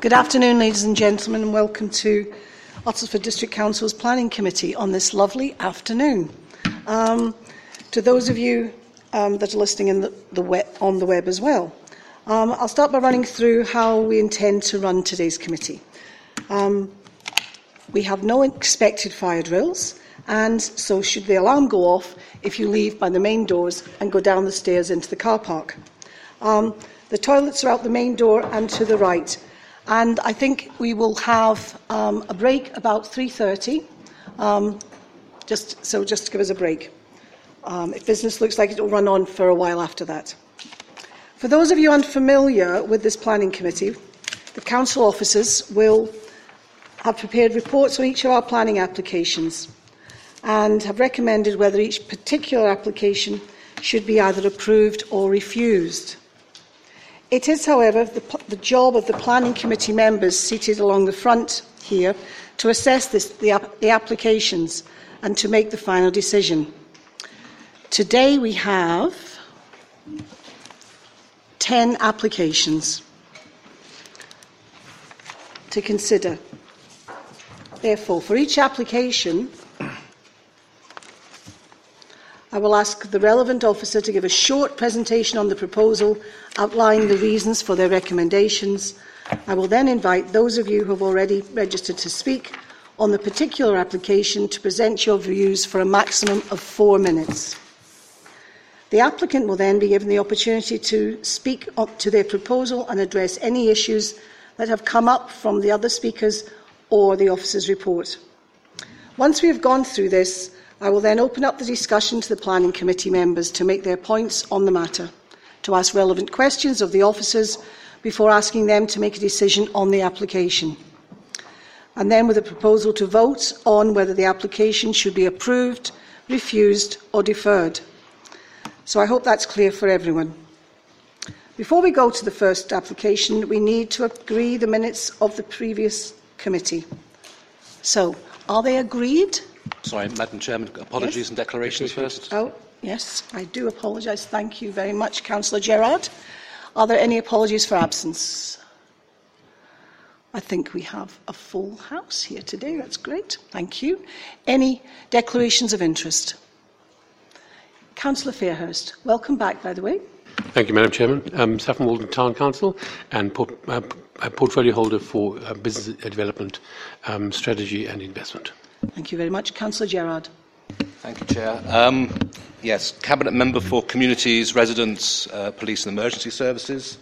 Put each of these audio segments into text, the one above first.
Good afternoon, ladies and gentlemen, and welcome to Uttlesford District Council's Planning Committee on this lovely afternoon. Um, to those of you um, that are listening in the, the web, on the web as well, um, I'll start by running through how we intend to run today's committee. Um, we have no expected fire drills, and so should the alarm go off if you leave by the main doors and go down the stairs into the car park. Um, the toilets are out the main door and to the right. And I think we will have um, a break about 3.30, um, just, so just give us a break. Um, if business looks like it will run on for a while after that. For those of you unfamiliar with this planning committee, the council officers will have prepared reports on each of our planning applications and have recommended whether each particular application should be either approved or refused. It is, however, the, the job of the Planning Committee members seated along the front here to assess this, the, the applications and to make the final decision. Today we have 10 applications to consider. Therefore, for each application, I will ask the relevant officer to give a short presentation on the proposal, outlining the reasons for their recommendations. I will then invite those of you who have already registered to speak on the particular application to present your views for a maximum of four minutes. The applicant will then be given the opportunity to speak up to their proposal and address any issues that have come up from the other speakers or the officer's report. Once we have gone through this, I will then open up the discussion to the Planning Committee members to make their points on the matter, to ask relevant questions of the officers before asking them to make a decision on the application. And then with a proposal to vote on whether the application should be approved, refused or deferred. So I hope that's clear for everyone. Before we go to the first application, we need to agree the minutes of the previous committee. So, are they agreed? Sorry, Madam Chairman, apologies yes. and declarations first. Oh, yes, I do apologise. Thank you very much, Councillor Gerard. Are there any apologies for absence? I think we have a full house here today. That's great. Thank you. Any declarations of interest? Councillor Fairhurst, welcome back, by the way. Thank you, Madam Chairman. Um, Saffron Walden Town Council and port, uh, portfolio holder for uh, business development, um, strategy and investment. Thank you very much. Councillor Gerard. Thank you, Chair. Um, yes, Cabinet Member for Communities, Residents, uh, Police and Emergency Services.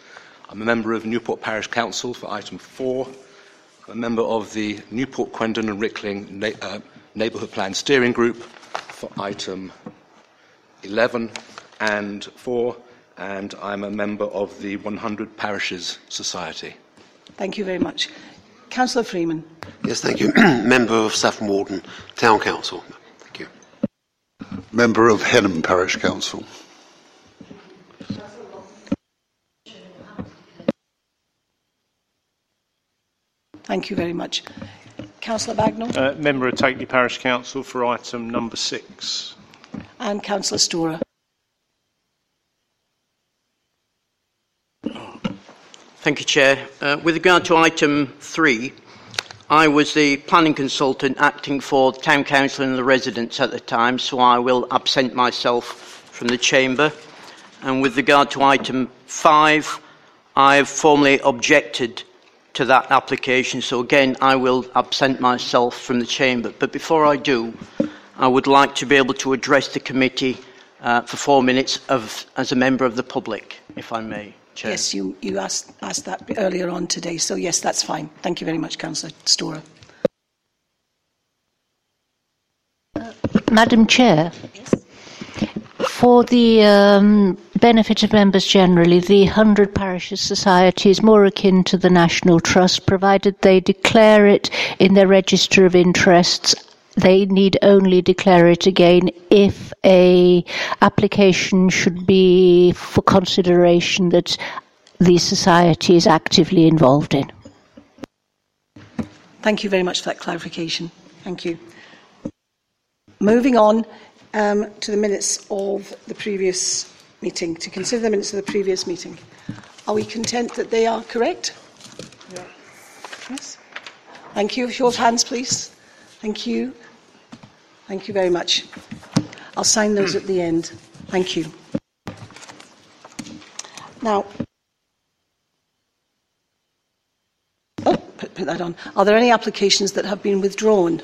I'm a member of Newport Parish Council for item four. I'm a member of the Newport, Quendon and Rickling Na- uh, Neighbourhood Plan Steering Group for item 11 and 4, and I'm a member of the 100 Parishes Society. Thank you very much. Councillor Freeman. Yes, thank you. Member of Saffron Walden Town Council. Thank you. Member of Henham Parish Council. Thank you very much. Councillor Bagnall. Uh, member of Takeley Parish Council for item number six. And Councillor Storer. Thank you, Chair. Uh, with regard to item three, I was the planning consultant acting for the Town Council and the residents at the time, so I will absent myself from the Chamber. And with regard to item five, I have formally objected to that application, so again, I will absent myself from the Chamber. But before I do, I would like to be able to address the committee uh, for four minutes of, as a member of the public, if I may. Chair. Yes, you, you asked, asked that earlier on today, so yes, that's fine. Thank you very much, Councillor Storer. Uh, Madam Chair, yes. for the um, benefit of members generally, the 100 Parishes Society is more akin to the National Trust, provided they declare it in their register of interests they need only declare it again if a application should be for consideration that the society is actively involved in. Thank you very much for that clarification. Thank you. Moving on um, to the minutes of the previous meeting, to consider the minutes of the previous meeting. Are we content that they are correct? Yes. Thank you. Show of hands, please. Thank you. Thank you very much. I'll sign those at the end. Thank you. Now, oh, put, put that on. Are there any applications that have been withdrawn?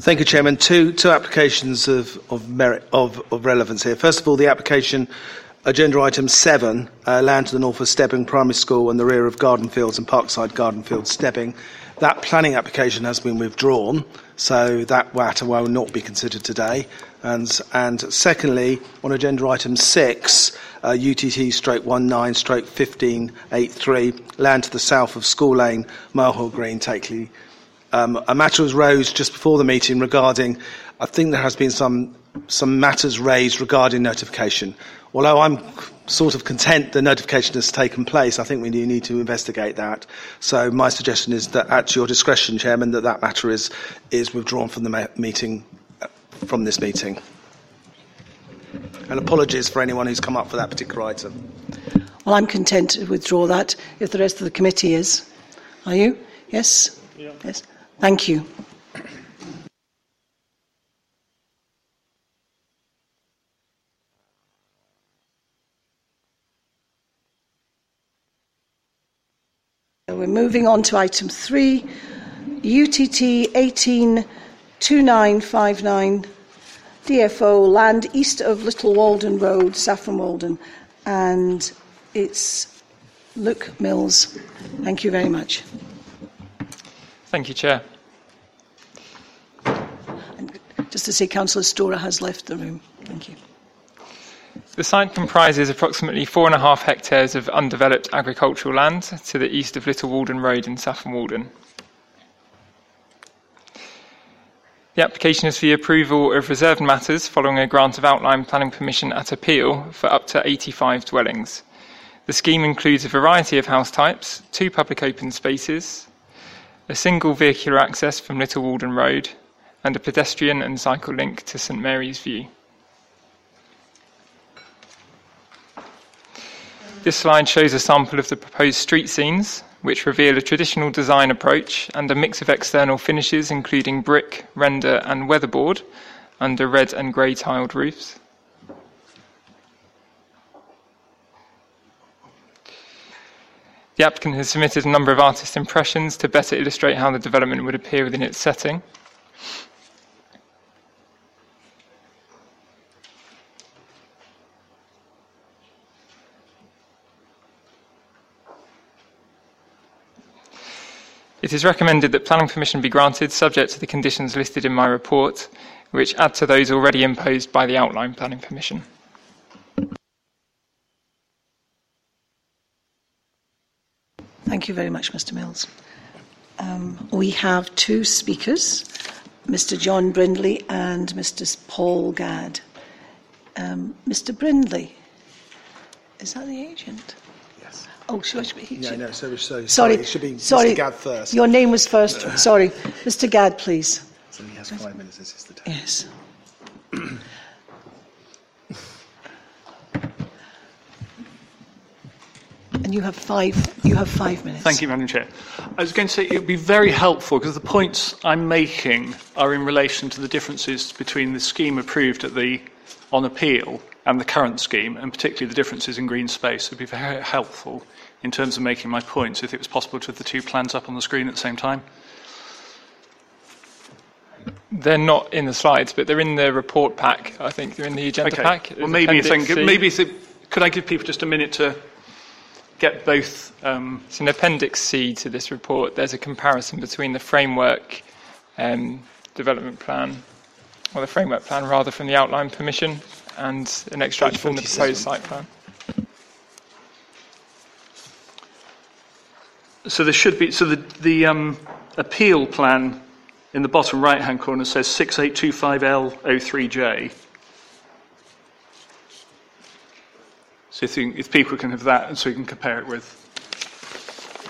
Thank you, Chairman. Two, two applications of, of merit of, of relevance here. First of all, the application agenda item seven, uh, land to the north of Stebbing Primary School and the rear of Garden Fields and Parkside Garden Fields, Stebbing. That planning application has been withdrawn, so that matter will not be considered today. And, and secondly, on agenda item six, uh, UTT stroke 19 stroke 1583, land to the south of School Lane, Molehill Green, Takeley. Um, a matter was raised just before the meeting regarding, I think there has been some, some matters raised regarding notification. Although I'm sort of content the notification has taken place, I think we need to investigate that. So my suggestion is that at your discretion, Chairman, that that matter is, is withdrawn from the meeting, uh, from this meeting. And apologies for anyone who's come up for that particular item. Well, I'm content to withdraw that if the rest of the committee is. Are you? Yes? Yes. Thank you. So we're moving on to item three, UTT 182959, DFO, land east of Little Walden Road, Saffron Walden, and it's Luke Mills. Thank you very much. Thank you, Chair. Just to say, Councillor Storer has left the room. Thank you. The site comprises approximately four and a half hectares of undeveloped agricultural land to the east of Little Walden Road in Saffron Walden. The application is for the approval of reserved matters following a grant of outline planning permission at appeal for up to 85 dwellings. The scheme includes a variety of house types, two public open spaces, a single vehicular access from Little Walden Road, and a pedestrian and cycle link to St Mary's View. This slide shows a sample of the proposed street scenes, which reveal a traditional design approach and a mix of external finishes, including brick, render, and weatherboard, under red and grey tiled roofs. The applicant has submitted a number of artist impressions to better illustrate how the development would appear within its setting. It is recommended that planning permission be granted subject to the conditions listed in my report, which add to those already imposed by the outline planning permission. Thank you very much, Mr. Mills. Um, we have two speakers, Mr. John Brindley and Mr. Paul Gadd. Um, Mr. Brindley, is that the agent? Yes. Oh, should I speak? Yeah, no, so, so Sorry, it should be sorry. Mr. Gadd first. Your name was first. Sorry, Mr. Gadd, please. So he has five minutes, this is the time. Yes. and you have five. You have five minutes. Thank you, Madam Chair. I was going to say it would be very helpful because the points I'm making are in relation to the differences between the scheme approved at the on appeal and the current scheme, and particularly the differences in green space. It would be very helpful in terms of making my points if it was possible to have the two plans up on the screen at the same time. They're not in the slides, but they're in the report pack. I think they're in the agenda Okay. pack. Well, maybe if I can, maybe if it, could I give people just a minute to get both? Um, It's in Appendix C to this report. There's a comparison between the framework um, development plan, or the framework plan rather, from the outline permission, and an extract from the proposed site plan. So there should be, so the, the um, appeal plan in the bottom right-hand corner says 6825L03J. So if, you, if people can have that, and so you can compare it with.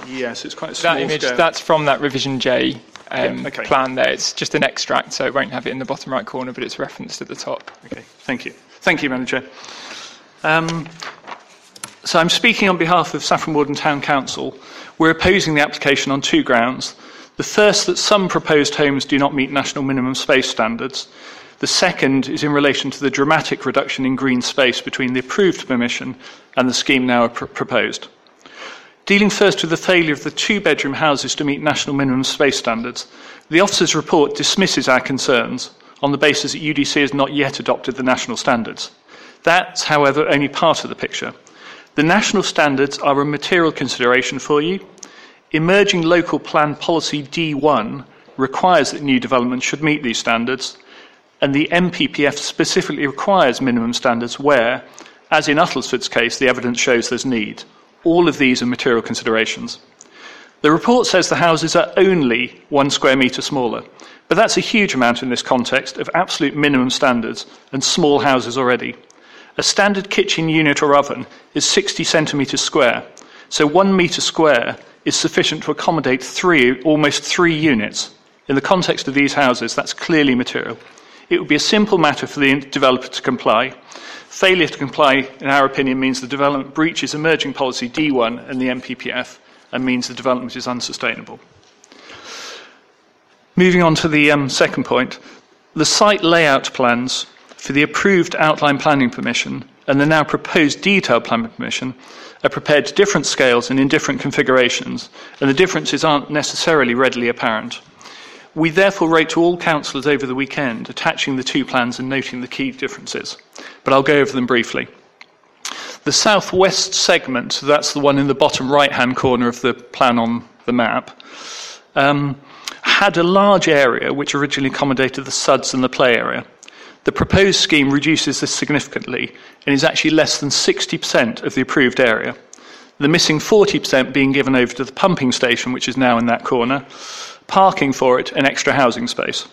Yes, it's quite a small That image, scale. that's from that revision J um, Yeah, okay. plan there. It's just an extract, so it won't have it in the bottom right corner, but it's referenced at the top. Okay, thank you. Thank you, Chair. Um, So I'm speaking on behalf of Saffron Walden Town Council. We're opposing the application on two grounds. The first, that some proposed homes do not meet national minimum space standards. The second is in relation to the dramatic reduction in green space between the approved permission and the scheme now pr- proposed. Dealing first with the failure of the two bedroom houses to meet national minimum space standards, the officer's report dismisses our concerns on the basis that UDC has not yet adopted the national standards. That's, however, only part of the picture. The national standards are a material consideration for you. Emerging Local Plan Policy D1 requires that new development should meet these standards, and the NPPF specifically requires minimum standards where, as in Uttlesford's case, the evidence shows there's need. All of these are material considerations. The report says the houses are only one square metre smaller, but that's a huge amount in this context of absolute minimum standards and small houses already. A standard kitchen unit or oven is 60 centimetres square, so one metre square is sufficient to accommodate three, almost three units. In the context of these houses, that's clearly material. It would be a simple matter for the developer to comply. Failure to comply, in our opinion, means the development breaches emerging policy D1 and the NPPF and means the development is unsustainable. Moving on to the um, second point, the site layout plans for the approved outline planning permission and the now proposed detailed planning permission are prepared to different scales and in different configurations, and the differences aren't necessarily readily apparent. We therefore wrote to all councillors over the weekend, attaching the two plans and noting the key differences, but I'll go over them briefly. The southwest segment, that's the one in the bottom right hand corner of the plan on the map, um, had a large area which originally accommodated the suds and the play area. The proposed scheme reduces this significantly and is actually less than 60% of the approved area. The missing 40% being given over to the pumping station, which is now in that corner, parking for it, and extra housing space.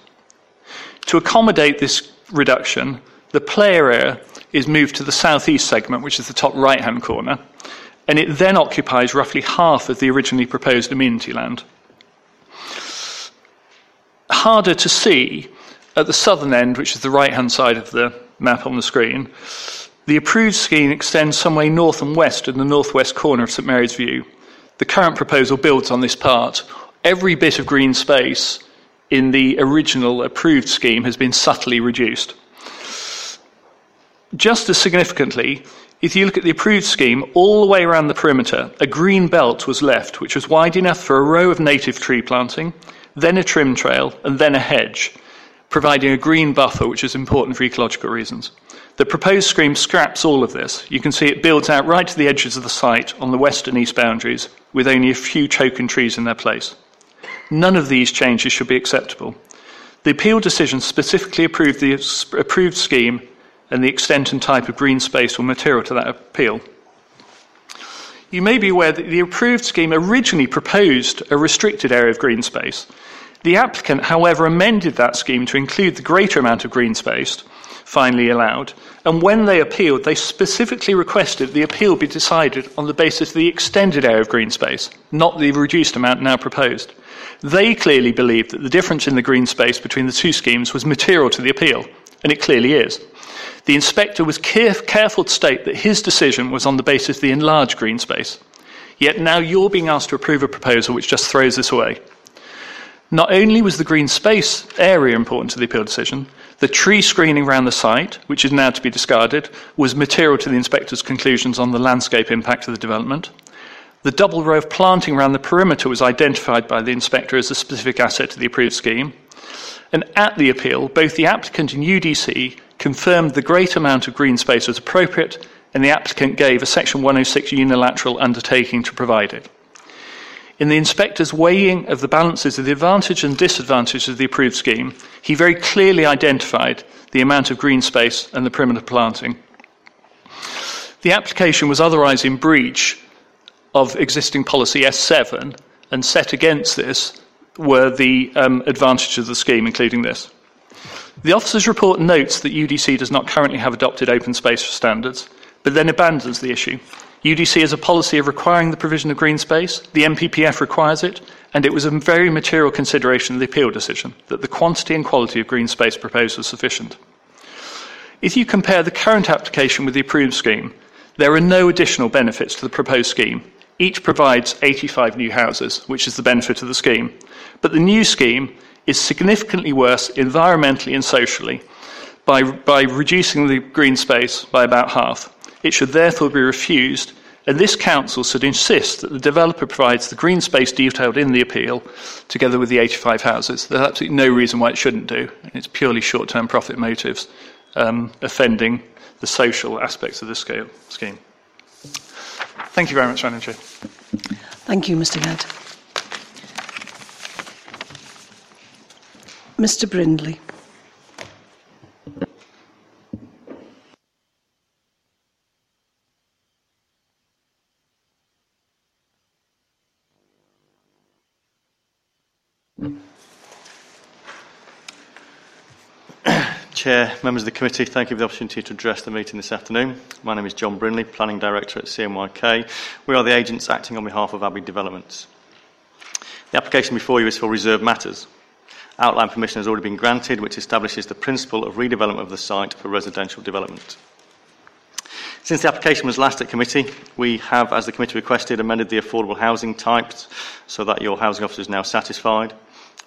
To accommodate this reduction, the play area is moved to the southeast segment, which is the top right hand corner, and it then occupies roughly half of the originally proposed amenity land. Harder to see at the southern end, which is the right hand side of the map on the screen, the approved scheme extends some way north and west in the northwest corner of St Mary's View. The current proposal builds on this part. Every bit of green space in the original approved scheme has been subtly reduced. Just as significantly, if you look at the approved scheme, all the way around the perimeter, a green belt was left, which was wide enough for a row of native tree planting, then a trim trail, and then a hedge providing a green buffer, which is important for ecological reasons. The proposed scheme scraps all of this. You can see it builds out right to the edges of the site on the west and east boundaries, with only a few choken trees in their place. None of these changes should be acceptable. The appeal decision specifically approved the approved scheme and the extent and type of green space or material to that appeal. You may be aware that the approved scheme originally proposed a restricted area of green space, the applicant, however, amended that scheme to include the greater amount of green space finally allowed, and when they appealed, they specifically requested the appeal be decided on the basis of the extended area of green space, not the reduced amount now proposed. They clearly believed that the difference in the green space between the two schemes was material to the appeal, and it clearly is. The inspector was careful to state that his decision was on the basis of the enlarged green space. Yet now you're being asked to approve a proposal which just throws this away. Not only was the green space area important to the appeal decision, the tree screening around the site, which is now to be discarded, was material to the inspector's conclusions on the landscape impact of the development. The double row of planting around the perimeter was identified by the inspector as a specific asset to the approved scheme. And at the appeal, both the applicant and UDC confirmed the great amount of green space was appropriate, and the applicant gave a Section 106 unilateral undertaking to provide it. In the inspector's weighing of the balances of the advantage and disadvantage of the approved scheme, he very clearly identified the amount of green space and the perimeter planting. The application was otherwise in breach of existing policy S7, and set against this were the um, advantages of the scheme, including this. The officer's report notes that UDC does not currently have adopted open space standards, but then abandons the issue UDC has a policy of requiring the provision of green space. The NPPF requires it, and it was a very material consideration in the appeal decision that the quantity and quality of green space proposed was sufficient. If you compare the current application with the approved scheme, There are no additional benefits to the proposed scheme. Each provides 85 new houses, which is the benefit of the scheme. But the new scheme is significantly worse environmentally and socially by, by reducing the green space by about half. It should therefore be refused, and this council should insist that the developer provides the green space detailed in the appeal together with the 85 houses. There's absolutely no reason why it shouldn't do, and it's purely short term profit motives um, offending the social aspects of this scale, scheme. Thank you very much, Madam Chair. Thank you, Mr. Gadd. Mr. Brindley. Chair, members of the committee, thank you for the opportunity to address the meeting this afternoon. My name is John Brindley, Planning Director at CMYK. We are the agents acting on behalf of Abbey Developments. The application before you is for reserved matters. Outline permission has already been granted, which establishes the principle of redevelopment of the site for residential development. Since the application was last at committee, we have, as the committee requested, amended the affordable housing types so that your housing officer is now satisfied.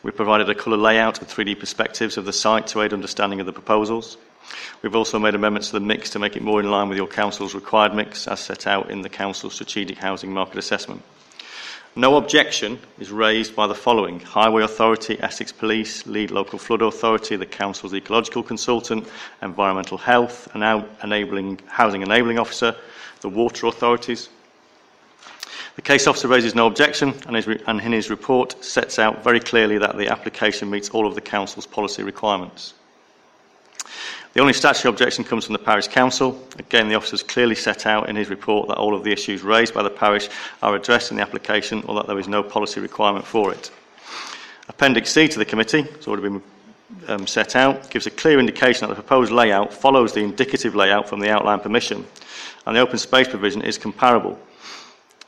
We provided a colour layout with 3D perspectives of the site to aid understanding of the proposals. We've also made amendments to the mix to make it more in line with your council's required mix as set out in the council's strategic housing market assessment. No objection is raised by the following Highway Authority, Essex Police, Lead Local Flood Authority, the Council's Ecological Consultant, Environmental Health, and Housing Enabling Officer, the Water Authorities. The case officer raises no objection and, his, and in his report sets out very clearly that the application meets all of the Council's policy requirements. The only statutory objection comes from the Parish Council. Again, the officer has clearly set out in his report that all of the issues raised by the parish are addressed in the application or that there is no policy requirement for it. Appendix C to the committee has already been um, set out, gives a clear indication that the proposed layout follows the indicative layout from the outline permission, and the open space provision is comparable,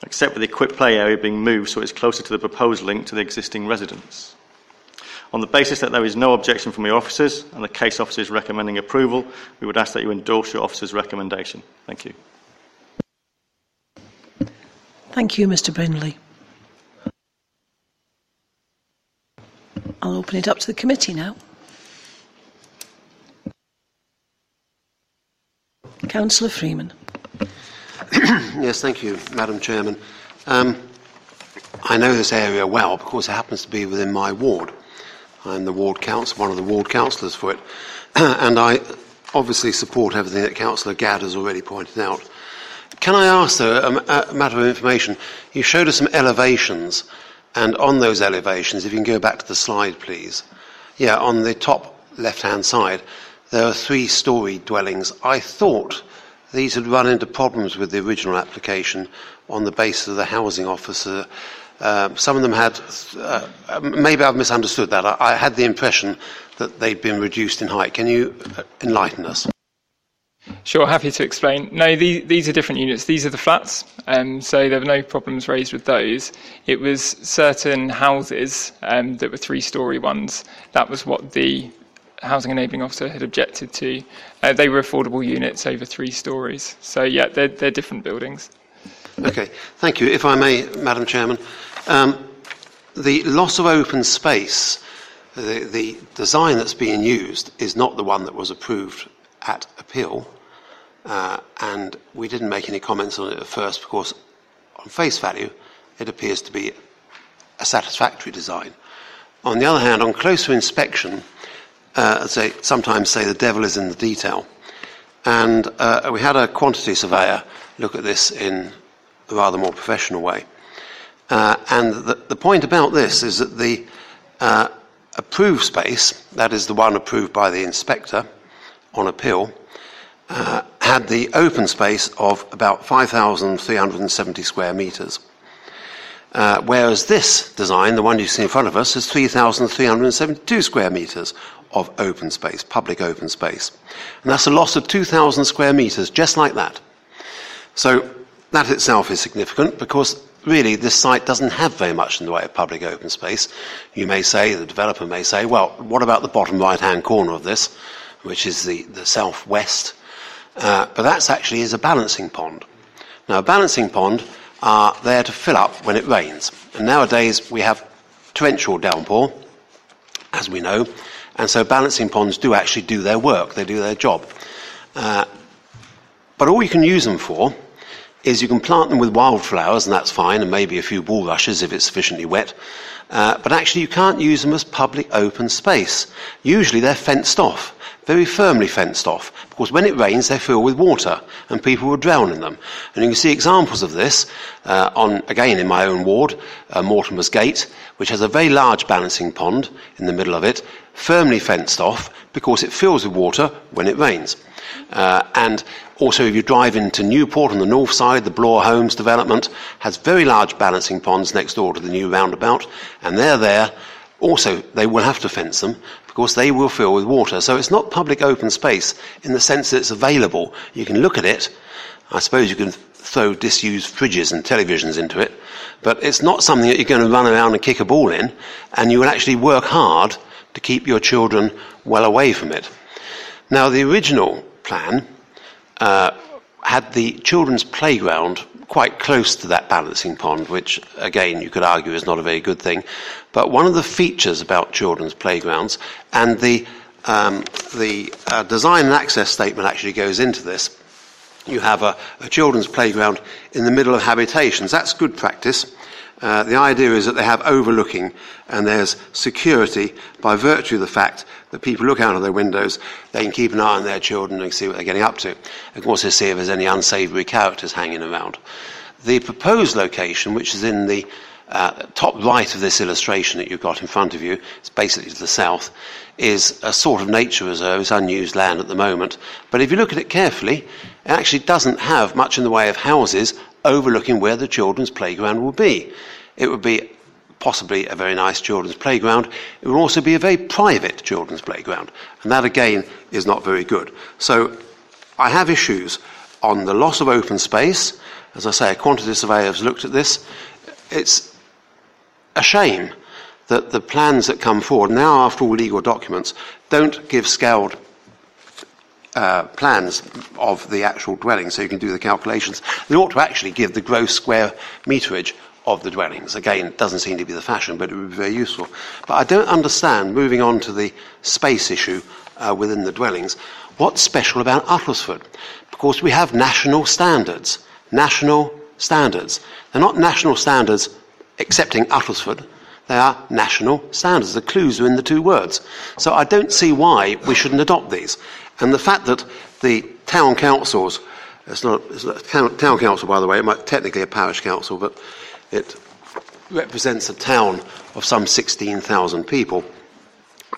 except for the equipped play area being moved so it's closer to the proposed link to the existing residence. On the basis that there is no objection from your officers and the case officer is recommending approval, we would ask that you endorse your officer's recommendation. Thank you. Thank you, Mr. Brindley. I'll open it up to the committee now. Councillor Freeman. yes, thank you, Madam Chairman. Um, I know this area well because it happens to be within my ward. I'm the ward council, one of the ward councillors for it, and I obviously support everything that Councillor Gadd has already pointed out. Can I ask, though, a, a matter of information? You showed us some elevations, and on those elevations, if you can go back to the slide, please. Yeah, on the top left-hand side, there are three-storey dwellings. I thought these had run into problems with the original application on the basis of the housing officer uh, some of them had, uh, maybe I've misunderstood that. I, I, had the impression that they'd been reduced in height. Can you uh, enlighten us? Sure, happy to explain. No, these, these are different units. These are the flats, um, so there were no problems raised with those. It was certain houses um, that were three story ones. That was what the housing enabling officer had objected to. Uh, they were affordable units over three stories. So, yeah, they're, they're different buildings. Okay, thank you. If I may, Madam Chairman, um, the loss of open space, the, the design that's being used is not the one that was approved at appeal, uh, and we didn't make any comments on it at first because, on face value, it appears to be a satisfactory design. On the other hand, on closer inspection, they sometimes say, the devil is in the detail. And uh, we had a quantity surveyor look at this in a rather more professional way. Uh, and the, the, point about this is that the uh, approved space, that is the one approved by the inspector on appeal, uh, had the open space of about 5,370 square metres. Uh, whereas this design, the one you see in front of us, is 3,372 square metres of open space, public open space. And that's a loss of 2,000 square metres, just like that. So that itself is significant because really this site doesn't have very much in the way of public open space. You may say, the developer may say, well, what about the bottom right hand corner of this, which is the, the southwest? Uh, but that actually is a balancing pond. Now, a balancing pond are there to fill up when it rains. And nowadays we have torrential downpour, as we know, and so balancing ponds do actually do their work, they do their job. Uh, but all you can use them for is you can plant them with wildflowers, and that's fine, and maybe a few bulrushes if it's sufficiently wet. Uh, but actually, you can't use them as public open space. Usually, they're fenced off, very firmly fenced off, because when it rains, they fill with water, and people will drown in them. And you can see examples of this uh, on again in my own ward, uh, Mortimer's Gate, which has a very large balancing pond in the middle of it, firmly fenced off because it fills with water when it rains. Uh, and also, if you drive into Newport on the north side, the Bloor Homes development has very large balancing ponds next door to the new roundabout, and they're there. Also, they will have to fence them because they will fill with water. So it's not public open space in the sense that it's available. You can look at it. I suppose you can throw disused fridges and televisions into it, but it's not something that you're going to run around and kick a ball in, and you will actually work hard to keep your children well away from it. Now, the original plan uh, had the children's playground quite close to that balancing pond, which again you could argue is not a very good thing. But one of the features about children's playgrounds and the um, the uh, design and access statement actually goes into this. You have a, a, children's playground in the middle of habitations. That's good practice. Uh, the idea is that they have overlooking and there's security by virtue of the fact that people look out of their windows, they can keep an eye on their children and see what they're getting up to. They can also see if there's any unsavoury characters hanging around. The proposed location, which is in the uh, top right of this illustration that you've got in front of you, it's basically to the south, is a sort of nature reserve. It's unused land at the moment. But if you look at it carefully, it actually doesn't have much in the way of houses overlooking where the children's playground will be. It would be possibly a very nice children's playground. It would also be a very private children's playground, and that again is not very good. So I have issues on the loss of open space. As I say, a quantity surveyor has looked at this. It's a shame that the plans that come forward, now after all legal documents, don't give scaled uh, plans of the actual dwelling so you can do the calculations. They ought to actually give the gross square meterage of the dwellings. Again, it doesn't seem to be the fashion, but it would be very useful. But I don't understand, moving on to the space issue uh, within the dwellings, what's special about Uttlesford? Because we have national standards. National standards. They're not national standards excepting Uttlesford. They are national standards. The clues are in the two words. So I don't see why we shouldn't adopt these. And the fact that the town councils, it's not, it's not town, town council, by the way, it might technically a parish council, but it represents a town of some 16,000 people.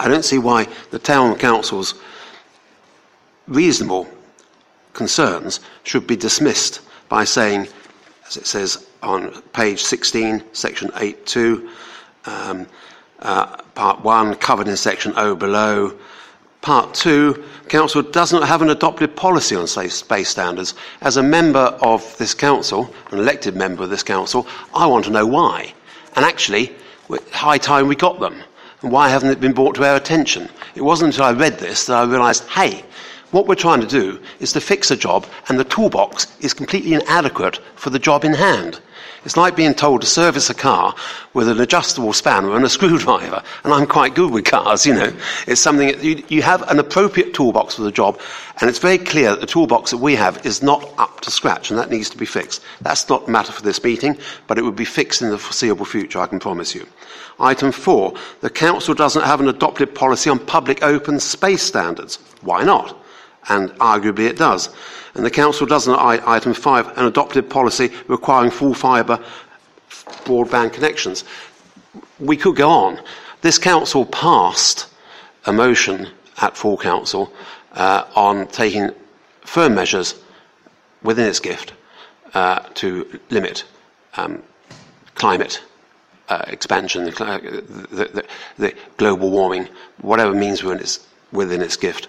I don't see why the town council's reasonable concerns should be dismissed by saying, as it says on page 16, section 8.2, um, uh, part 1, covered in section O below. Part 2, Council does not have an adopted policy on safe space standards. As a member of this Council, an elected member of this Council, I want to know why. And actually, high time we got them. And why haven't it been brought to our attention? It wasn't until I read this that I realised, hey, what we're trying to do is to fix a job, and the toolbox is completely inadequate for the job in hand. It's like being told to service a car with an adjustable spanner and a screwdriver. And I'm quite good with cars, you know. It's something that you, you have an appropriate toolbox for the job, and it's very clear that the toolbox that we have is not up to scratch, and that needs to be fixed. That's not matter for this meeting, but it would be fixed in the foreseeable future, I can promise you. Item four, the Council doesn't have an adopted policy on public open space standards. Why not? And arguably it does and the Council doesn't, item 5, an adopted policy requiring full fibre broadband connections. We could go on. This Council passed a motion at full Council uh, on taking firm measures within its gift uh, to limit um, climate uh, expansion, the, the, the, global warming, whatever means within its, within its gift.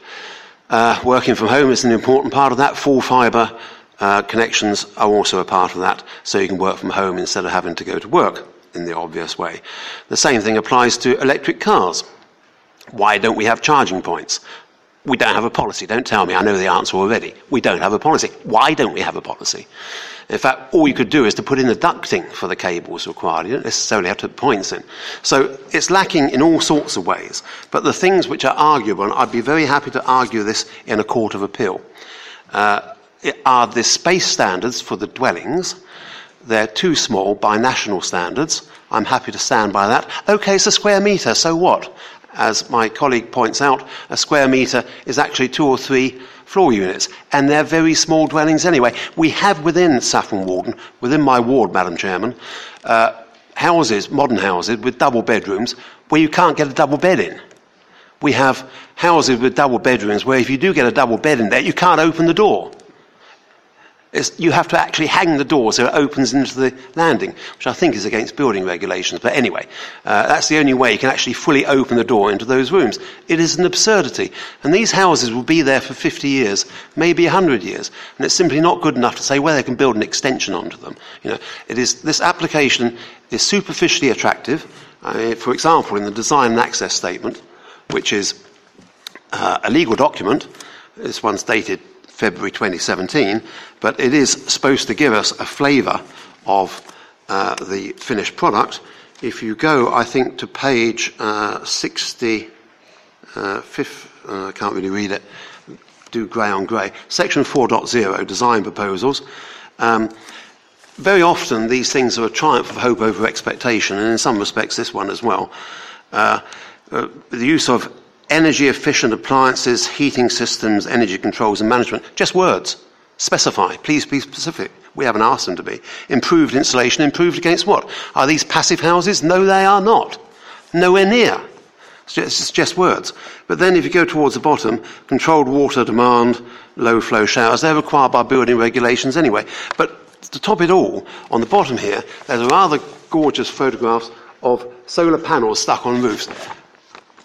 Uh, working from home is an important part of that. Full fibre uh, connections are also a part of that, so you can work from home instead of having to go to work in the obvious way. The same thing applies to electric cars. Why don't we have charging points? We don't have a policy. Don't tell me. I know the answer already. We don't have a policy. Why don't we have a policy? In fact, all you could do is to put in the ducting for the cables required. You don't necessarily have to put points in. So it's lacking in all sorts of ways. But the things which are arguable, and I'd be very happy to argue this in a court of appeal, uh, are the space standards for the dwellings. They're too small by national standards. I'm happy to stand by that. Okay, it's a square metre, so what? As my colleague points out, a square metre is actually two or three floor units, and they're very small dwellings anyway. We have within Saffron Walden, within my ward, Madam Chairman, uh, houses, modern houses, with double bedrooms where you can't get a double bed in. We have houses with double bedrooms where if you do get a double bed in there, you can't open the door. It's, you have to actually hang the door so it opens into the landing, which I think is against building regulations. But anyway, uh, that's the only way you can actually fully open the door into those rooms. It is an absurdity. And these houses will be there for 50 years, maybe 100 years. And it's simply not good enough to say whether they can build an extension onto them. You know, it is, this application is superficially attractive. For example, in the design and access statement, which is uh, a legal document, this one's dated February 2017, but it is supposed to give us a flavour of uh, the finished product. If you go, I think, to page uh, 60, uh, fifth, uh, I can't really read it, do grey on grey, section 4.0, design proposals. Um, very often these things are a triumph of hope over expectation, and in some respects this one as well. Uh, uh, the use of energy efficient appliances, heating systems, energy controls and management. Just words. Specify. Please be specific. We haven't asked them to be. Improved insulation. Improved against what? Are these passive houses? No, they are not. Nowhere near. It's just, words. But then if you go towards the bottom, controlled water demand, low flow showers, they're required by building regulations anyway. But to top it all, on the bottom here, there's a rather gorgeous photographs of solar panels stuck on roofs.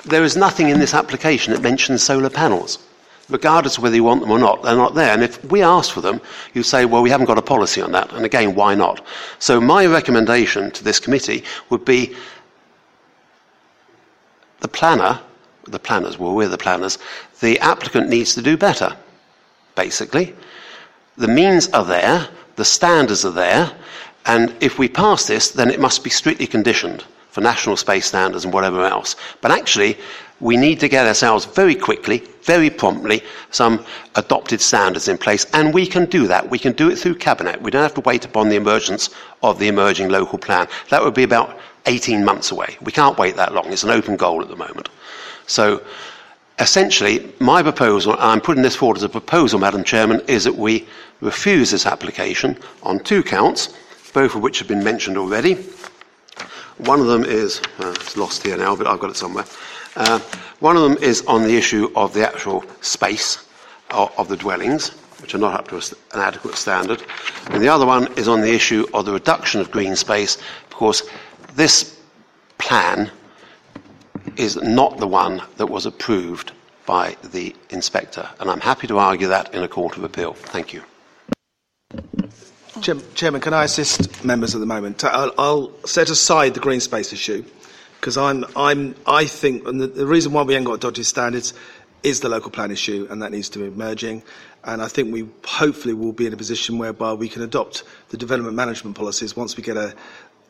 There is nothing in this application that mentions solar panels. Regardless of whether you want them or not, they're not there. And if we ask for them, you say, well, we haven't got a policy on that. And again, why not? So my recommendation to this committee would be the planner, the planners, well, we're the planners, the applicant needs to do better, basically. The means are there, the standards are there, and if we pass this, then it must be strictly conditioned for national space standards and whatever else. But actually, we need to get ourselves very quickly, very promptly, some adopted standards in place, and we can do that. We can do it through Cabinet. We don't have to wait upon the emergence of the emerging local plan. That would be about 18 months away. We can't wait that long. It's an open goal at the moment. So, essentially, my proposal, I'm putting this forward as a proposal, Madam Chairman, is that we refuse this application on two counts, both of which have been mentioned already. One of them is, uh, it's lost here now, but I've got it somewhere. Uh, one of them is on the issue of the actual space of, of the dwellings, which are not up to an adequate standard. And the other one is on the issue of the reduction of green space, because this plan is not the one that was approved by the inspector. And I'm happy to argue that in a court of appeal. Thank you. Chairman, can I assist members at the moment? Uh, I'll, I'll set aside the green space issue because I'm, I'm, I think, and the, the, reason why we haven't got dodgy standards is the local plan issue, and that needs to be emerging. And I think we hopefully will be in a position whereby we can adopt the development management policies once we get a,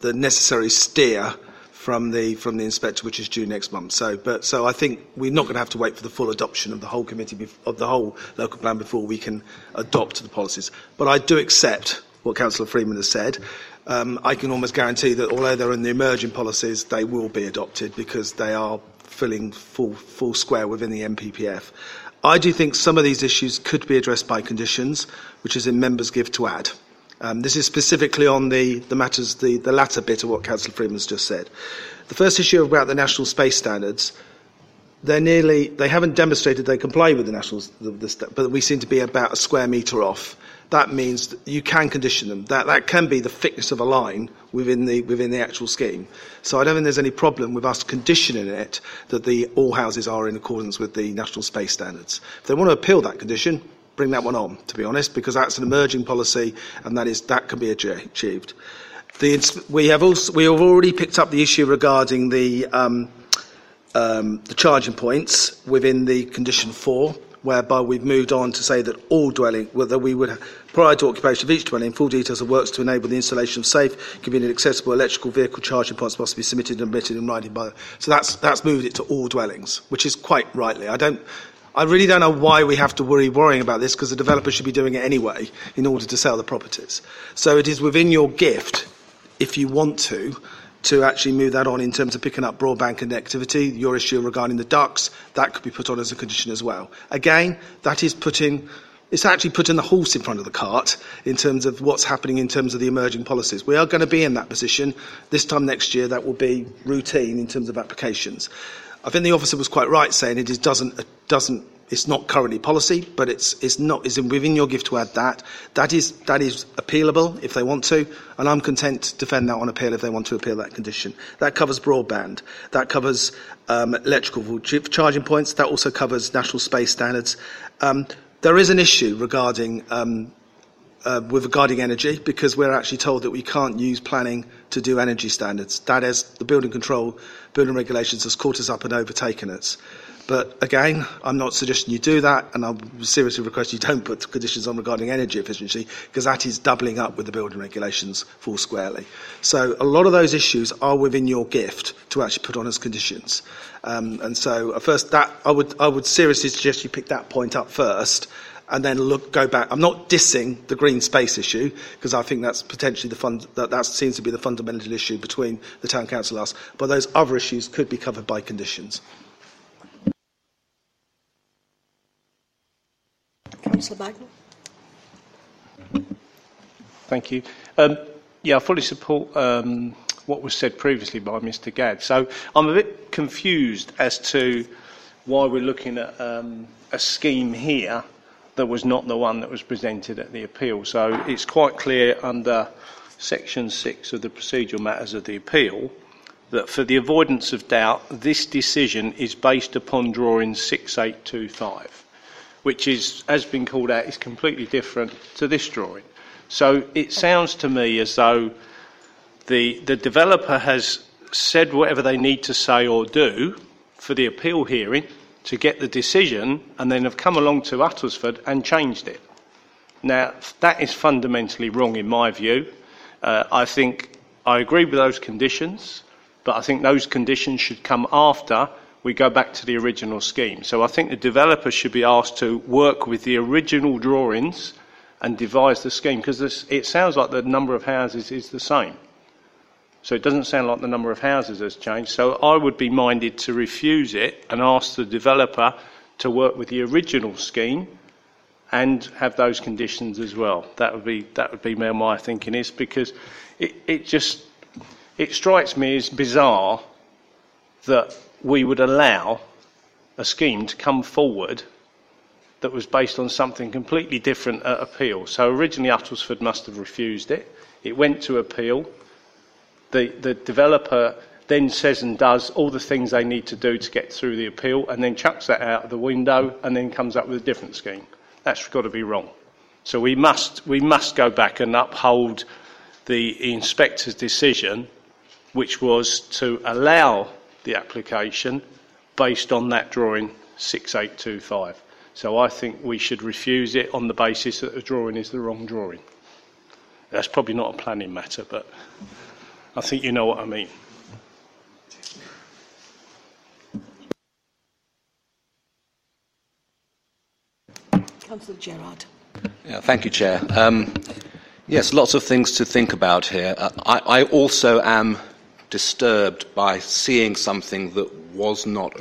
the necessary steer from the from the inspector, which is due next month. So, but so I think we're not going to have to wait for the full adoption of the whole committee of the whole local plan before we can adopt the policies. But I do accept what Councillor Freeman has said. Um, I can almost guarantee that although they're in the emerging policies, they will be adopted because they are filling full, full square within the NPPF. I do think some of these issues could be addressed by conditions, which is in members' give to add. Um, this is specifically on the, the matters, the, the latter bit of what Councillor Freeman's just said. The first issue about the national space standards, they're nearly, they haven't demonstrated they comply with the national, the, the, but we seem to be about a square metre off that means that you can condition them. That, that can be the thickness of a line within the, within the actual scheme. So I don't think there's any problem with us conditioning it that the, all houses are in accordance with the national space standards. If they want to appeal that condition, bring that one on, to be honest, because that's an emerging policy and that, is, that can be achieved. The, we, have also, we have already picked up the issue regarding the, um, um, the charging points within the condition four whereby we've moved on to say that all dwelling, well, that we would, prior to occupation of each dwelling, in full details of works to enable the installation of safe, convenient, accessible electrical vehicle charging points must be submitted and admitted in writing by. So that's that's moved it to all dwellings, which is quite rightly. I don't. I really don't know why we have to worry worrying about this because the developer should be doing it anyway in order to sell the properties. So it is within your gift, if you want to, to actually move that on in terms of picking up broadband connectivity. Your issue regarding the ducts, that could be put on as a condition as well. Again, that is putting it's actually putting the horse in front of the cart in terms of what's happening in terms of the emerging policies. We are going to be in that position. This time next year, that will be routine in terms of applications. I think the officer was quite right saying it doesn't, doesn't, it's not currently policy, but it's, it's not, it's within your gift to add that. That is, that is appealable if they want to, and I'm content to defend that on appeal if they want to appeal that condition. That covers broadband. That covers um, electrical charging points. That also covers national space standards. Um, there is an issue regarding um, uh, with regarding energy because we're actually told that we can't use planning to do energy standards. That is, the building control, building regulations has caught us up and overtaken us. But again, I'm not suggesting you do that, and I seriously request you don't put conditions on regarding energy efficiency, because that is doubling up with the building regulations full squarely. So a lot of those issues are within your gift to actually put on as conditions. Um, and so, uh, first, that I would I would seriously suggest you pick that point up first, and then look, go back. I'm not dissing the green space issue because I think that's potentially the fund, that, that seems to be the fundamental issue between the town council and us. But those other issues could be covered by conditions. Councillor Bagnall. Thank you. Um, yeah, I fully support um, what was said previously by Mr. Gadd. So I'm a bit confused as to why we're looking at um, a scheme here that was not the one that was presented at the appeal. So it's quite clear under section 6 of the procedural matters of the appeal that for the avoidance of doubt, this decision is based upon drawing 6825, which is, as been called out, is completely different to this drawing. So it sounds to me as though the, the developer has said whatever they need to say or do for the appeal hearing to get the decision and then have come along to Uttlesford and changed it. Now, that is fundamentally wrong in my view. Uh, I think I agree with those conditions, but I think those conditions should come after we go back to the original scheme. So I think the developer should be asked to work with the original drawings and devise the scheme because it sounds like the number of houses is the same. So it doesn't sound like the number of houses has changed. So I would be minded to refuse it and ask the developer to work with the original scheme and have those conditions as well. That would be that would be where my thinking is because it, it just it strikes me as bizarre that we would allow a scheme to come forward that was based on something completely different at appeal. So originally Uttlesford must have refused it. It went to appeal the, the developer then says and does all the things they need to do to get through the appeal and then chucks that out of the window and then comes up with a different scheme. That's got to be wrong. So we must, we must go back and uphold the inspector's decision, which was to allow the application based on that drawing 6825. So I think we should refuse it on the basis that the drawing is the wrong drawing. That's probably not a planning matter, but. I think you know what I mean. Councillor Gerard. Yeah, thank you, Chair. Um, yes, lots of things to think about here. Uh, I, I, also am disturbed by seeing something that was not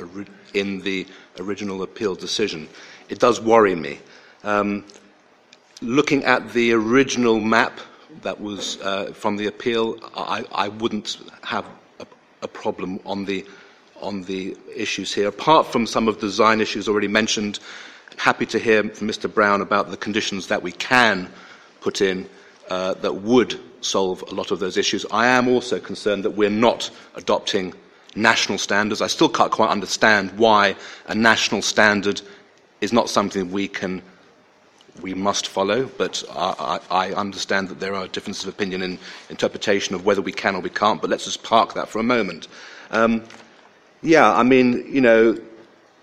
in the original appeal decision. It does worry me. Um, looking at the original map that was uh, from the appeal, I, I wouldn't have a, a, problem on the on the issues here. Apart from some of the design issues already mentioned, happy to hear from Mr. Brown about the conditions that we can put in uh, that would solve a lot of those issues. I am also concerned that we're not adopting national standards. I still can't quite understand why a national standard is not something we can we must follow, but I, I, understand that there are differences of opinion in interpretation of whether we can or we can't, but let's just park that for a moment. Um, yeah, I mean, you know,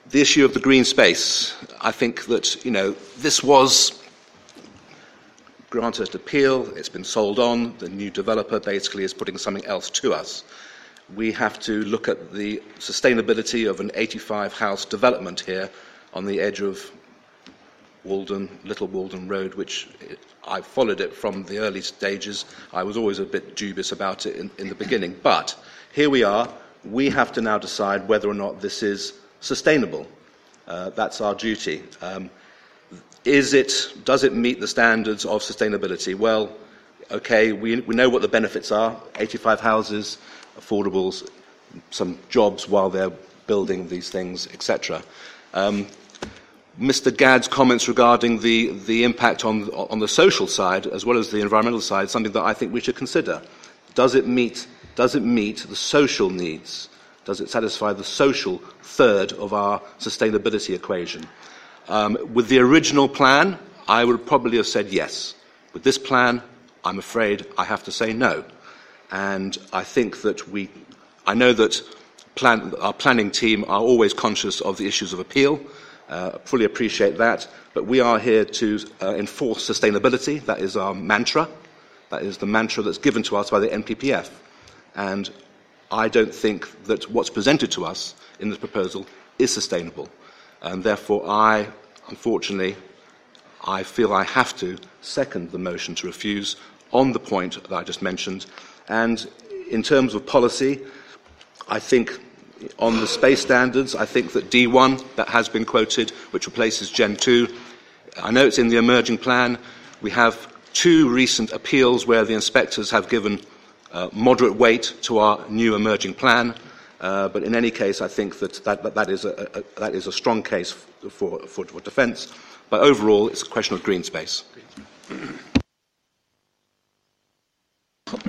the issue of the green space, I think that, you know, this was granted appeal, it's been sold on, the new developer basically is putting something else to us. We have to look at the sustainability of an 85 house development here on the edge of Walden, Little Walden Road, which I followed it from the early stages. I was always a bit dubious about it in, in the beginning. But here we are. We have to now decide whether or not this is sustainable. Uh, that's our duty. Um, is it, does it meet the standards of sustainability? Well, okay, we, we know what the benefits are 85 houses, affordables, some jobs while they're building these things, etc. Um, Mr. Gadd's comments regarding the, the impact on, on the social side as well as the environmental side, something that I think we should consider. Does it meet, does it meet the social needs? Does it satisfy the social third of our sustainability equation? Um, with the original plan, I would probably have said yes. With this plan, I'm afraid I have to say no. And I think that we, I know that plan, our planning team are always conscious of the issues of appeal. Uh, fully appreciate that. But we are here to uh, enforce sustainability. That is our mantra. That is the mantra that's given to us by the NPPF. And I don't think that what's presented to us in this proposal is sustainable. And therefore, I, unfortunately, I feel I have to second the motion to refuse on the point that I just mentioned. And in terms of policy, I think on the space standards, I think that D1, that has been quoted, which replaces Gen 2, I know it's in the emerging plan. We have two recent appeals where the inspectors have given uh, moderate weight to our new emerging plan. Uh, but in any case, I think that that, that, that, is, a, a, that is a strong case for, for, for defence. But overall, it's a question of green space.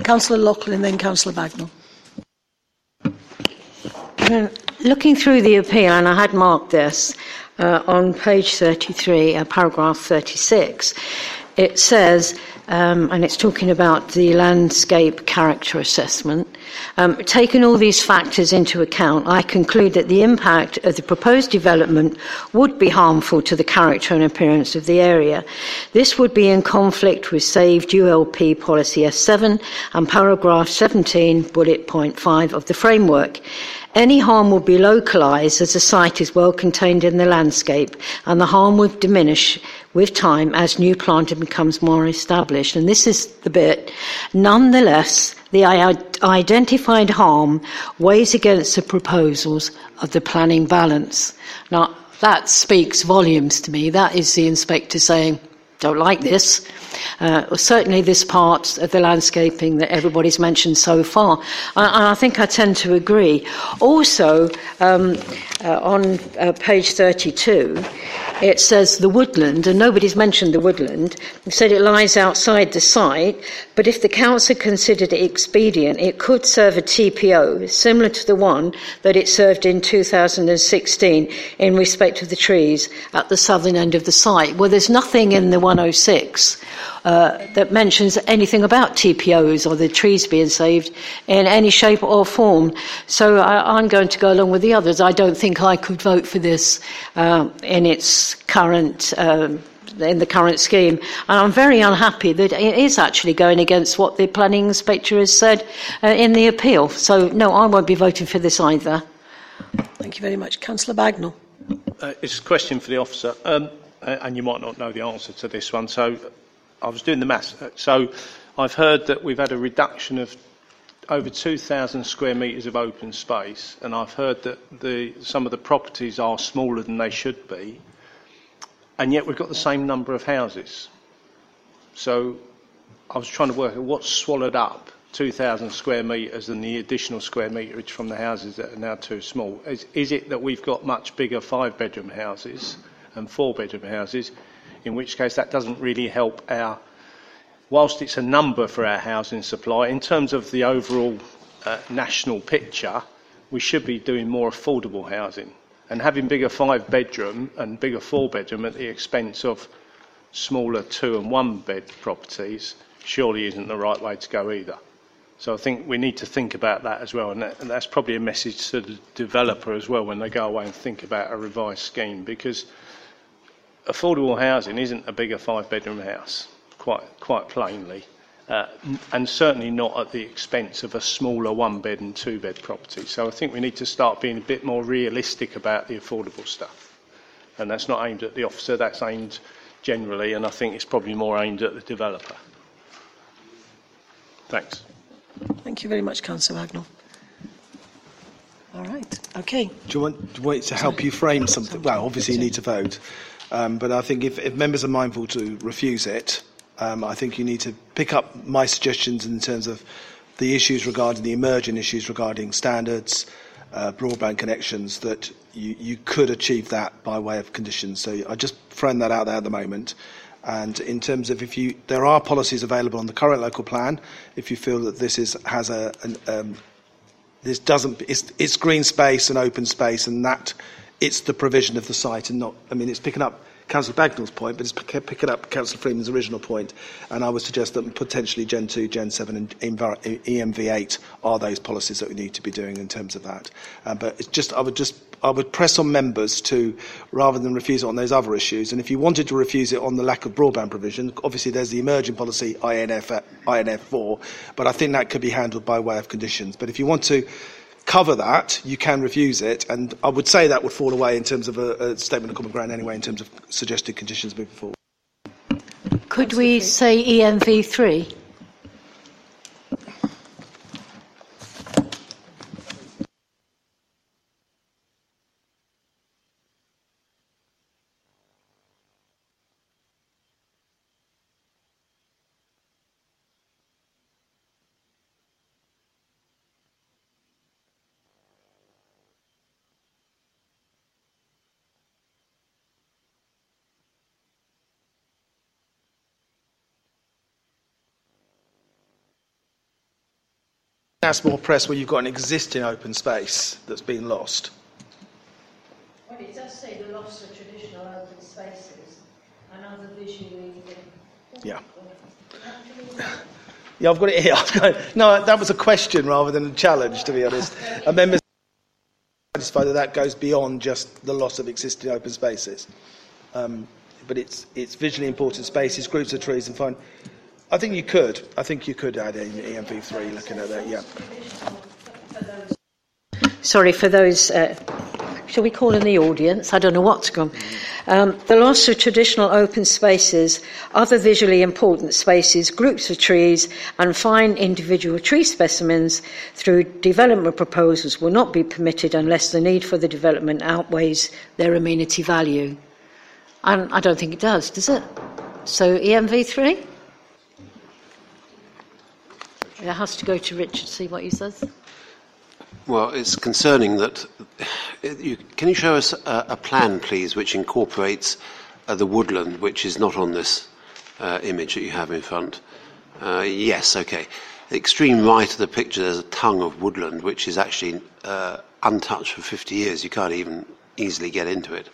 Councillor Loughlin, then Councillor Bagnall. Looking through the appeal, and I had marked this uh, on page 33, uh, paragraph 36, it says, um, and it's talking about the landscape character assessment. Um, taking all these factors into account, I conclude that the impact of the proposed development would be harmful to the character and appearance of the area. This would be in conflict with saved ULP policy S7 and paragraph 17, bullet point 5 of the framework. Any harm will be localised as the site is well contained in the landscape, and the harm will diminish with time as new planting becomes more established. And this is the bit. Nonetheless, the identified harm weighs against the proposals of the planning balance. Now, that speaks volumes to me. That is the inspector saying, don't like this. Uh, certainly, this part of the landscaping that everybody's mentioned so far. And I think I tend to agree. Also, um, uh, on uh, page 32, it says the woodland, and nobody's mentioned the woodland. It said it lies outside the site, but if the council considered it expedient, it could serve a TPO similar to the one that it served in 2016 in respect of the trees at the southern end of the site. Well, there's nothing in the 106 uh, that mentions anything about TPOs or the trees being saved in any shape or form. So I, am going to go along with the others. I don't think I could vote for this uh, in its current. Um, in the current scheme. And I'm very unhappy that it is actually going against what the planning inspector has said uh, in the appeal. So, no, I won't be voting for this either. Thank you very much. Councillor Bagnall. Uh, it's a question for the officer, um, and you might not know the answer to this one. So, I was doing the maths. So I've heard that we've had a reduction of over 2,000 square metres of open space, and I've heard that the, some of the properties are smaller than they should be, and yet we've got the same number of houses. So I was trying to work out what's swallowed up 2,000 square metres and the additional square meterage from the houses that are now too small. Is, is it that we've got much bigger five bedroom houses and four bedroom houses? in which case that doesn't really help our, whilst it's a number for our housing supply, in terms of the overall uh, national picture, we should be doing more affordable housing. And having bigger five bedroom and bigger four bedroom at the expense of smaller two and one bed properties surely isn't the right way to go either. So I think we need to think about that as well, and, that, and that's probably a message to the developer as well when they go away and think about a revised scheme, because affordable housing isn't a bigger five-bedroom house, quite quite plainly, uh, and certainly not at the expense of a smaller one-bed and two-bed property. So I think we need to start being a bit more realistic about the affordable stuff, and that's not aimed at the officer, that's aimed generally, and I think it's probably more aimed at the developer. Thanks. Thank you very much, Councillor Bagnall. All right. Okay. Do you want, do you want to help you frame something? Well, obviously you need to vote, um, but I think if, if members are mindful to refuse it, um, I think you need to pick up my suggestions in terms of the issues regarding the emerging issues regarding standards, uh, broadband connections, that you, you could achieve that by way of conditions. So I just throwing that out there at the moment. And in terms of if you, there are policies available on the current local plan. If you feel that this is has a, an, um, this doesn't, it's, it's green space and open space, and that it's the provision of the site, and not. I mean, it's picking up Councillor Bagnall's point, but it's picking up Councillor Freeman's original point, and I would suggest that potentially Gen 2, Gen 7, and ENV8 are those policies that we need to be doing in terms of that. Uh, but it's just, I would just, I would press on members to, rather than refuse it on those other issues, and if you wanted to refuse it on the lack of broadband provision, obviously there's the emerging policy INF, INF4, but I think that could be handled by way of conditions. But if you want to cover that, you can refuse it. And I would say that would fall away in terms of a, a statement of common ground anyway, in terms of suggested conditions moving forward. Could we say ENV3? That's more press where you've got an existing open space that's been lost. Well, it does say the loss of traditional open spaces and other visually. Yeah. Yeah, I've got it here. no, that was a question rather than a challenge, to be honest. And members satisfied that that goes beyond just the loss of existing open spaces. Um, but it's, it's visually important spaces, groups of trees, and fine. I think you could. I think you could add in ENV3 looking at that, yeah. Sorry for those. Uh, shall we call in the audience? I don't know what's gone. Um, the loss of traditional open spaces, other visually important spaces, groups of trees, and fine individual tree specimens through development proposals will not be permitted unless the need for the development outweighs their amenity value. And I don't think it does, does it? So ENV3? It has to go to Richard, to see what he says. Well, it's concerning that. You, can you show us a, a, plan, please, which incorporates uh, the woodland, which is not on this uh, image that you have in front? Uh, yes, okay. Extreme right of the picture, there's a tongue of woodland, which is actually uh, untouched for 50 years. You can't even easily get into it.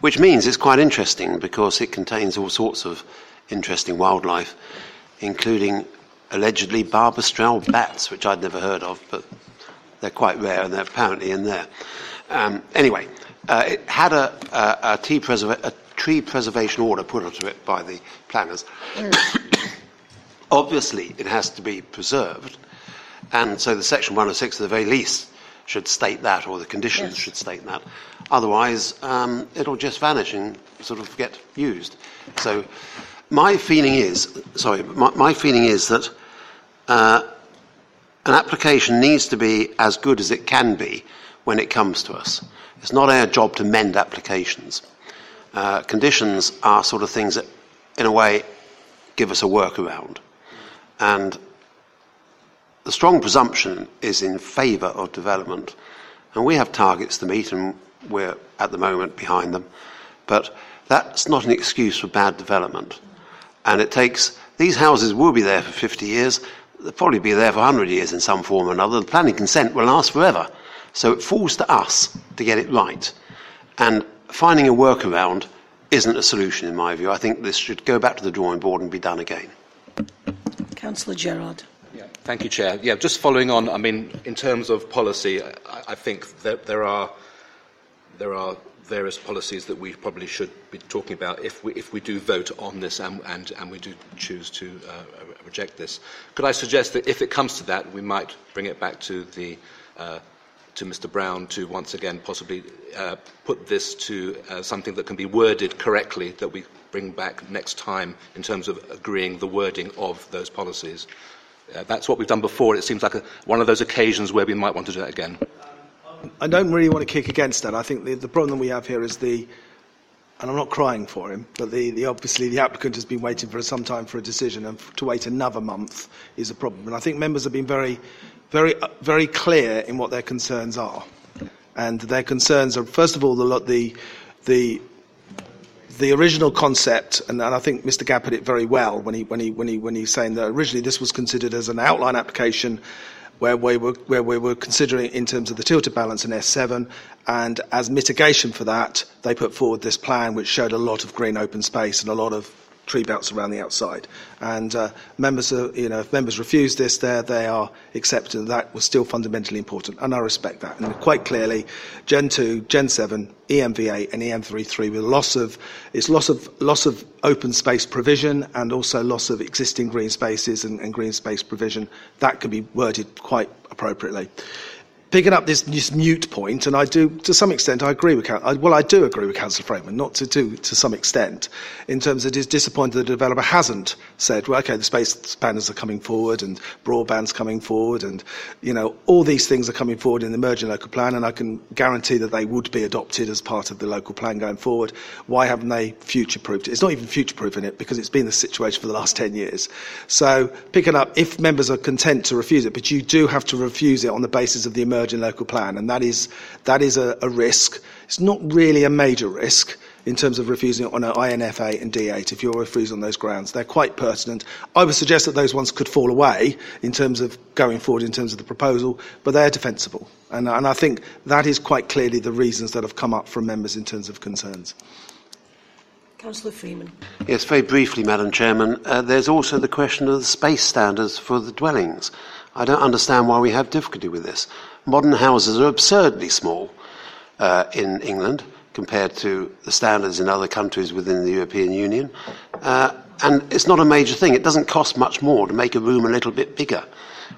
Which means it's quite interesting because it contains all sorts of interesting wildlife, including allegedly barbastelle bats, which I'd never heard of, but they're quite rare and they're apparently in there. Um, anyway, uh, it had a, a, a, preserva- a, tree preservation order put onto it by the planners. Obviously, it has to be preserved, and so the section 106 at the very least should state that, or the conditions yes. should state that. Otherwise, um, it'll just vanish and sort of get used. So, my feeling is, sorry, my, my feeling is that uh, an application needs to be as good as it can be when it comes to us. It's not our job to mend applications. Uh, conditions are sort of things that, in a way, give us a workaround. And the strong presumption is in favour of development. And we have targets to meet, and we're at the moment behind them. But that's not an excuse for bad development. And it takes, these houses will be there for 50 years, they'll probably be there for 100 years in some form or another. The planning consent will last forever. So it falls to us to get it right. And finding a workaround isn't a solution, in my view. I think this should go back to the drawing board and be done again. Councillor Gerard. Yeah. Thank you, Chair. Yeah, just following on, I mean, in terms of policy, I, I think that there are, there are various policies that we probably should be talking about if we, if we do vote on this and, and, and we do choose to uh, reject this. Could I suggest that if it comes to that, we might bring it back to the uh, to Mr. Brown to once again possibly uh, put this to uh, something that can be worded correctly that we bring back next time in terms of agreeing the wording of those policies. Uh, that's what we've done before. It seems like a, one of those occasions where we might want to do that again. I don't really want to kick against that. I think the, the problem we have here is the, and I'm not crying for him, but the, the, obviously the applicant has been waiting for some time for a decision, and to wait another month is a problem. And I think members have been very, very, very clear in what their concerns are. And their concerns are, first of all, the, the, the the original concept, and, and, I think Mr. Gadd put it very well when he when he when he when he's saying that originally this was considered as an outline application where we were where we were considering in terms of the tilted balance in S7, and as mitigation for that, they put forward this plan which showed a lot of green open space and a lot of tree belts around the outside. And uh, members, are, you know, if members refuse this, there they are accepting that was still fundamentally important, and I respect that. And quite clearly, Gen 2, Gen 7, ENV8, and EM33 with loss of it's loss of loss of open space provision and also loss of existing green spaces and, and green space provision. That can be worded quite appropriately picking up this, this mute point, and I do, to some extent, I agree with, I, well, I do agree with Councillor Freeman, not to, to, to some extent, in terms of it is disappointed the developer hasn't said, well, okay, the space spanners are coming forward and broadband's coming forward, and, you know, all these things are coming forward in the emerging local plan, and I can guarantee that they would be adopted as part of the local plan going forward. Why haven't they future-proofed it? It's not even future-proofing it because it's been the situation for the last 10 years. So, picking up, if members are content to refuse it, but you do have to refuse it on the basis of the emerging emerging local plan, and that is, that is a, a risk. It's not really a major risk in terms of refusing on an INF4 and D8 if you're refusing on those grounds. They're quite pertinent. I would suggest that those ones could fall away in terms of going forward in terms of the proposal, but they're defensible. And, and I think that is quite clearly the reasons that have come up from members in terms of concerns. Councillor Freeman. Yes, very briefly, Madam Chairman. Uh, there's also the question of the space standards for the dwellings. I don't understand why we have difficulty with this. Modern houses are absurdly small uh, in England compared to the standards in other countries within the European Union. Uh, and it's not a major thing. It doesn't cost much more to make a room a little bit bigger.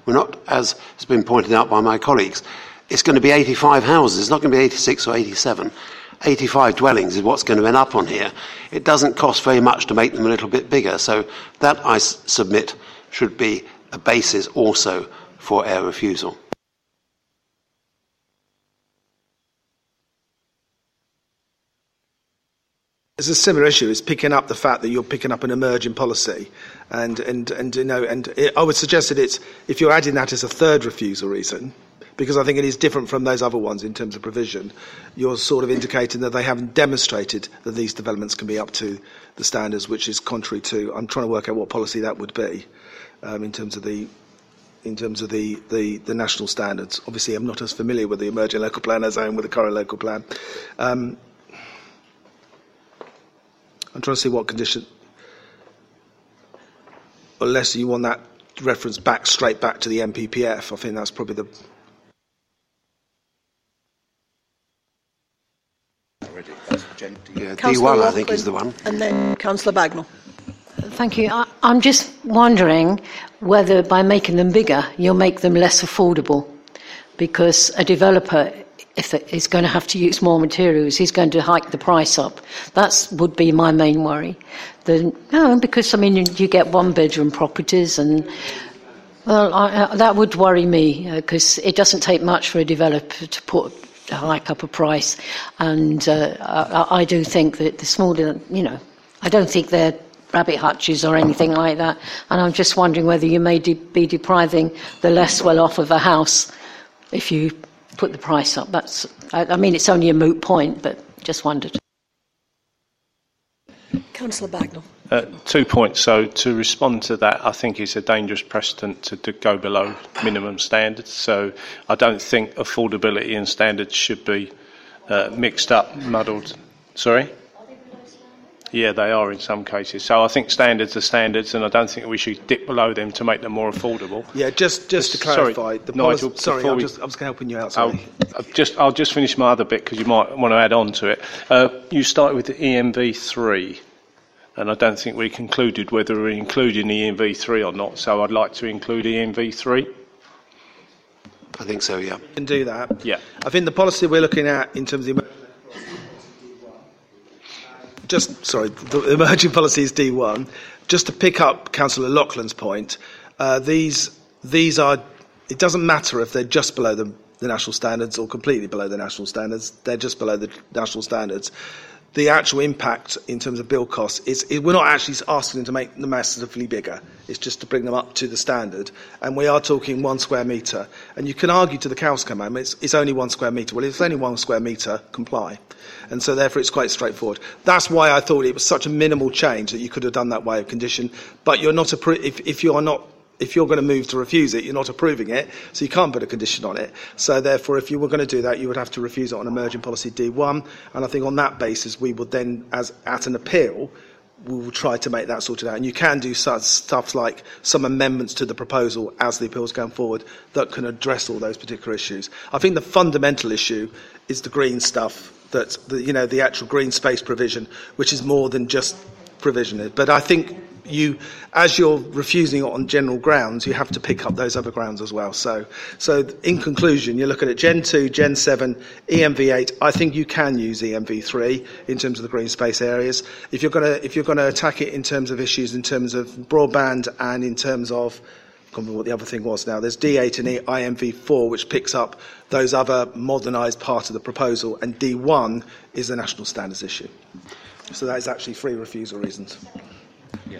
We're not, as has been pointed out by my colleagues, it's going to be 85 houses. It's not going to be 86 or 87. 85 dwellings is what's going to end up on here. It doesn't cost very much to make them a little bit bigger. So that, I submit, should be a basis also for our refusal. It's a similar issue. It's picking up the fact that you're picking up an emerging policy, and and and you know, and it, I would suggest that it's if you're adding that as a third refusal reason, because I think it is different from those other ones in terms of provision. You're sort of indicating that they haven't demonstrated that these developments can be up to the standards, which is contrary to. I'm trying to work out what policy that would be um, in terms of the in terms of the, the, the, national standards. Obviously, I'm not as familiar with the emerging local plan as I am with the current local plan. Um, I'm trying to see what condition. Unless you want that reference back straight back to the NPPF, I think that's probably the. Yeah, D1, I think, is the one. And then Councillor Bagnall. Thank you. I, I'm just wondering whether by making them bigger, you'll make them less affordable. Because a developer if he's going to have to use more materials, he's going to hike the price up. That would be my main worry. No, because I mean you get one bedroom properties and well, I, that would worry me because uh, it doesn't take much for a developer to put hike up a price, and uh, I, I, do think that the smaller, you know, I don't think they're rabbit hutches or anything like that, and I'm just wondering whether you may de- be depriving the less well off of a house if you put the price up. That's, I, I mean, it's only a moot point, but just wondered. Councillor Bagnall. Uh, two points. So to respond to that, I think it's a dangerous precedent to, to, go below minimum standards. So I don't think affordability and standards should be uh, mixed up, muddled. Sorry. Yeah, they are in some cases. So I think standards are standards, and I don't think we should dip below them to make them more affordable. Yeah, just just to Sorry, clarify, the Nigel, policy, sorry, I'm we- just, I'm just helping you out. I'll, Sorry. I'll just, I'll just finish my other bit because you might want to add on to it. Uh, you started with the ENV3, and I don't think we concluded whether we're including ENV3 or not, so I'd like to include E ENV3. I think so, yeah. can do that. Yeah. I think the policy we're looking at in terms of the just sorry, the emerging policy is D1. Just to pick up Councillor Loughlin's point, uh, these these are. It doesn't matter if they're just below the, the national standards or completely below the national standards. They're just below the national standards. The actual impact in terms of bill costs is it, we're not actually asking them to make them massively bigger. It's just to bring them up to the standard. And we are talking one square metre. And you can argue to the come home, it's, it's only one square metre. Well, if it's only one square metre, comply. And so therefore it's quite straightforward. That's why I thought it was such a minimal change that you could have done that way of condition. But you're not appro- if, if you are not if you're going to move to refuse it, you're not approving it, so you can't put a condition on it. So therefore, if you were going to do that, you would have to refuse it on emerging policy D1. And I think on that basis, we would then, as at an appeal, we will try to make that sorted out. And you can do such stuff like some amendments to the proposal as the appeals going forward that can address all those particular issues. I think the fundamental issue is the green stuff, that the, you know the actual green space provision, which is more than just provision. But I think you, as you're refusing it on general grounds, you have to pick up those other grounds as well. So, so in conclusion, you're looking at Gen 2, Gen 7, ENV8. I think you can use ENV3 in terms of the green space areas. If you're going to, if you're going to attack it in terms of issues, in terms of broadband and in terms of I can't remember what the other thing was now. There's D8 and INF4, which picks up those other modernised parts of the proposal, and D1 is the national standards issue. So that is actually three refusal reasons.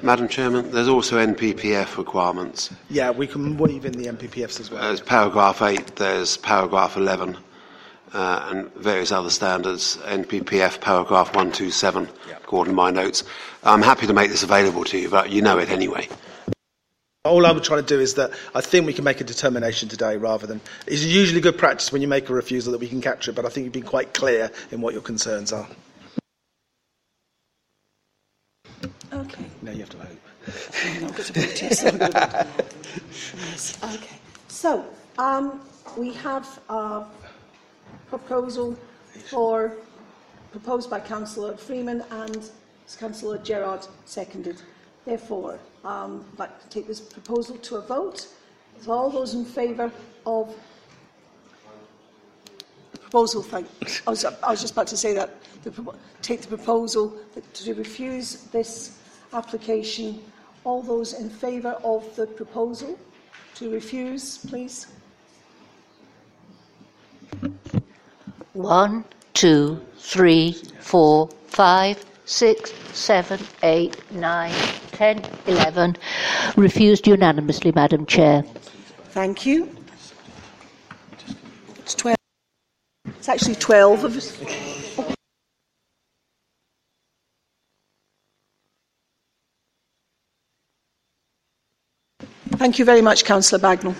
Madam Chairman, there's also NPPF requirements. Yeah, we can weave in the NPPFs as well. There's paragraph 8, there's paragraph 11, uh, and various other standards. NPPF paragraph 127, according to my notes. I'm happy to make this available to you, but you know it anyway. All I'm trying to do is that I think we can make a determination today rather than. It's usually good practice when you make a refusal that we can capture it, but I think you've been quite clear in what your concerns are. Okay. Now you have to vote. No, I've got to vote, yes. Yes, Okay. So, um, we have a proposal for, proposed by Councillor Freeman and Councillor Gerard seconded. Therefore, um, I'd like to take this proposal to a vote. So all those in favour of the proposal, thank, I was, I was just about to say that, the, take the proposal to refuse this application. All those in favour of the proposal to refuse, please. One, two, three, four, five, six, seven, eight, nine, ten, eleven. Refused unanimously, Madam Chair. Thank you. It's 12. It's actually 12 of us. Thank you very much, Councillor Bagnall.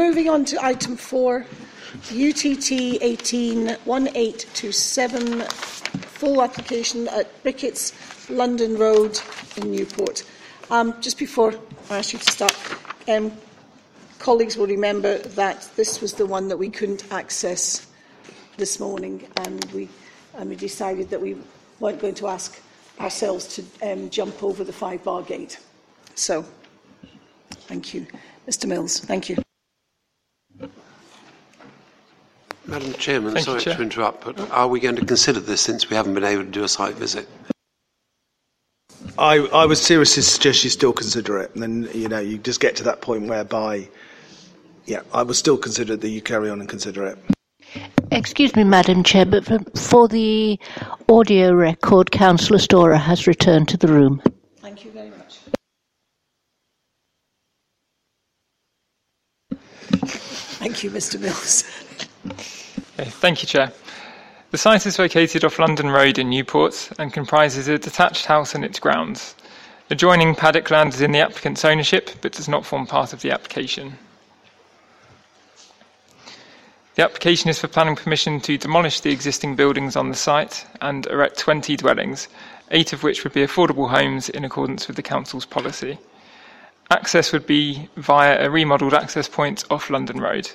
Moving on to item four, UTT 181827, full application at Brickett's London Road in Newport. Um, just before I ask you to start, um, colleagues will remember that this was the one that we couldn't access this morning, and we and we decided that we weren't going to ask ourselves to um, jump over the five bar gate. So, thank you. Mr Mills, thank you. Madam Chairman, Thank you, sorry Chair. to interrupt, but are we going to consider this since we haven't been able to do a site visit? I, I would seriously suggest you still consider it, and then you know you just get to that point whereby, yeah, I would still consider that you carry on and consider it. Excuse me, Madam Chair, but for, for the audio record, Councillor Storah has returned to the room. Thank you very much. Thank you, Mr Mills. Okay, thank you, Chair. The site is located off London Road in Newport and comprises a detached house and its grounds. Adjoining paddock land is in the applicant's ownership but does not form part of the application. The application is for planning permission to demolish the existing buildings on the site and erect 20 dwellings, eight of which would be affordable homes in accordance with the Council's policy. Access would be via a remodelled access point off London Road.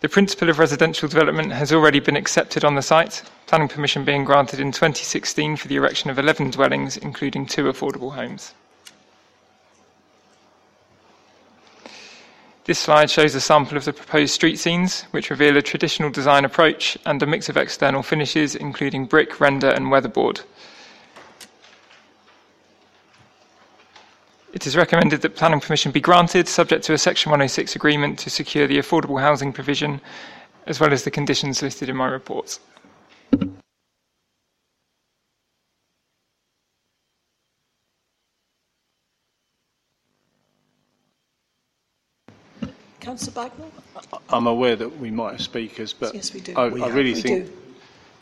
The principle of residential development has already been accepted on the site, planning permission being granted in 2016 for the erection of 11 dwellings, including two affordable homes. This slide shows a sample of the proposed street scenes, which reveal a traditional design approach and a mix of external finishes, including brick, render, and weatherboard. It is recommended that planning permission be granted, subject to a Section 106 agreement to secure the affordable housing provision, as well as the conditions listed in my report. Councillor Bagnall? I'm aware that we might have speakers, but Yes, we do. I, We I have. really We think do.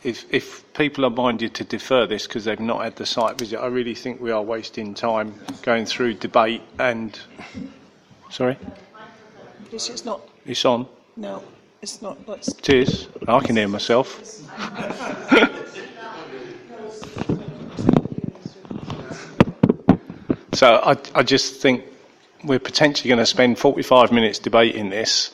If, if people are minded to defer this because they've not had the site visit, I really think we are wasting time going through debate and. Sorry, This is not, it's on. no, it's not, let's, It is. I can hear myself. so I, I just think we're potentially going to spend 45 minutes debating this.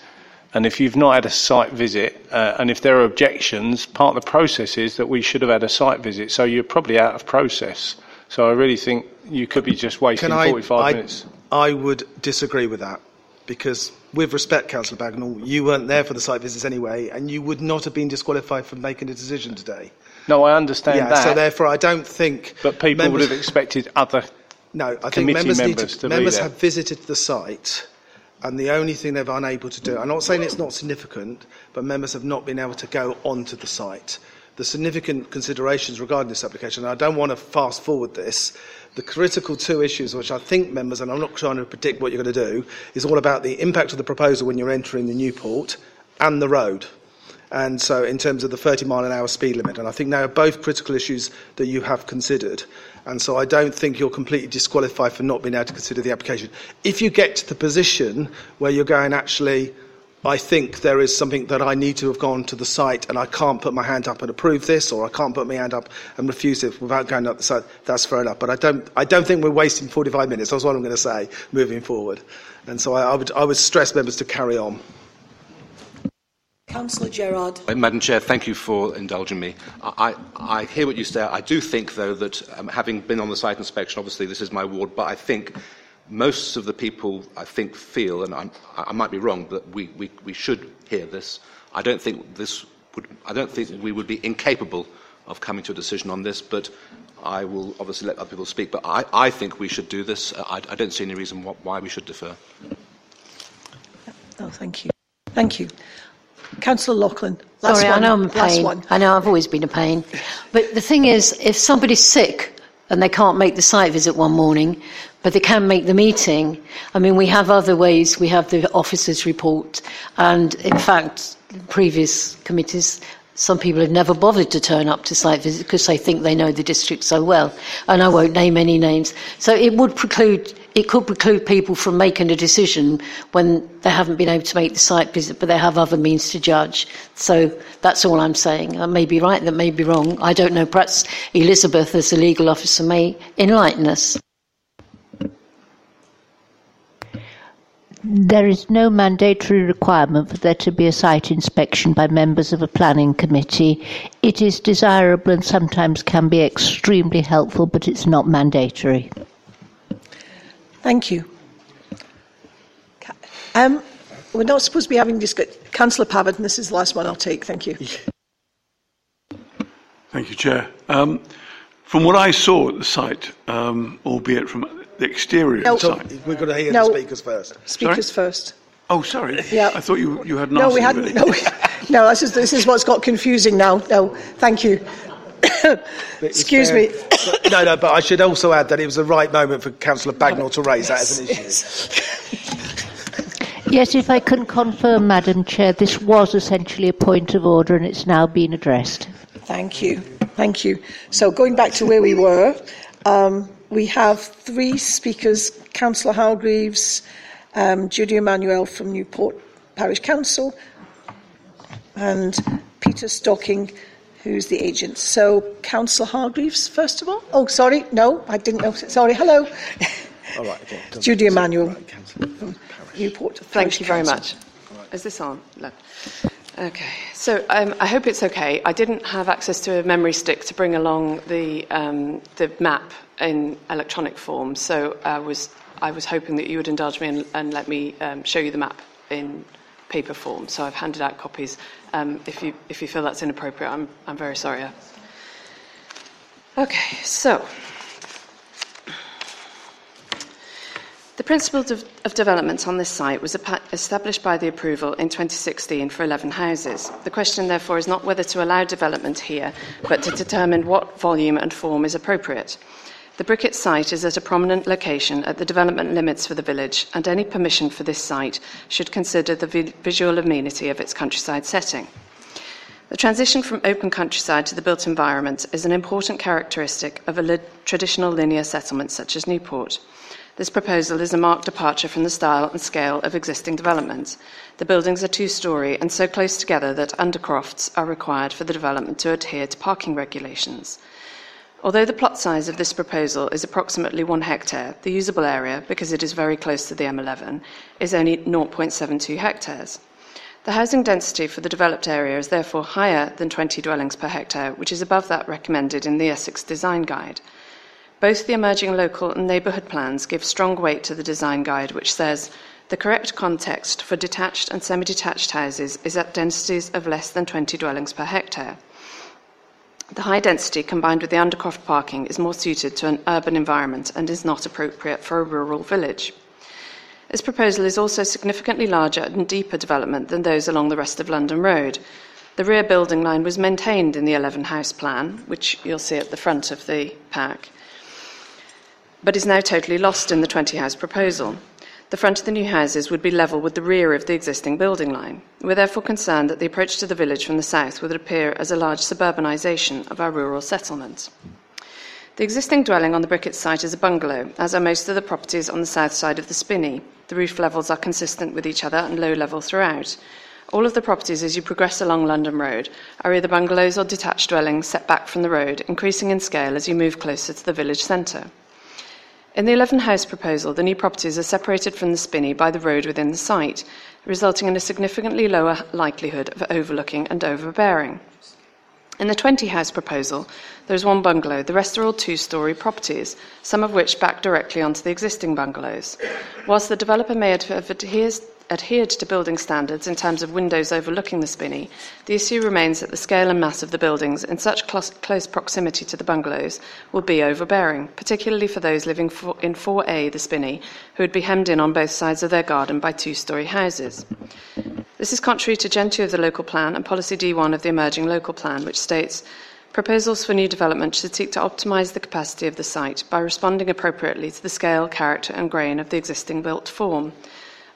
And if you've not had a site visit, uh, and if there are objections, part of the process is that we should have had a site visit. So you're probably out of process. So I really think you could be just wasting Can I, 45 I, minutes. I would disagree with that because, with respect, Councillor Bagnall, you weren't there for the site visits anyway, and you would not have been disqualified from making a decision today. No, I understand yeah, that. so therefore, I don't think. but people members- would have expected other No, I think committee members, need members to, to be members have visited the site, and the only thing they've unable to do. I'm not saying it's not significant, but members have not been able to go onto the site. The significant considerations regarding this application, I don't want to fast forward this. The critical two issues, which I think members, and I'm not trying to predict what you're going to do, is all about the impact of the proposal when you're entering the Newport and the road. And so, in terms of the 30 mile an hour speed limit, and I think they are both critical issues that you have considered. And so, I don't think you're completely disqualified for not being able to consider the application. If you get to the position where you're going, actually, I think there is something that I need to have gone to the site and I can't put my hand up and approve this, or I can't put my hand up and refuse it without going up the site, that's fair enough. But I don't, I don't think we're wasting 45 minutes. That's what I'm going to say moving forward. And so, I, I, would, I would stress members to carry on. Councillor Gerard. Uh, Madam Chair, thank you for indulging me. I, I, I hear what you say. I do think, though, that um, having been on the site inspection, obviously this is my ward, but I think most of the people, I think, feel, and I'm, I might be wrong, but we, we, we should hear this. I don't think this would, I don't think we would be incapable of coming to a decision on this, but I will obviously let other people speak. But I, I think we should do this. I, I don't see any reason why we should defer. Oh, thank you. Thank you. Councillor Loughlin. Last Sorry, one. I know I'm a pain. I know I've always been a pain. But the thing is, if somebody's sick and they can't make the site visit one morning, but they can make the meeting, I mean, we have other ways. We have the officers' report. And in fact, previous committees, some people have never bothered to turn up to site visits because they think they know the district so well. And I won't name any names. So it would preclude, it could preclude people from making a decision when they haven't been able to make the site visit, but they have other means to judge. So that's all I'm saying. I may be right, that may be wrong. I don't know. Perhaps Elizabeth, as a legal officer, may enlighten us. there is no mandatory requirement for there to be a site inspection by members of a planning committee. It is desirable and sometimes can be extremely helpful, but it's not mandatory. Thank you. Um, we're not supposed to be having discussion. Councillor Pavitt, and this is the last one I'll take. Thank you. Thank you, Chair. Um, from what I saw at the site, um, albeit from the exterior No. of the site. We've got to hear No. the speakers first. Speakers first. Oh, sorry. Yeah. I thought you, you had an No, answer we hadn't. already. No, no this, is, this is what's got confusing now. No, thank you. It's Excuse fair- me. but- no, no, but I should also add that it was the right moment for Councillor Bagnall to raise that as an issue. Yes, if I can confirm, Madam Chair, this was essentially a point of order and it's now been addressed. Thank you. Thank you. So going back to where we were, um, we have three speakers, Councillor Hargreaves, um, Judy Emanuel from Newport Parish Council, and Peter Stocking, who's the agent. So Councillor Hargreaves, first of all. Oh, sorry, no, I didn't know. Sorry, hello. All right, okay. Judy Emmanuel from Newport Thank Parish you very Council. much. Is this on? No. Okay. So um, I hope it's okay. I didn't have access to a memory stick to bring along the um, the map in electronic form. So I was I was hoping that you would indulge me and, and let me um, show you the map in paper form. So I've handed out copies. Um, if you if you feel that's inappropriate, I'm I'm very sorry. Okay. So. The principles of, of development on this site was established by the approval in 2016 for 11 houses. The question, therefore, is not whether to allow development here, but to determine what volume and form is appropriate. The Brickett site is at a prominent location at the development limits for the village, and any permission for this site should consider the vi- visual amenity of its countryside setting. The transition from open countryside to the built environment is an important characteristic of a li- traditional linear settlement such as Newport. This proposal is a marked departure from the style and scale of existing development. The buildings are two storey and so close together that undercrofts are required for the development to adhere to parking regulations. Although the plot size of this proposal is approximately one hectare, the usable area, because it is very close to the M11, is only 0.72 hectares. The housing density for the developed area is therefore higher than 20 dwellings per hectare, which is above that recommended in the Essex Design Guide. Both the emerging local and neighbourhood plans give strong weight to the design guide, which says the correct context for detached and semi detached houses is at densities of less than 20 dwellings per hectare. The high density combined with the undercroft parking is more suited to an urban environment and is not appropriate for a rural village. This proposal is also significantly larger and deeper development than those along the rest of London Road. The rear building line was maintained in the 11 house plan, which you'll see at the front of the pack, but is now totally lost in the 20 house proposal. The front of the new houses would be level with the rear of the existing building line. We're therefore concerned that the approach to the village from the south would appear as a large suburbanisation of our rural settlement. The existing dwelling on the Brickett site is a bungalow, as are most of the properties on the south side of the Spinney. The roof levels are consistent with each other and low level throughout. All of the properties as you progress along London Road are either bungalows or detached dwellings set back from the road, increasing in scale as you move closer to the village centre. In the 11 house proposal, the new properties are separated from the spinney by the road within the site, resulting in a significantly lower likelihood of overlooking and overbearing. In the 20 house proposal, there is one bungalow. The rest are all two story properties, some of which back directly onto the existing bungalows. Whilst the developer may have adheres, adhered to building standards in terms of windows overlooking the spinney, the issue remains that the scale and mass of the buildings in such close, proximity to the bungalows will be overbearing, particularly for those living in 4A, the spinney, who would be hemmed in on both sides of their garden by two story houses. This is contrary to Gen 2 of the local plan and Policy D1 of the emerging local plan, which states proposals for new development should seek to optimise the capacity of the site by responding appropriately to the scale, character, and grain of the existing built form.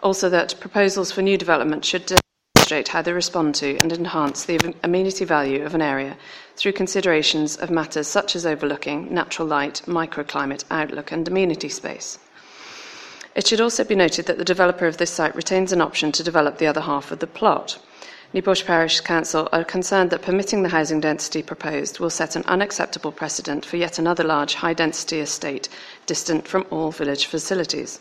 Also, that proposals for new development should demonstrate how they respond to and enhance the amenity value of an area through considerations of matters such as overlooking, natural light, microclimate, outlook, and amenity space. It should also be noted that the developer of this site retains an option to develop the other half of the plot. Newport Parish Council are concerned that permitting the housing density proposed will set an unacceptable precedent for yet another large high density estate distant from all village facilities.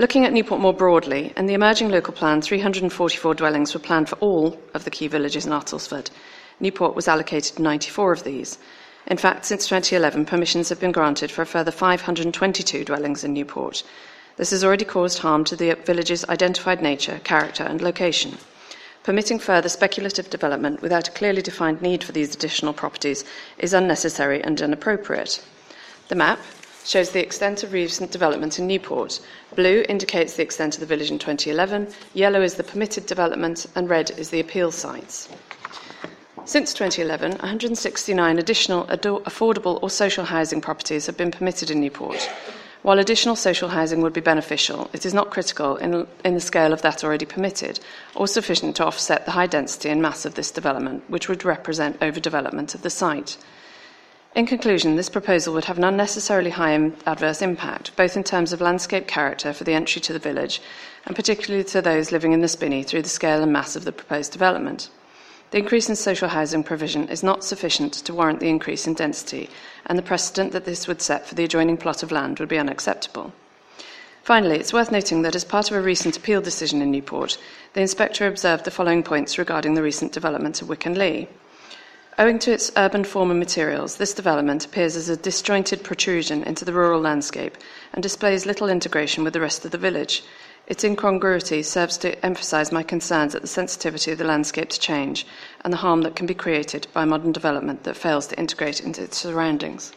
Looking at Newport more broadly, in the emerging local plan, 344 dwellings were planned for all of the key villages in Uttlesford. Newport was allocated 94 of these. In fact, since 2011, permissions have been granted for a further 522 dwellings in Newport. This has already caused harm to the village's identified nature, character, and location. Permitting further speculative development without a clearly defined need for these additional properties is unnecessary and inappropriate. The map shows the extent of recent development in Newport. Blue indicates the extent of the village in 2011, yellow is the permitted development, and red is the appeal sites. Since 2011, 169 additional affordable or social housing properties have been permitted in Newport. While additional social housing would be beneficial, it is not critical in, in, the scale of that already permitted, or sufficient to offset the high density and mass of this development, which would represent overdevelopment of the site. In conclusion, this proposal would have an unnecessarily high adverse impact, both in terms of landscape character for the entry to the village, and particularly to those living in the Spinney through the scale and mass of the proposed development. The increase in social housing provision is not sufficient to warrant the increase in density, and the precedent that this would set for the adjoining plot of land would be unacceptable. Finally, it's worth noting that as part of a recent appeal decision in Newport, the inspector observed the following points regarding the recent development of Wick and Lee. Owing to its urban form and materials, this development appears as a disjointed protrusion into the rural landscape and displays little integration with the rest of the village, its incongruity serves to emphasise my concerns at the sensitivity of the landscape to change and the harm that can be created by modern development that fails to integrate into its surroundings.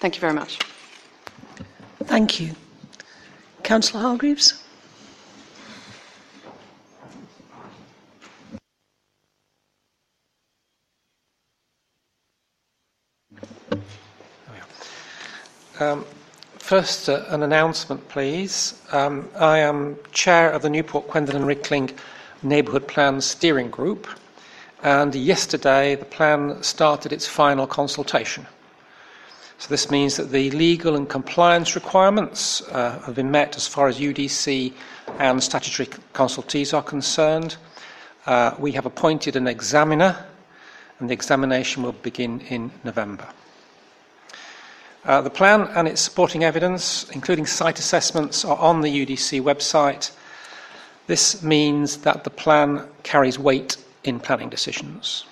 Thank you very much. Thank you. Councillor Hargreaves. Um, First, uh, an announcement, please. Um, I am chair of the Newport Quendon and Rickling Neighbourhood Plan Steering Group, and yesterday the plan started its final consultation. So, this means that the legal and compliance requirements uh, have been met as far as UDC and statutory consultees are concerned. Uh, we have appointed an examiner, and the examination will begin in November. Uh, the plan and its supporting evidence, including site assessments, are on the UDC website. This means that the plan carries weight in planning decisions.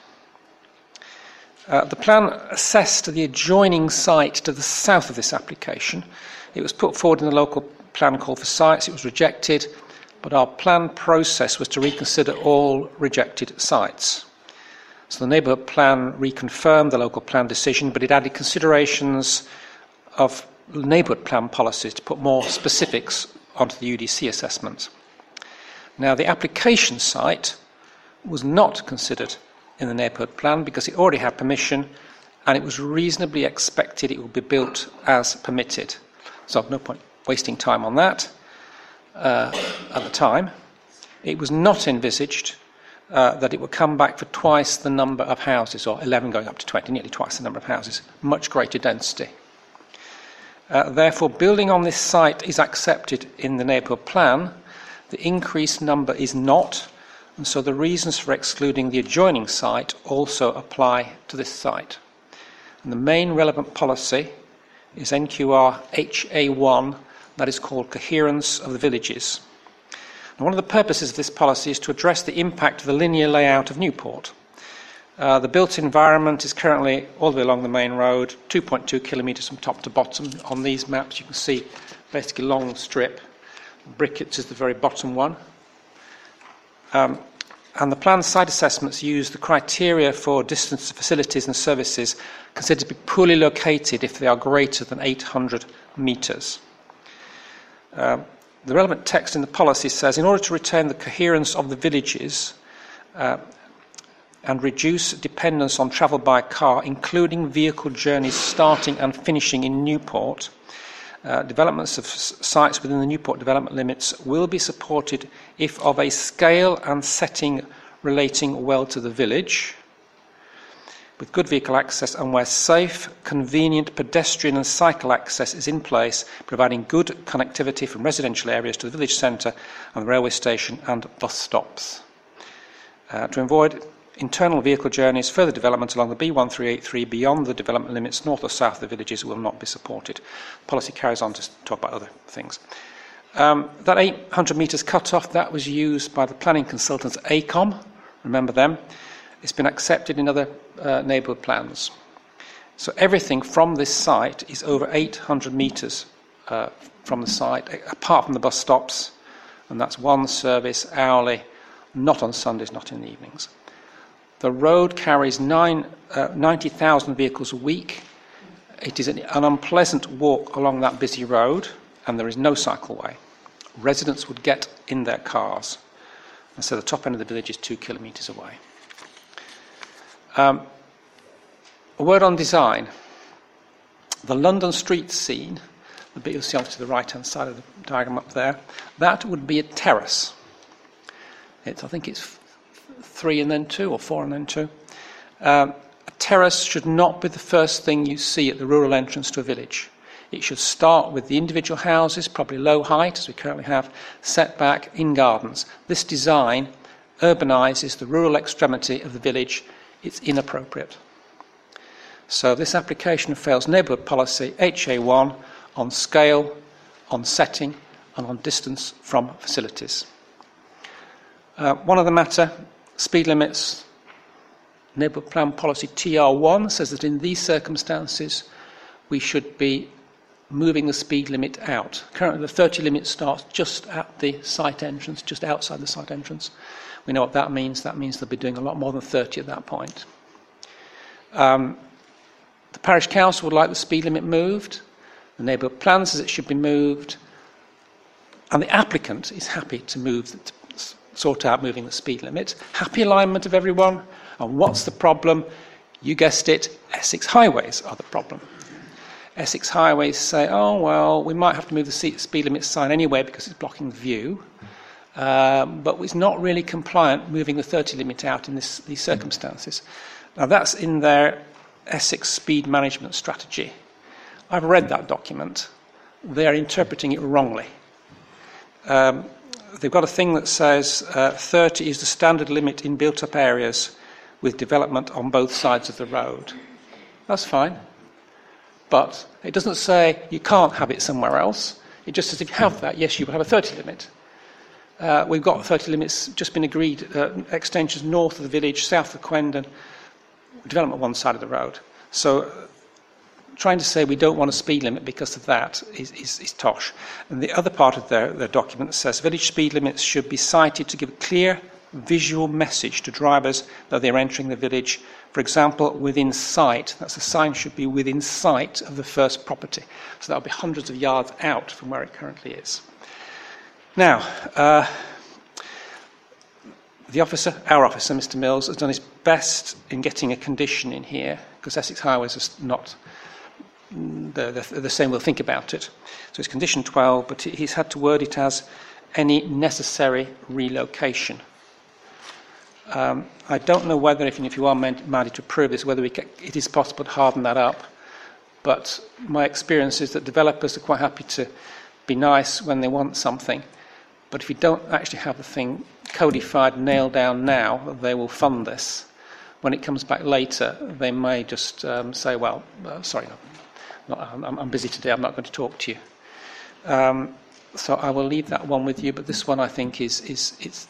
Uh, the plan assessed the adjoining site to the south of this application. It was put forward in the local plan call for sites, it was rejected, but our plan process was to reconsider all rejected sites. So the neighbourhood plan reconfirmed the local plan decision, but it added considerations of neighbourhood plan policies to put more specifics onto the UDC assessment. Now, the application site was not considered in the neighbourhood plan because it already had permission and it was reasonably expected it would be built as permitted. So, no point wasting time on that uh, at the time. It was not envisaged uh, that it would come back for twice the number of houses, or 11 going up to 20, nearly twice the number of houses, much greater density. Uh, therefore, building on this site is accepted in the neighbourhood plan. The increased number is not, and so the reasons for excluding the adjoining site also apply to this site. And the main relevant policy is NQR HA1, that is called Coherence of the Villages. And one of the purposes of this policy is to address the impact of the linear layout of Newport. Uh, the built environment is currently all the way along the main road, 2.2 kilometres from top to bottom. On these maps, you can see basically a long strip. Brickets is the very bottom one. Um, and the planned site assessments use the criteria for distance to facilities and services considered to be poorly located if they are greater than 800 metres. Uh, the relevant text in the policy says in order to retain the coherence of the villages, uh, and reduce dependence on travel by car, including vehicle journeys starting and finishing in Newport. Uh, developments of sites within the Newport development limits will be supported if of a scale and setting relating well to the village, with good vehicle access and where safe, convenient pedestrian and cycle access is in place, providing good connectivity from residential areas to the village centre and the railway station and bus stops. Uh, to avoid internal vehicle journeys, further development along the B1383 beyond the development limits north or south of the villages will not be supported. Policy carries on to talk about other things. Um, that 800 metres cut-off, that was used by the planning consultants AECOM, remember them. It's been accepted in other uh, neighbourhood plans. So everything from this site is over 800 metres uh, from the site, apart from the bus stops, and that's one service hourly, not on Sundays, not in the evenings. The road carries nine, uh, 90,000 vehicles a week. It is an, an unpleasant walk along that busy road, and there is no cycleway. Residents would get in their cars, and so the top end of the village is two kilometres away. Um, a word on design. The London street scene, the bit you'll see off to the right hand side of the diagram up there, that would be a terrace. It's, I think it's three and then two, or four and then two. Um, a terrace should not be the first thing you see at the rural entrance to a village. It should start with the individual houses, probably low height, as we currently have, set back in gardens. This design urbanises the rural extremity of the village. It's inappropriate. So this application fails neighbourhood policy HA1 on scale, on setting, and on distance from facilities. Uh, one other matter speed limits. Neighbourhood Plan Policy TR1 says that in these circumstances we should be moving the speed limit out. Currently, the 30 limit starts just at the site entrance, just outside the site entrance. We know what that means. That means they'll be doing a lot more than 30 at that point. Um, the parish council would like the speed limit moved. The neighbourhood plan says it should be moved. And the applicant is happy to move, sort out moving the speed limit. Happy alignment of everyone. And what's the problem? You guessed it, Essex highways are the problem. Essex highways say, oh, well, we might have to move the speed limit sign anyway because it's blocking the view. Um, but it's not really compliant moving the 30 limit out in this, these circumstances. Now, that's in their Essex speed management strategy. I've read that document. They're interpreting it wrongly. Um, they've got a thing that says uh, 30 is the standard limit in built up areas with development on both sides of the road. That's fine. But it doesn't say you can't have it somewhere else. It just says if you have that, yes, you will have a 30 limit. Uh, we've got 30 limits just been agreed, uh, extensions north of the village, south of Quendon, development on one side of the road. So trying to say we don't want a speed limit because of that is, is, is tosh. And the other part of their, their document says village speed limits should be sited to give a clear visual message to drivers that they're entering the village. For example, within sight, that's the sign should be within sight of the first property. So that'll be hundreds of yards out from where it currently is. Now, uh, the officer, our officer, Mr. Mills, has done his best in getting a condition in here because Essex Highways is not the, the, the same. We'll think about it. So it's condition 12, but he's had to word it as any necessary relocation. Um, I don't know whether, if, if you are minded to approve this, whether can, it is possible to harden that up. But my experience is that developers are quite happy to be nice when they want something. But if you don't actually have the thing codified, nailed down now, they will fund this. When it comes back later, they may just um, say, well, uh, sorry, not, I'm, I'm, busy today, I'm not going to talk to you. Um, so I will leave that one with you, but this one I think is, is it's,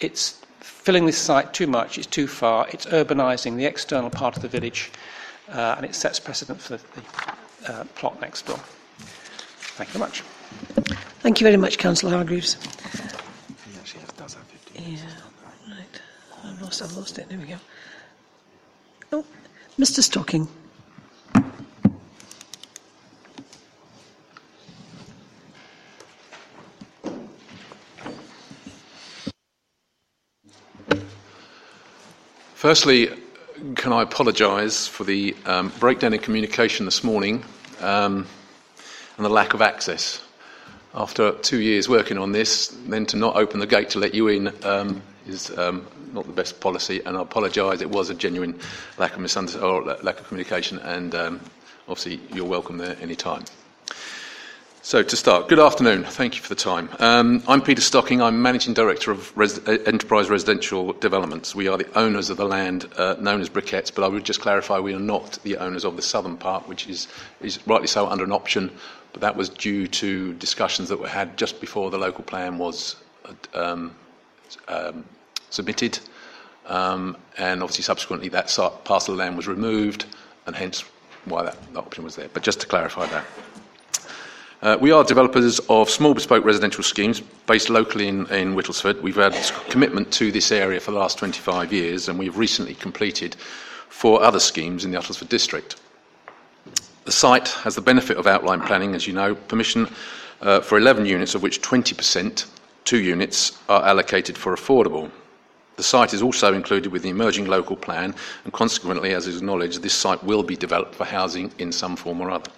it's filling this site too much, it's too far, it's urbanising the external part of the village, uh, and it sets precedent for the uh, plot next door. Thank you very much. Thank you very much, Councillor Hargreaves. Yeah, right. I've lost, I've lost it. There we go. Oh, Mr. Stocking. Firstly, can I apologise for the um, breakdown in communication this morning um, and the lack of access after two years working on this, then to not open the gate to let you in um, is um, not the best policy. And I apologise. It was a genuine lack of misunderstanding or lack of communication, and um, obviously you're welcome there any time. So to start, good afternoon. Thank you for the time. Um, I'm Peter Stocking. I'm managing director of Res- Enterprise Residential Developments. We are the owners of the land uh, known as Brickets, but I would just clarify we are not the owners of the southern part, which is, is rightly so under an option but that was due to discussions that were had just before the local plan was um, um, submitted, um, and obviously subsequently that parcel of land was removed, and hence why that option was there. But just to clarify that. Uh, we are developers of small bespoke residential schemes based locally in, in Whittlesford. We've had commitment to this area for the last 25 years, and we've recently completed four other schemes in the Uttlesford district. The site has the benefit of outline planning, as you know, permission uh, for 11 units, of which 20%, two units, are allocated for affordable. The site is also included with the emerging local plan, and consequently, as is acknowledged, this site will be developed for housing in some form or other.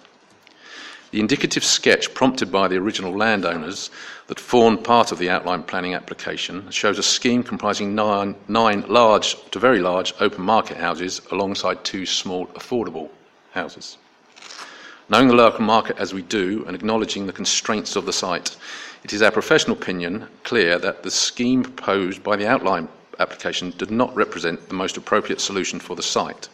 The indicative sketch prompted by the original landowners that formed part of the outline planning application shows a scheme comprising nine, nine large to very large open market houses alongside two small affordable houses. Knowing the local market as we do and acknowledging the constraints of the site, it is our professional opinion clear that the scheme proposed by the outline application did not represent the most appropriate solution for the site.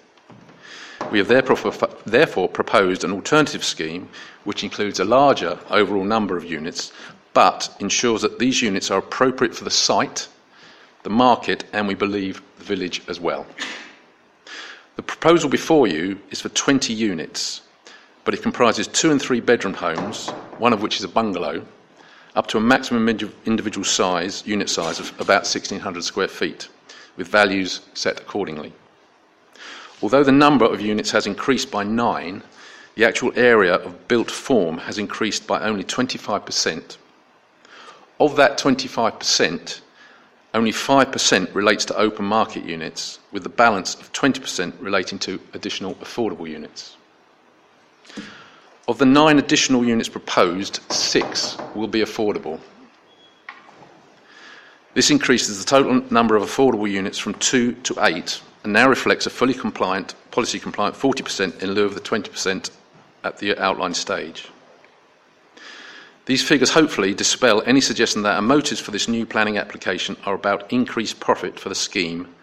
We have therefore, proposed an alternative scheme which includes a larger overall number of units but ensures that these units are appropriate for the site, the market, and we believe the village as well. The proposal before you is for 20 units, but it comprises two and three bedroom homes, one of which is a bungalow, up to a maximum individual size, unit size of about 1600 square feet, with values set accordingly. Although the number of units has increased by nine, the actual area of built form has increased by only 25%. Of that 25%, only 5% relates to open market units, with the balance of 20% relating to additional affordable units. Of the nine additional units proposed, six will be affordable. This increases the total number of affordable units from two to eight and now reflects a fully compliant, policy compliant 40% in lieu of the 20% at the outline stage. These figures hopefully dispel any suggestion that our motives for this new planning application are about increased profit for the scheme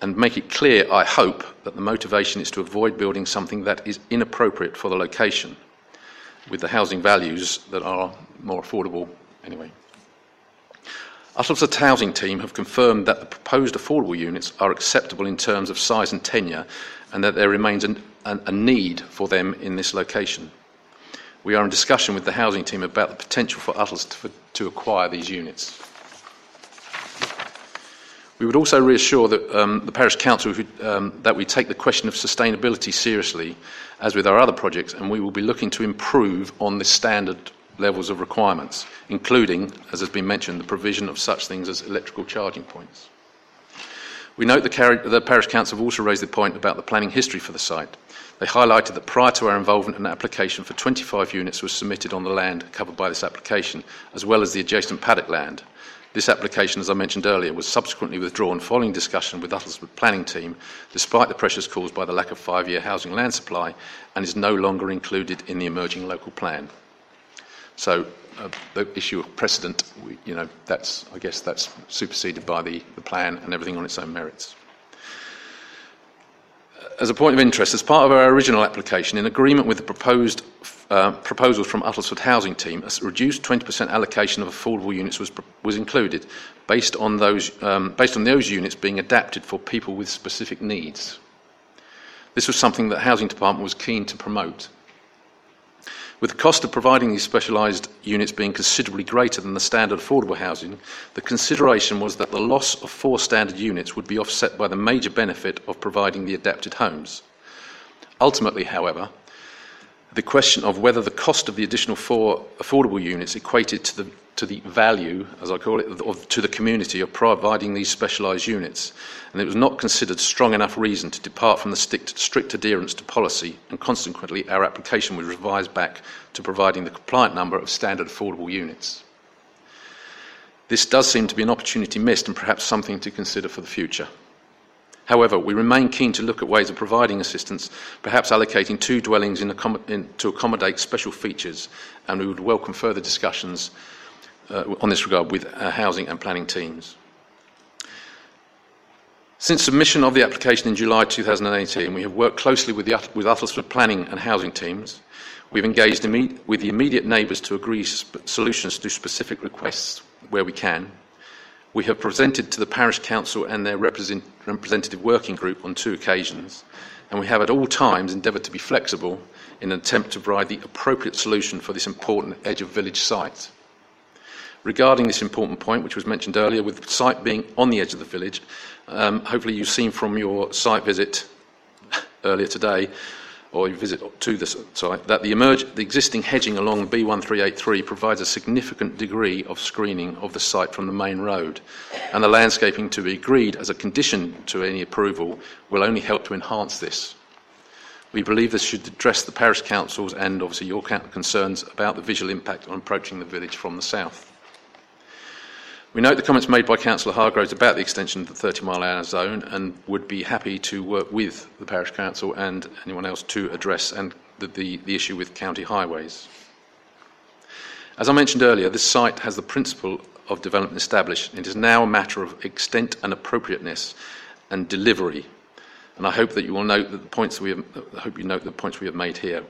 and make it clear, I hope, that the motivation is to avoid building something that is inappropriate for the location with the housing values that are more affordable anyway. Uttlesford Housing Team have confirmed that the proposed affordable units are acceptable in terms of size and tenure and that there remains an, an, a need for them in this location. We are in discussion with the housing team about the potential for Uttlesford to acquire these units. We would also reassure that, um, the Parish Council um, that we take the question of sustainability seriously, as with our other projects, and we will be looking to improve on the standard levels of requirements, including, as has been mentioned, the provision of such things as electrical charging points. We note the, the Parish Council have also raised the point about the planning history for the site. They highlighted that prior to our involvement, an application for 25 units was submitted on the land covered by this application, as well as the adjacent paddock land. This application, as I mentioned earlier, was subsequently withdrawn following discussion with Uttlesford planning team, despite the pressures caused by the lack of five year housing land supply, and is no longer included in the emerging local plan. So uh, the issue of precedent, we, you know, that's, I guess that's superseded by the, the plan and everything on its own merits. As a point of interest, as part of our original application, in agreement with the proposed uh, proposals from Uttlesford Housing Team, a reduced 20% allocation of affordable units was, was included, based on, those, um, based on those units being adapted for people with specific needs. This was something that the Housing Department was keen to promote. With the cost of providing these specialised units being considerably greater than the standard affordable housing, the consideration was that the loss of four standard units would be offset by the major benefit of providing the adapted homes. Ultimately, however, the question of whether the cost of the additional four affordable units equated to the to the value, as I call it, of, to the community of providing these specialised units, and it was not considered strong enough reason to depart from the strict, strict adherence to policy, and consequently our application was revised back to providing the compliant number of standard affordable units. This does seem to be an opportunity missed and perhaps something to consider for the future. However, we remain keen to look at ways of providing assistance, perhaps allocating two dwellings in, in, to accommodate special features, and we would welcome further discussions uh, on this regard with our housing and planning teams. Since submission of the application in July 2018, we have worked closely with, the, with Uttlesford planning and housing teams. We've engaged imme- with the immediate neighbours to agree sp- solutions to specific requests where we can. We have presented to the parish council and their represent- representative working group on two occasions, and we have at all times endeavoured to be flexible in an attempt to provide the appropriate solution for this important edge of village site. Regarding this important point, which was mentioned earlier, with the site being on the edge of the village, um, hopefully you've seen from your site visit earlier today, or your visit to the site, that the, emerge, the existing hedging along B1383 provides a significant degree of screening of the site from the main road, and the landscaping to be agreed as a condition to any approval will only help to enhance this. We believe this should address the parish councils and obviously your concerns about the visual impact on approaching the village from the south. We note the comments made by Councillor Hargroves about the extension of the 30 mile hour zone and would be happy to work with the Parish Council and anyone else to address and the, the, the issue with county highways. As I mentioned earlier, this site has the principle of development established. It is now a matter of extent and appropriateness and delivery. And I hope that you will note that the points we have, I hope you note the points we have made here.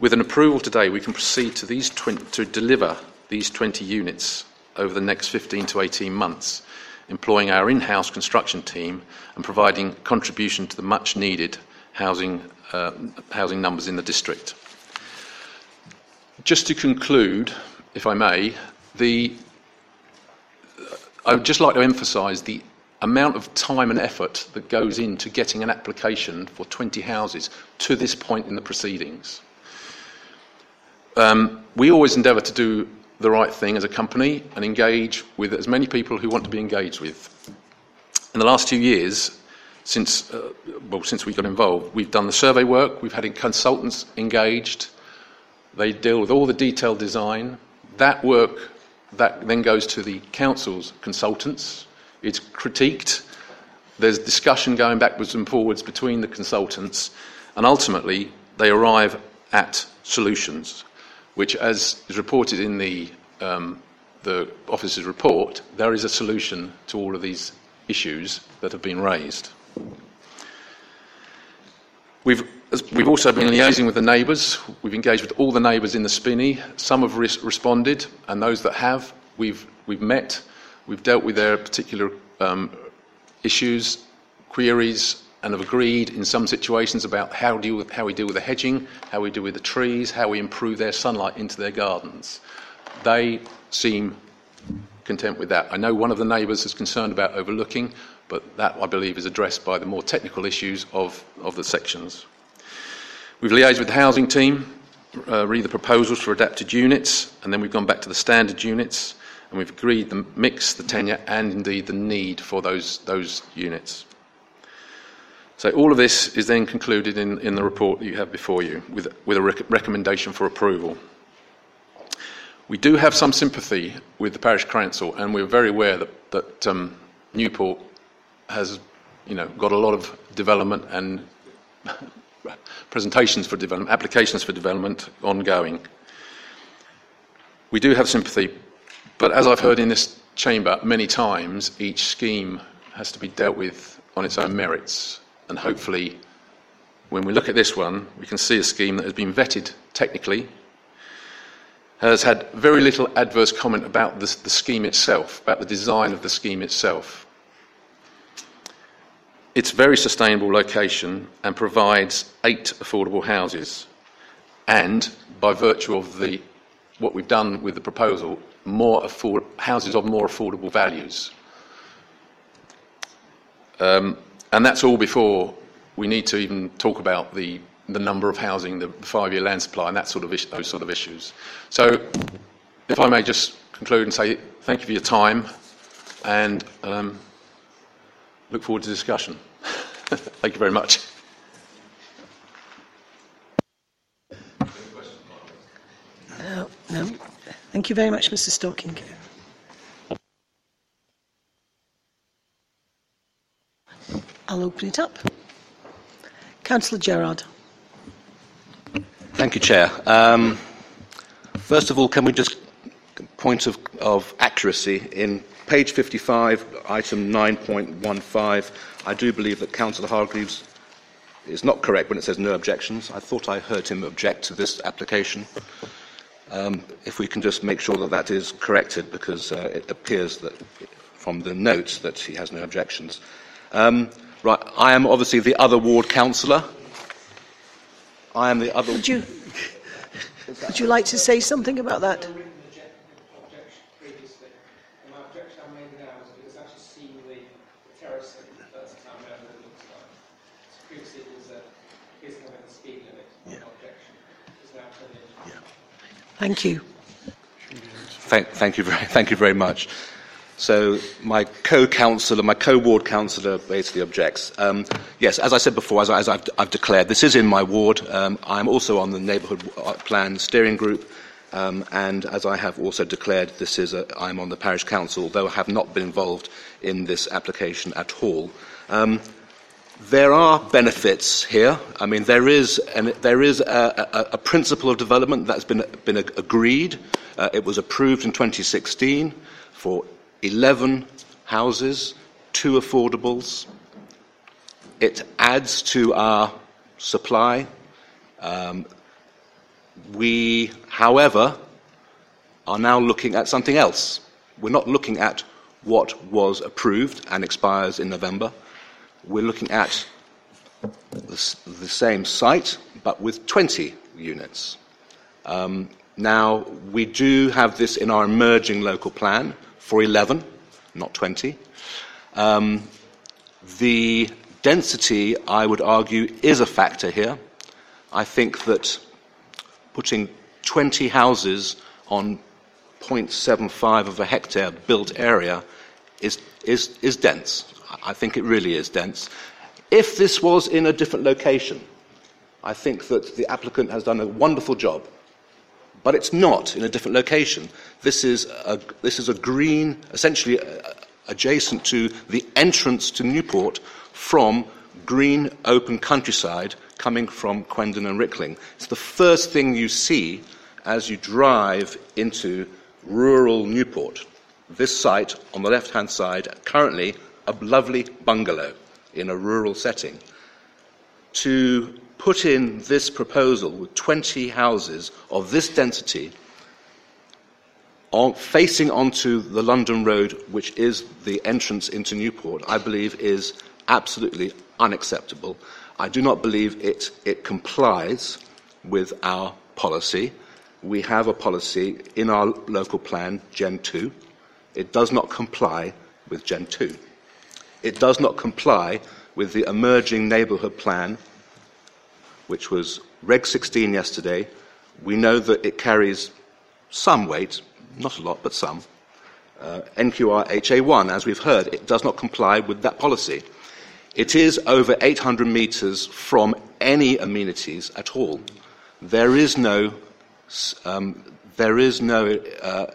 With an approval today, we can proceed to, these 20, to deliver these 20 units over the next 15 to 18 months, employing our in house construction team and providing contribution to the much needed housing, uh, housing numbers in the district. Just to conclude, if I may, the, I would just like to emphasise the amount of time and effort that goes into getting an application for 20 houses to this point in the proceedings. Um, we always endeavour to do the right thing as a company and engage with as many people who want to be engaged with. In the last two years, since, uh, well, since we got involved, we've done the survey work, we've had consultants engaged, they deal with all the detailed design. That work that then goes to the council's consultants, it's critiqued, there's discussion going backwards and forwards between the consultants, and ultimately they arrive at solutions which, as is reported in the, um, the office's report, there is a solution to all of these issues that have been raised. We've, we've also been liaising with the neighbours. We've engaged with all the neighbours in the Spinney. Some have res- responded, and those that have, we've, we've met. We've dealt with their particular um, issues, queries, and have agreed in some situations about how, deal with, how we deal with the hedging, how we deal with the trees, how we improve their sunlight into their gardens. They seem content with that. I know one of the neighbours is concerned about overlooking, but that, I believe, is addressed by the more technical issues of, of the sections. We've liaised with the housing team, uh, read the proposals for adapted units, and then we've gone back to the standard units, and we've agreed the mix, the tenure, and indeed the need for those, those units. So all of this is then concluded in, in the report that you have before you with, with a rec- recommendation for approval. We do have some sympathy with the parish council, and we're very aware that, that um, Newport has, you know, got a lot of development and presentations for development, applications for development ongoing. We do have sympathy, but as I've heard in this chamber many times, each scheme has to be dealt with on its own merits and hopefully, when we look at this one, we can see a scheme that has been vetted technically, has had very little adverse comment about the, the scheme itself, about the design of the scheme itself. It's very sustainable location and provides eight affordable houses. And by virtue of the, what we've done with the proposal, more afford, houses of more affordable values. Um, and that's all before we need to even talk about the, the number of housing, the five year land supply, and that sort of is- those sort of issues. So, if I may just conclude and say thank you for your time and um, look forward to discussion. thank you very much. Uh, no. Thank you very much, Mr. Stocking. I'll open it up. Councillor Gerard. Thank you, Chair. Um, first of all, can we just point of, of accuracy in page 55, item 9.15? I do believe that Councillor Hargreaves is not correct when it says no objections. I thought I heard him object to this application. Um, if we can just make sure that that is corrected, because uh, it appears that from the notes that he has no objections. Um, right, I am obviously the other ward councillor. I am the other. Would you, would you like to say something about that? Thank you. Thank, thank, you very, thank you very much. So my co-councillor, my co-ward councillor basically objects. Um, yes, as I said before, as, I, I've, declared, this is in my ward. Um, I'm also on the neighbourhood plan steering group. Um, and as I have also declared, this is a, I'm on the parish council, though I have not been involved in this application at all. Um, there are benefits here. I mean, there is, an, there is a, a, a, principle of development that's been, been agreed. Uh, it was approved in 2016 for 11 houses, two affordables. It adds to our supply. Um, we, however, are now looking at something else. We're not looking at what was approved and expires in November we're looking at the, the same site, but with 20 units. Um, now, we do have this in our emerging local plan for 11, not 20. Um, the density, I would argue, is a factor here. I think that putting 20 houses on 0.75 of a hectare built area is, is, is dense. I think it really is dense. If this was in a different location, I think that the applicant has done a wonderful job. But it's not in a different location. This is a, this is a green, essentially uh, adjacent to the entrance to Newport from green, open countryside coming from Quendon and Rickling. It's the first thing you see as you drive into rural Newport. This site on the left hand side currently a lovely bungalow in a rural setting, to put in this proposal with 20 houses of this density on, facing onto the London Road, which is the entrance into Newport, I believe is absolutely unacceptable. I do not believe it, it complies with our policy. We have a policy in our local plan, Gen 2. It does not comply with Gen 2 it does not comply with the emerging neighbourhood plan, which was Reg 16 yesterday. We know that it carries some weight, not a lot, but some. Uh, NQR HA1, as we've heard, it does not comply with that policy. It is over 800 metres from any amenities at all. There is no, um, there is no uh,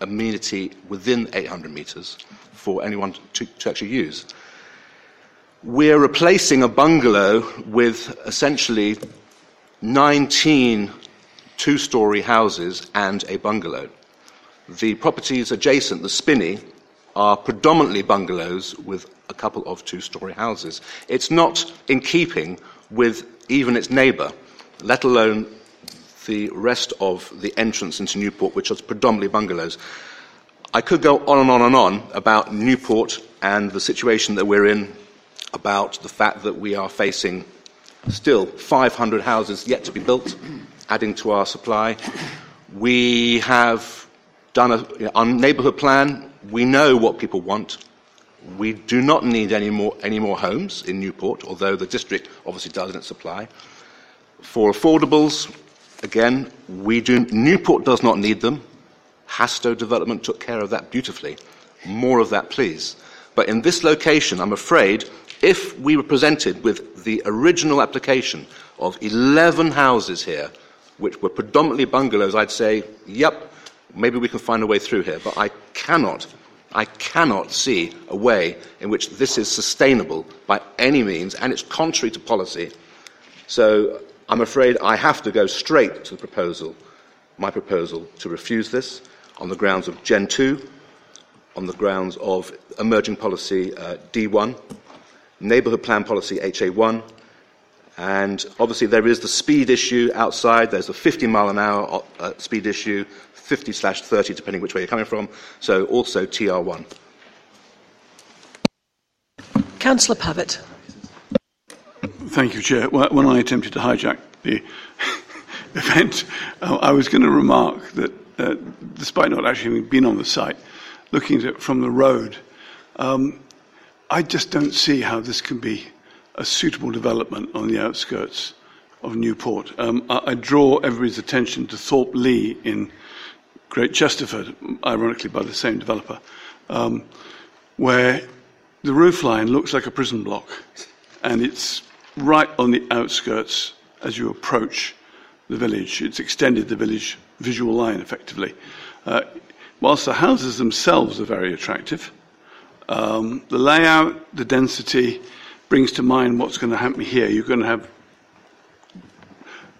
amenity within 800 metres for anyone to, to actually use. We're replacing a bungalow with essentially 19 two story houses and a bungalow. The properties adjacent, the Spinney, are predominantly bungalows with a couple of two story houses. It's not in keeping with even its neighbour, let alone the rest of the entrance into Newport, which is predominantly bungalows. I could go on and on and on about Newport and the situation that we're in, about the fact that we are facing still 500 houses yet to be built, adding to our supply. We have done a you know, neighbourhood plan. We know what people want. We do not need any more, any more homes in Newport, although the district obviously does its supply. For affordables, again, we do, Newport does not need them. Hastoe Development took care of that beautifully. More of that, please. But in this location, I'm afraid, if we were presented with the original application of 11 houses here, which were predominantly bungalows, I'd say, yep, maybe we can find a way through here. But I cannot, I cannot see a way in which this is sustainable by any means, and it's contrary to policy. So I'm afraid I have to go straight to the proposal, my proposal, to refuse this on the grounds of Gen 2, on the grounds of emerging policy uh, D1, neighbourhood plan policy HA1, And obviously, there is the speed issue outside. There's a 50 mile an hour uh, speed issue, 50 slash 30, depending which way you're coming from. So also TR1. Councillor Pavitt. Thank you, Chair. When I attempted to hijack the event, uh, I was going to remark that, uh, despite not actually having been on the site, looking at it from the road, um, I just don't see how this can be a suitable development on the outskirts of Newport. Um, I, I, draw everybody's attention to Thorpe Lee in Great Chesterford, ironically by the same developer, um, where the roofline looks like a prison block, and it's right on the outskirts as you approach the village. It's extended the village visual line effectively. Uh, whilst the houses themselves are very attractive, um, the layout, the density brings to mind what's going to happen here. You're going to have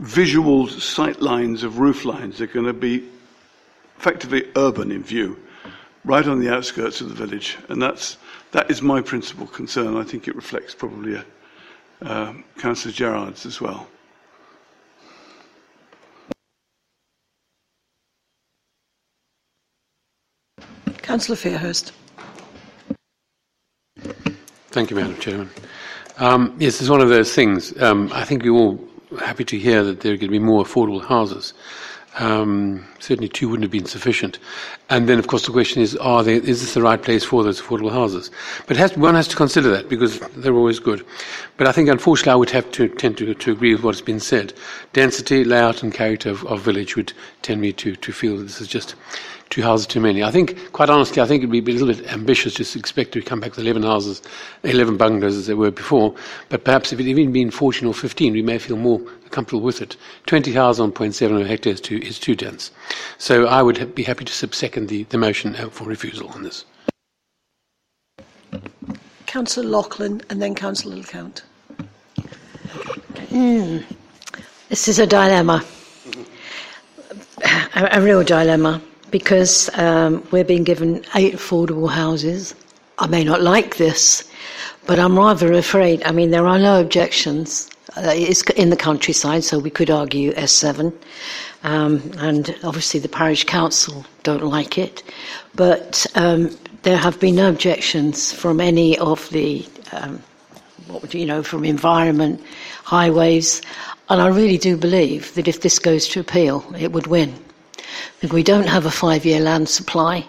visual sight lines of roof lines. They're going to be effectively urban in view, right on the outskirts of the village. And that's, that is my principal concern. I think it reflects probably uh, Councillor Gerard's as well. Councillor Fairhurst. Thank you, Madam Chairman. Um, yes, it's one of those things. Um, I think we're all happy to hear that there are going to be more affordable houses. Um, certainly, two wouldn't have been sufficient. And then, of course, the question is: Are they, is this the right place for those affordable houses? But has, one has to consider that because they're always good. But I think, unfortunately, I would have to tend to, to agree with what has been said. Density, layout, and character of, of village would tend me to to feel that this is just two houses too many. I think, quite honestly, I think it would be a little bit ambitious to expect to come back with 11 houses, 11 bungalows as there were before. But perhaps if it had even been 14 or 15, we may feel more comfortable with it. 20 houses on 0.7 hectares too, is too dense. So I would be happy to subsecond the, the motion uh, for refusal on this. Councillor Loughlin and then Councillor LeCount. Mm. This is a dilemma, a, a real dilemma because um, we're being given eight affordable houses. I may not like this, but I'm rather afraid. I mean, there are no objections. Uh, it's in the countryside, so we could argue S7. Um, and obviously, the parish council don't like it. But um, there have been no objections from any of the, um, what would you know, from environment, highways. And I really do believe that if this goes to appeal, it would win. We don't have a five year land supply.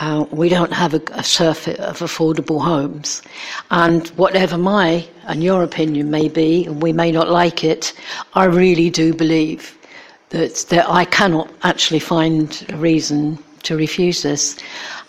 Uh, we don't have a, a surfeit of affordable homes. And whatever my and your opinion may be, and we may not like it, I really do believe that, that I cannot actually find a reason to refuse this.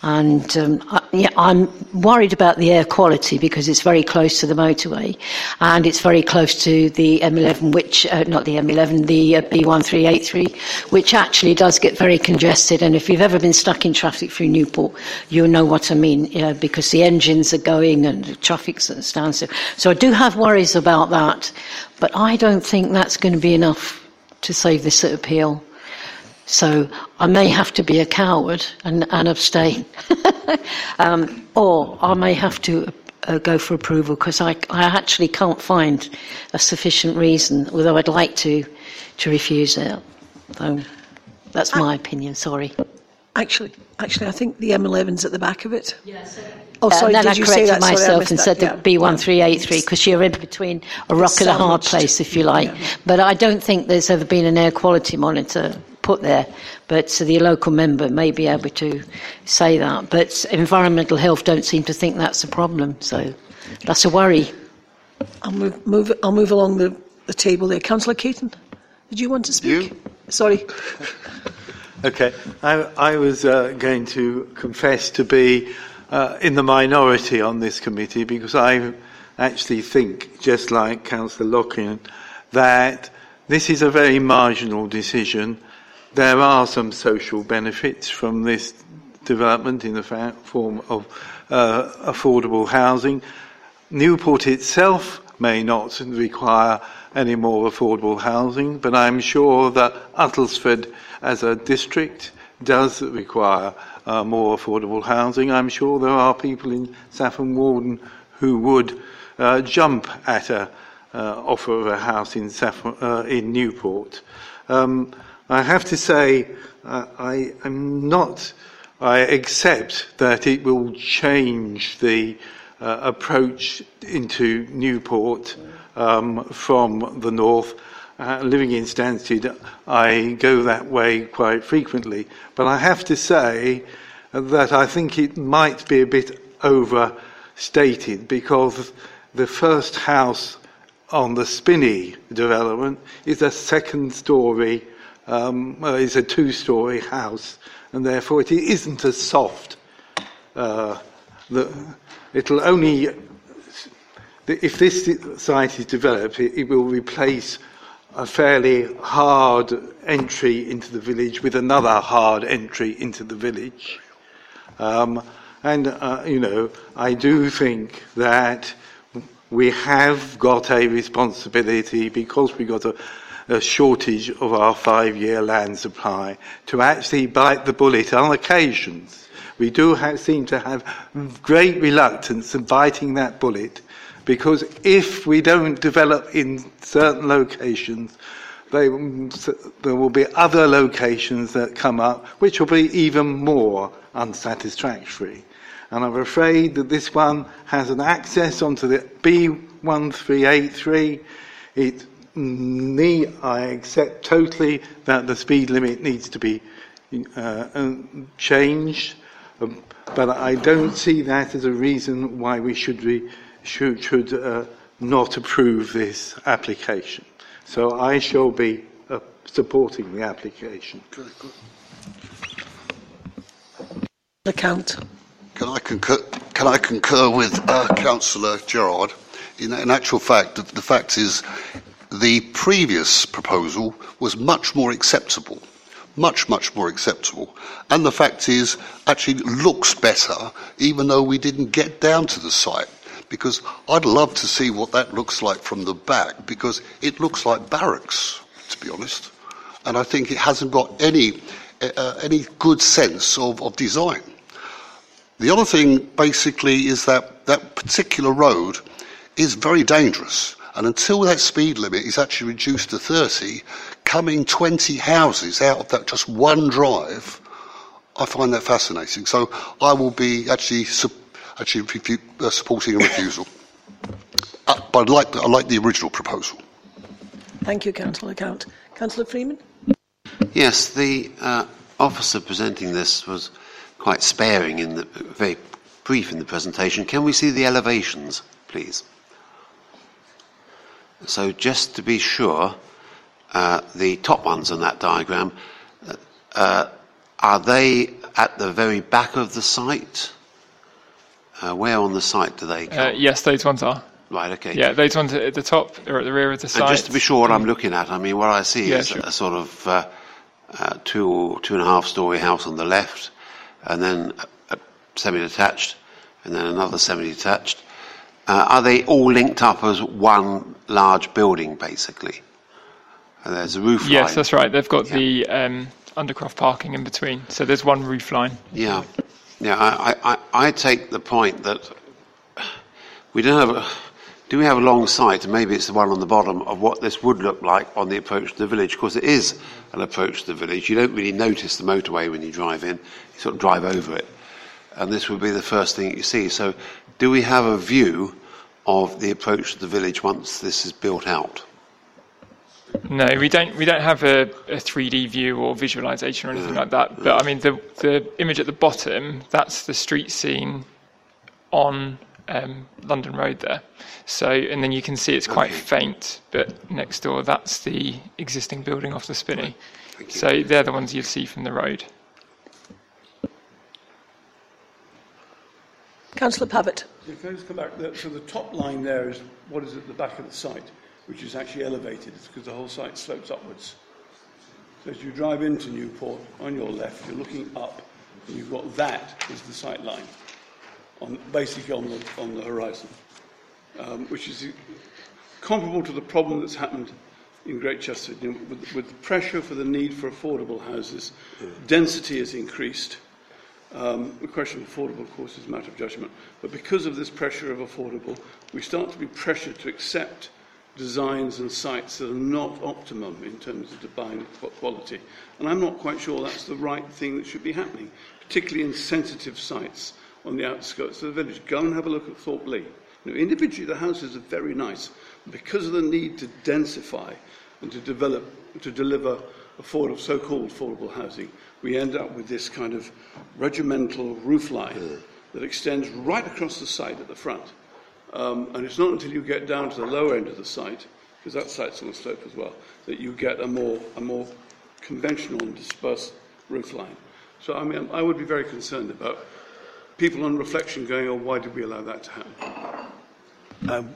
And um, yeah, I'm worried about the air quality because it's very close to the motorway and it's very close to the M11, which, uh, not the M11, the uh, B1383, which actually does get very congested. And if you've ever been stuck in traffic through Newport, you'll know what I mean because the engines are going and the traffic's at a standstill. So I do have worries about that, but I don't think that's going to be enough to save this appeal. So I may have to be a coward and, and abstain, um, or I may have to uh, go for approval because I, I actually can't find a sufficient reason, although I'd like to, to refuse it. So that's my opinion. Sorry. Actually, actually, I think the M11's at the back of it. Yes. Oh, sorry, uh, then did I you corrected say that? myself sorry, and said that. the B1383 because you're in between a rock and a hard place, if you like. Yeah. But I don't think there's ever been an air quality monitor put there. But so the local member may be able to say that. But environmental health don't seem to think that's a problem. So that's a worry. I'll move, move, I'll move along the, the table there. Councillor Caton, did you want to speak? You? Sorry. Okay. I, I was uh, going to confess to be uh, in the minority on this committee because I actually think, just like Councillor Loughlin, that this is a very marginal decision. There are some social benefits from this development in the form of uh, affordable housing. Newport itself may not require any more affordable housing, but I'm sure that Uttlesford as a district does require uh, more affordable housing. I'm sure there are people in Saffron Walden who would uh, jump at a, uh, offer of a house in, Saff- uh, in Newport. Um, I have to say, uh, I am not, I accept that it will change the uh, approach into Newport um, from the north. Uh, living in Stansted, I go that way quite frequently. But I have to say that I think it might be a bit overstated because the first house on the Spinney development is a second story, um, it's a two story house, and therefore it isn't as soft. Uh, it'll only, if this site is developed, it, it will replace a fairly hard entry into the village with another hard entry into the village. Um, and, uh, you know, I do think that we have got a responsibility because we've got a, a shortage of our five year land supply to actually bite the bullet on occasions. We do have, seem to have great reluctance in biting that bullet because if we don't develop in certain locations, they, there will be other locations that come up which will be even more unsatisfactory. And I'm afraid that this one has an access onto the B1383. It need, I accept totally that the speed limit needs to be uh, um, changed, um, but I don't see that as a reason why we should, be, should, should uh, not approve this application. So I shall be uh, supporting the application. The count. Can I concur, can I concur with uh, Councillor Gerard? In, in actual fact, the, the fact is the previous proposal was much more acceptable much, much more acceptable. And the fact is, actually looks better, even though we didn't get down to the site. Because I'd love to see what that looks like from the back, because it looks like barracks, to be honest. And I think it hasn't got any, uh, any good sense of, of design. The other thing, basically, is that that particular road is very dangerous. And until that speed limit is actually reduced to 30, coming 20 houses out of that just one drive, I find that fascinating. So I will be actually, su- actually refu- uh, supporting a refusal. Uh, but I like, the, I like the original proposal. Thank you, Councillor LeCount. Councillor Freeman? Yes, the uh, officer presenting this was quite sparing in the very brief in the presentation. Can we see the elevations, please? So just to be sure, uh, the top ones on that diagram, uh, are they at the very back of the site? Uh, where on the site do they come? Uh, yes, those ones are. Right, okay. Yeah, those ones at the top or at the rear of the site. And just to be sure what I'm looking at, I mean, what I see Yeah, is sure. a sort of uh, uh, two or two and a half story house on the left, and then a, a semi-detached, and then another semi-detached. Uh, are they all linked up as one large building, basically? And there's a roof Yes, line. that's right. They've got the um, undercroft parking in between. So there's one roof line. Yeah, yeah. I, I, I I take the point that we don't have. A, do we have a long sight, and maybe it's the one on the bottom of what this would look like on the approach to the village? Because it is an approach to the village. You don't really notice the motorway when you drive in. You sort of drive over it, and this would be the first thing you see. So, do we have a view of the approach to the village once this is built out? No, we don't. We don't have a, a 3D view or visualization or anything like that. But I mean, the the image at the bottom that's the street scene on um, London Road there. So, and then you can see it's quite faint, but next door that's the existing building off the Spinney. So they're the ones you'd see from the road. Councillor Pavitt. Yeah, Can I just come back? So the top line there is what is at the back of the site, which is actually elevated because the whole site slopes upwards. So as you drive into Newport, on your left, you're looking up, and you've got that as the sight line, on, basically on the, on the horizon, um, which is comparable to the problem that's happened in Great Chester. You know, with, with the pressure for the need for affordable houses, density has increased. Um, the question of affordable, of course, is a matter of judgment. But because of this pressure of affordable, we start to be pressured to accept designs and sites that are not optimum in terms of design quality. And I'm not quite sure that's the right thing that should be happening, particularly in sensitive sites on the outskirts of the village. Go and have a look at Thorpe Lee. Know, individually, the houses are very nice. Because of the need to densify and to develop, to deliver affordable, so-called affordable housing, we end up with this kind of regimental roofline that extends right across the site at the front. Um, and it's not until you get down to the lower end of the site, because that site's on the slope as well, that you get a more, a more conventional and dispersed roofline. So, I mean, I would be very concerned about people on reflection going, oh, why did we allow that to happen? Um,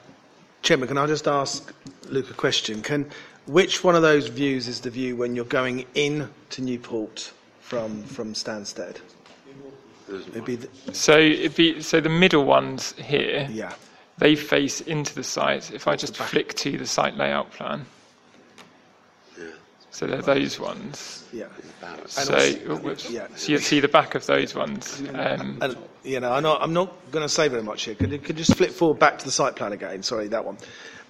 Chairman, can I just ask Luke a question? Can, which one of those views is the view when you're going in to Newport from, from Stansted? It'd the, So it'd be so the middle ones here. Yeah. They face into the site. If I just flick to the site layout plan. So they're those ones. Yeah. So, also- oh, yeah. so you see the back of those ones. Um, and, you know, I'm not, I'm not going to say very much here. Could you, could you just flip forward back to the site plan again? Sorry, that one.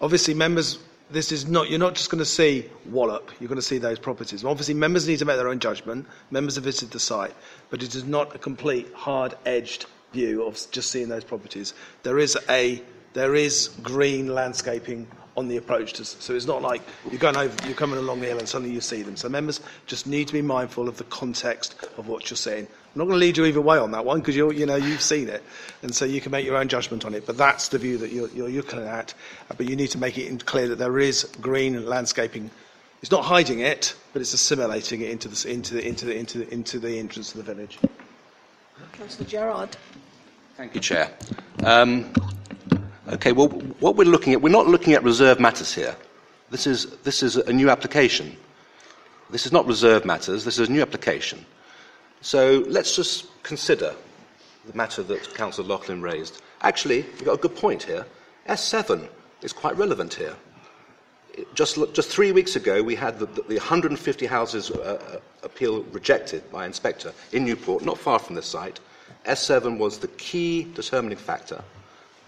Obviously, members, this is not, you're not just going to see Wallop, you're going to see those properties. Obviously, members need to make their own judgment. Members have visited the site, but it is not a complete, hard edged view of just seeing those properties. There is a, there is green landscaping on the approach to, so it's not like you're going over, you're coming along the hill and suddenly you see them. So members just need to be mindful of the context of what you're seeing. I'm not going to lead you either way on that one because you you know you've seen it, and so you can make your own judgment on it. But that's the view that you're, you're looking at. Uh, But you need to make it clear that there is green landscaping. It's not hiding it, but it's assimilating it into the into the into the into the, into the entrance of the village. Councillor Gerard. Thank you, Chair. Um, okay, well, what we're looking at, we're not looking at reserve matters here. This is, this is a new application. This is not reserve matters, this is a new application. So let's just consider the matter that Councillor Loughlin raised. Actually, you've got a good point here. S7 is quite relevant here. Just, just three weeks ago, we had the, the 150 houses uh, uh, appeal rejected by inspector in Newport, not far from this site. S7 was the key determining factor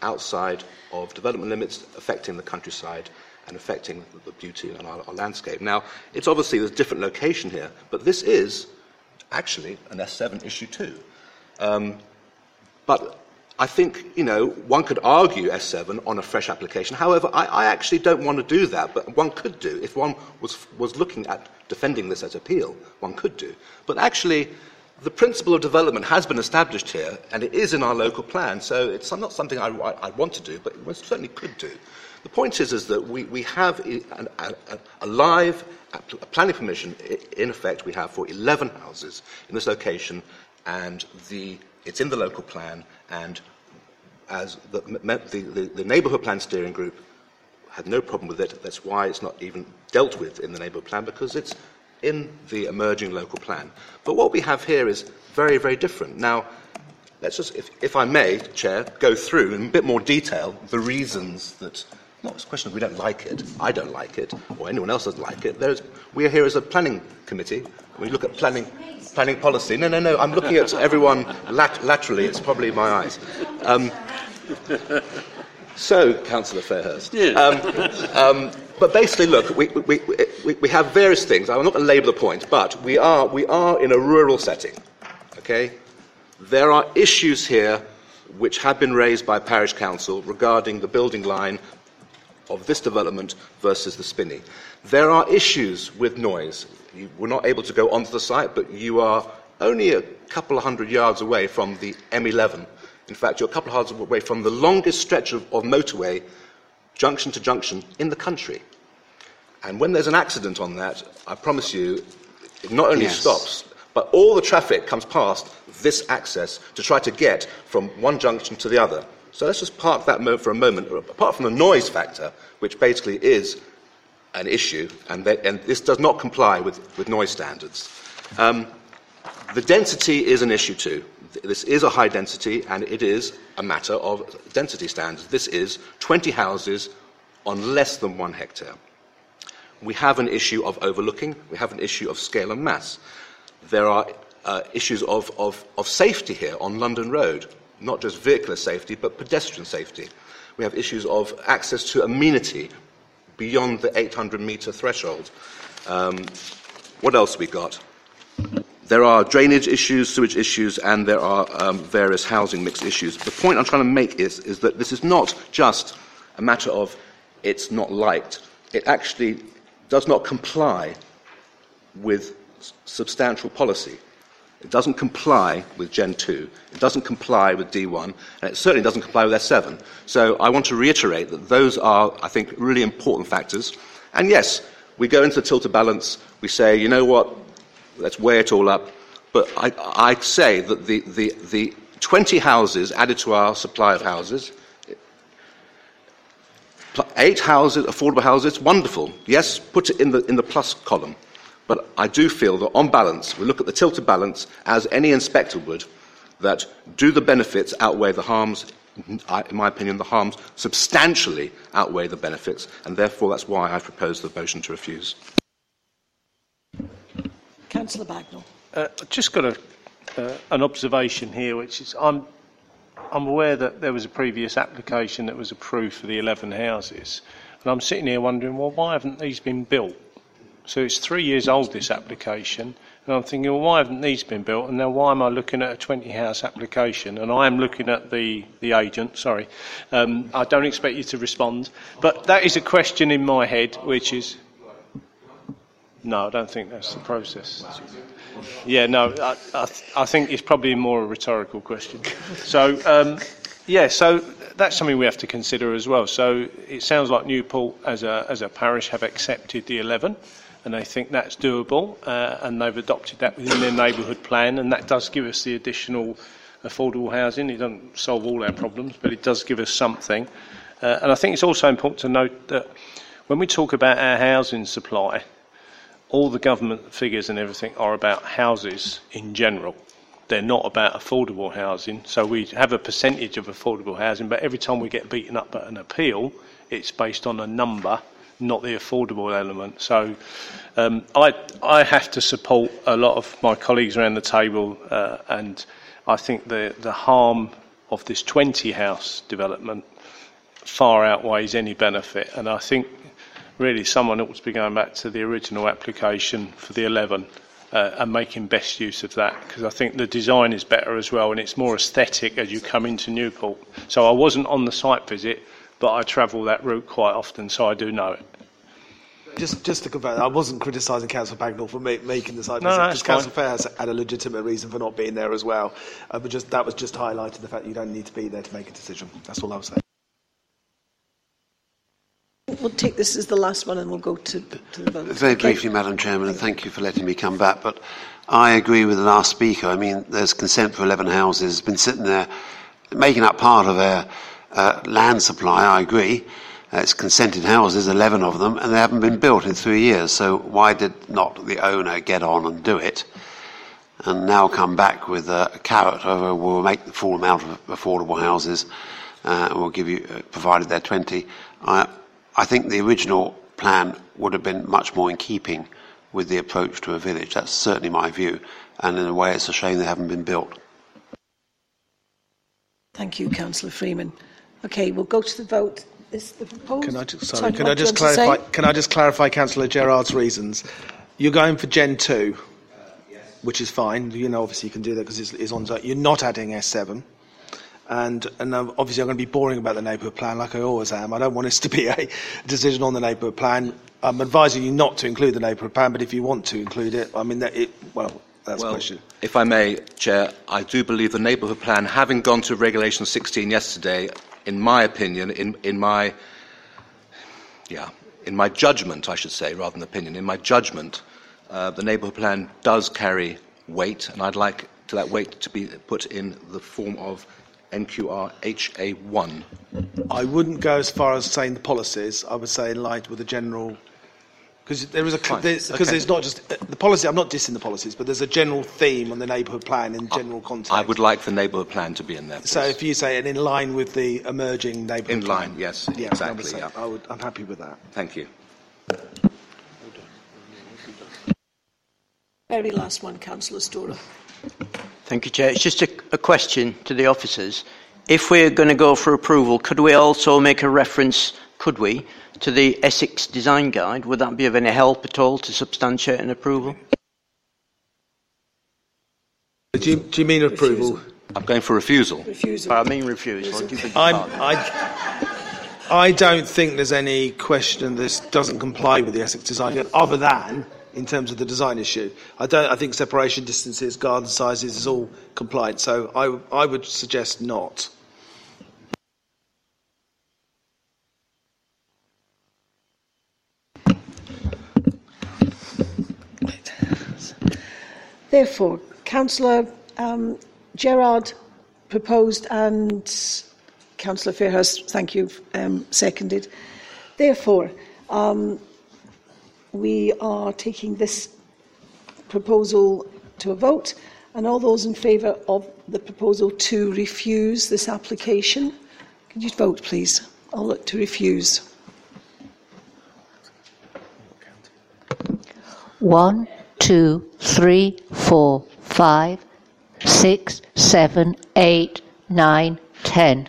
outside of development limits affecting the countryside and affecting the beauty and our, our landscape. Now, it's obviously there's a different location here, but this is actually an S7 issue too. Um, but I think, you know, one could argue S7 on a fresh application. However, I, I actually don't want to do that, but one could do. If one was, was looking at defending this as appeal, one could do. But actually, the principle of development has been established here, and it is in our local plan, so it's not something I, I, I want to do, but we certainly could do. The point is, is that we, we have a, a, a, live planning permission, in effect, we have for 11 houses in this location, and the, it's in the local plan, and as the, the, the, the neighbourhood plan steering group had no problem with it. That's why it's not even dealt with in the neighbourhood plan because it's in the emerging local plan. But what we have here is very, very different. Now, let's just, if, if I may, Chair, go through in a bit more detail the reasons that. Not a question of we don't like it, I don't like it, or anyone else doesn't like it. There's, we are here as a planning committee. We look at planning, planning policy. No, no, no, I'm looking at everyone lat- laterally. It's probably my eyes. Um, so, Councillor Fairhurst. Um, um, but basically, look, we, we, we, we have various things. I'm not going to labour the point, but we are, we are in a rural setting. Okay? There are issues here which have been raised by Parish Council regarding the building line of this development versus the Spinney. There are issues with noise. You were not able to go onto the site, but you are only a couple of hundred yards away from the M11. In fact, you're a couple of hundred yards away from the longest stretch of, of motorway, junction to junction, in the country. And when there's an accident on that, I promise you, it not only Yes. stops, but all the traffic comes past this access to try to get from one junction to the other. So let's just park that for a moment. Apart from the noise factor, which basically is an issue, and, they, and this does not comply with, with noise standards. Um, the density is an issue too. This is a high density, and it is a matter of density standards. This is 20 houses on less than one hectare. We have an issue of overlooking, we have an issue of scale and mass. There are uh, issues of, of, of safety here on London Road, not just vehicular safety, but pedestrian safety. We have issues of access to amenity, beyond the 800 metre threshold. Um, what else we got? There are drainage issues, sewage issues, and there are um, various housing mix issues. The point I'm trying to make is, is that this is not just a matter of it's not liked. It actually does not comply with substantial policy. It doesn't comply with Gen 2, it doesn't comply with D1, and it certainly doesn't comply with S7. So I want to reiterate that those are, I think, really important factors. And yes, we go into the tilted balance, we say, you know what, let's weigh it all up. But I, I say that the, the, the 20 houses added to our supply of houses, eight houses, affordable houses, wonderful. Yes, put it in the, in the plus column. But I do feel that on balance, we look at the tilted balance as any inspector would, that do the benefits outweigh the harms? In my opinion, the harms substantially outweigh the benefits, and therefore that's why I propose the motion to refuse. Councillor Bagnall. Uh, I've just got a, uh, an observation here, which is I'm, I'm aware that there was a previous application that was approved for the 11 houses, and I'm sitting here wondering, well, why haven't these been built? So it's three years old, this application. And I'm thinking, well, why haven't these been built? And now why am I looking at a 20 house application? And I am looking at the, the agent, sorry. Um, I don't expect you to respond. But that is a question in my head, which is. No, I don't think that's the process. Yeah, no, I, I, I think it's probably more a rhetorical question. So, um, yeah, so that's something we have to consider as well. So it sounds like Newport, as a, as a parish, have accepted the 11 and I think that's doable, uh, and they've adopted that within their neighbourhood plan, and that does give us the additional affordable housing. It doesn't solve all our problems, but it does give us something. Uh, and I think it's also important to note that when we talk about our housing supply, all the government figures and everything are about houses in general. They're not about affordable housing. So we have a percentage of affordable housing, but every time we get beaten up at an appeal, it's based on a number not the affordable element. So um, I, I have to support a lot of my colleagues around the table, uh, and I think the, the harm of this 20 house development far outweighs any benefit. And I think really someone ought to be going back to the original application for the 11 uh, and making best use of that because I think the design is better as well and it's more aesthetic as you come into Newport. So I wasn't on the site visit, but I travel that route quite often, so I do know it. Just, just to confirm, I wasn't criticising Councillor Bagnall for ma- making the site no, visit, no, because Councillor Fairhurst had a legitimate reason for not being there as well. Uh, but just that was just highlighting the fact that you don't need to be there to make a decision. That's all I was saying. We'll take this as the last one and we'll go to, to the vote. Very briefly, Madam Chairman, and thank you for letting me come back. But I agree with the last speaker. I mean, there's consent for 11 houses, it's been sitting there making up part of our uh, land supply, I agree. Uh, it's consented houses, 11 of them, and they haven't been built in three years. So why did not the owner get on and do it? And now come back with a carrot over, we'll make the full amount of affordable houses, uh, and we'll give you, uh, provided they're 20. I, I think the original plan would have been much more in keeping with the approach to a village. That's certainly my view. And in a way, it's a shame they haven't been built. Thank you, Councillor Freeman. Okay, we'll go to the vote. Is the proposed? Can I just, sorry, Sorry, can I just clarify? Can I just clarify, Councillor Gerard's reasons? You're going for Gen two, which is fine. You know, obviously you can do that because it's, it's on. You're not adding S7. And, and um, obviously, I'm going to be boring about the neighbourhood plan, like I always am. I don't want this to be a decision on the neighbourhood plan. I'm advising you not to include the neighbourhood plan, but if you want to include it, I mean, that it, well, that's well, a question. If I may, Chair, I do believe the neighbourhood plan, having gone to Regulation 16 yesterday, in my opinion, in, in my yeah, in my judgment, I should say, rather than opinion, in my judgment, uh, the neighbourhood plan does carry weight, and I'd like to that weight to be put in the form of NQR HA1. I wouldn't go as far as saying the policies. I would say in light with the general, because there is a Fine. because Okay. there's not just uh, the policy. I'm not dissing the policies, but there's a general theme on the neighbourhood plan in general context. I would like the neighbourhood plan to be in there. So if you say it in line with the emerging neighbourhood In plan, line, yes, yeah, exactly, say- yeah. I would, I'm happy with that. Thank you. Very last one, Councillor Storah. Thank you, Chair. It's just a, a question to the officers. If we're going to go for approval, could we also make a reference, could we, to the Essex Design Guide. Would that be of any help at all to substantiate an approval? Do you, do you mean approval? I'm going for refusal. Refusal. I mean refusal. I'm, I, I don't think there's any question this doesn't comply with the Essex Design Guide, other than in terms of the design issue. I don't. I think separation distances, garden sizes is all compliant. So I, I would suggest not. Therefore, Councillor um, Gerard proposed and Councillor Fairhurst, thank you, um, seconded. Therefore, um, we are taking this proposal to a vote, and all those in favour of the proposal to refuse this application, could you vote, please? I'll look to refuse. One, two, three, four, five, six, seven, eight, nine, ten.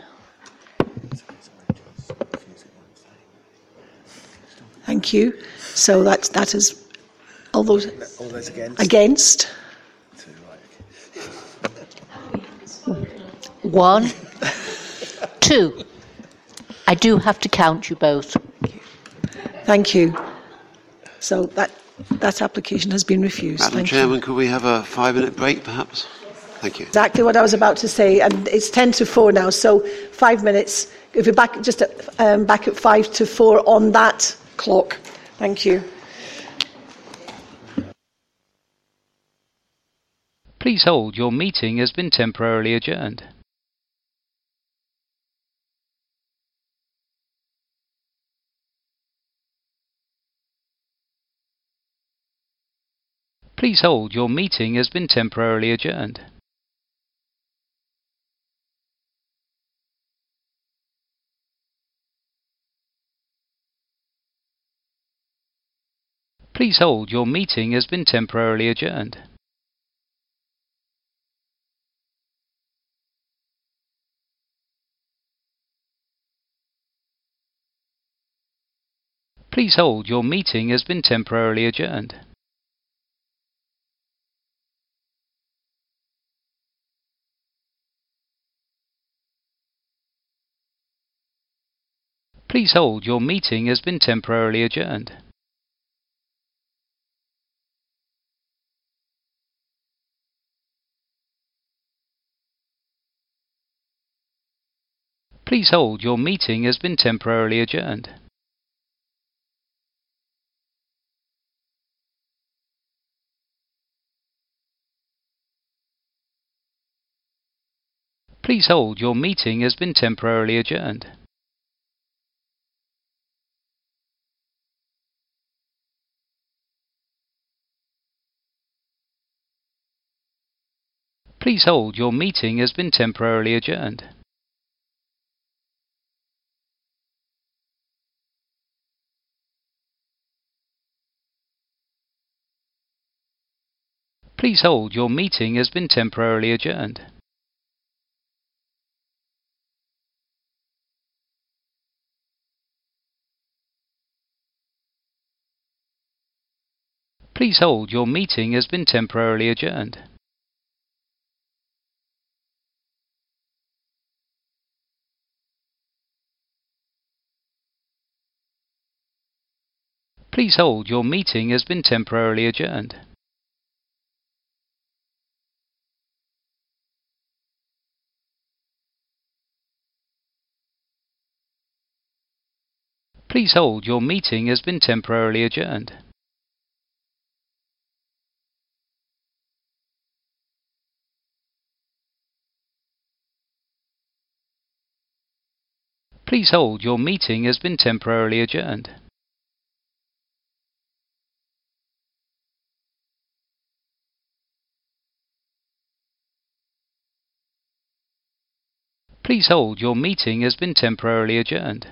Thank you. So that, that is all those, All those against? against. One, two. I do have to count you both. Thank you. So that, that application has been refused. Madam Thank Chairman, you. could we have a five-minute break, perhaps? Thank you. Exactly what I was about to say, and it's 10 to 4 now, so five minutes. If you're back, just at, um, back at 5 to 4 on that clock. Thank you. Please hold, your meeting has been temporarily adjourned. Please hold, your meeting has been temporarily adjourned. Please hold, your meeting has been temporarily adjourned. Please hold, your meeting has been temporarily adjourned. Please hold, your meeting has been temporarily adjourned. Please hold, your meeting has been temporarily adjourned. Please hold, your meeting has been temporarily adjourned. Please hold, your meeting has been temporarily adjourned. Please hold, your meeting has been temporarily adjourned. Please hold, your meeting has been temporarily adjourned. Please hold, your meeting has been temporarily adjourned. Please hold, your meeting has been temporarily adjourned. Please hold, your meeting has been temporarily adjourned. Please hold, your meeting has been temporarily adjourned.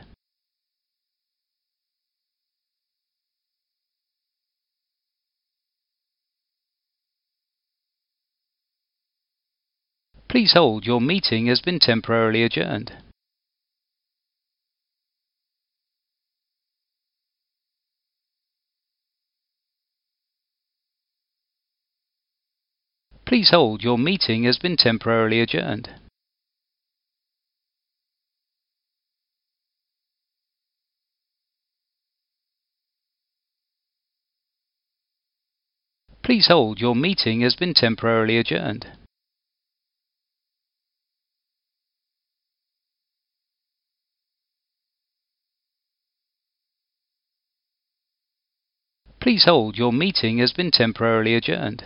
Please hold, your meeting has been temporarily adjourned. Please hold, your meeting has been temporarily adjourned. Please hold, your meeting has been temporarily adjourned. Please hold, your meeting has been temporarily adjourned.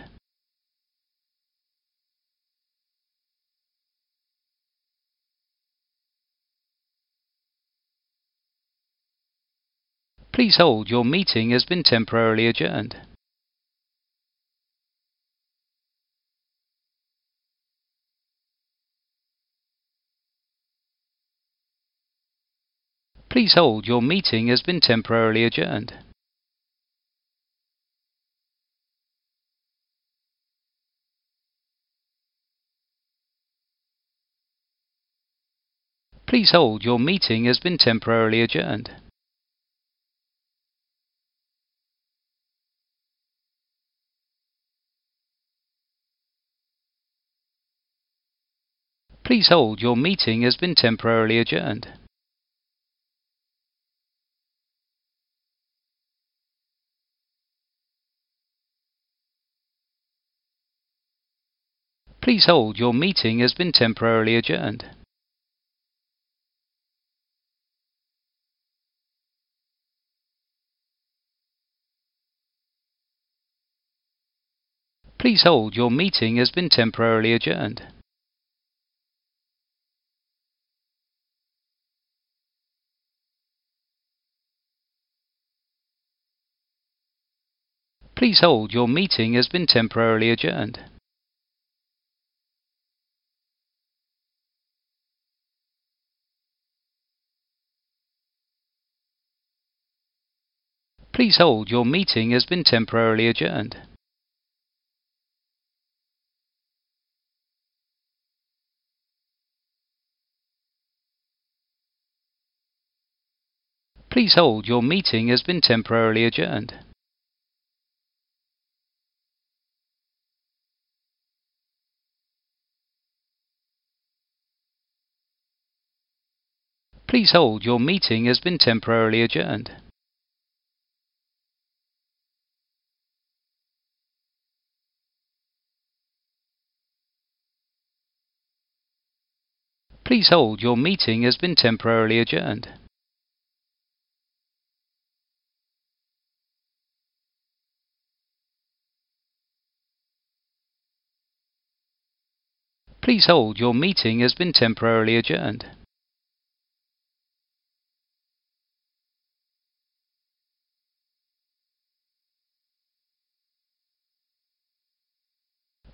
Please hold, your meeting has been temporarily adjourned. Please hold, your meeting has been temporarily adjourned. Please hold, your meeting has been temporarily adjourned. Please hold, your meeting has been temporarily adjourned. Please hold, your meeting has been temporarily adjourned. Please hold, your meeting has been temporarily adjourned. Please hold, your meeting has been temporarily adjourned. Please hold, your meeting has been temporarily adjourned. Please hold, your meeting has been temporarily adjourned. Please hold, your meeting has been temporarily adjourned. Please hold, your meeting has been temporarily adjourned. Please hold, your meeting has been temporarily adjourned.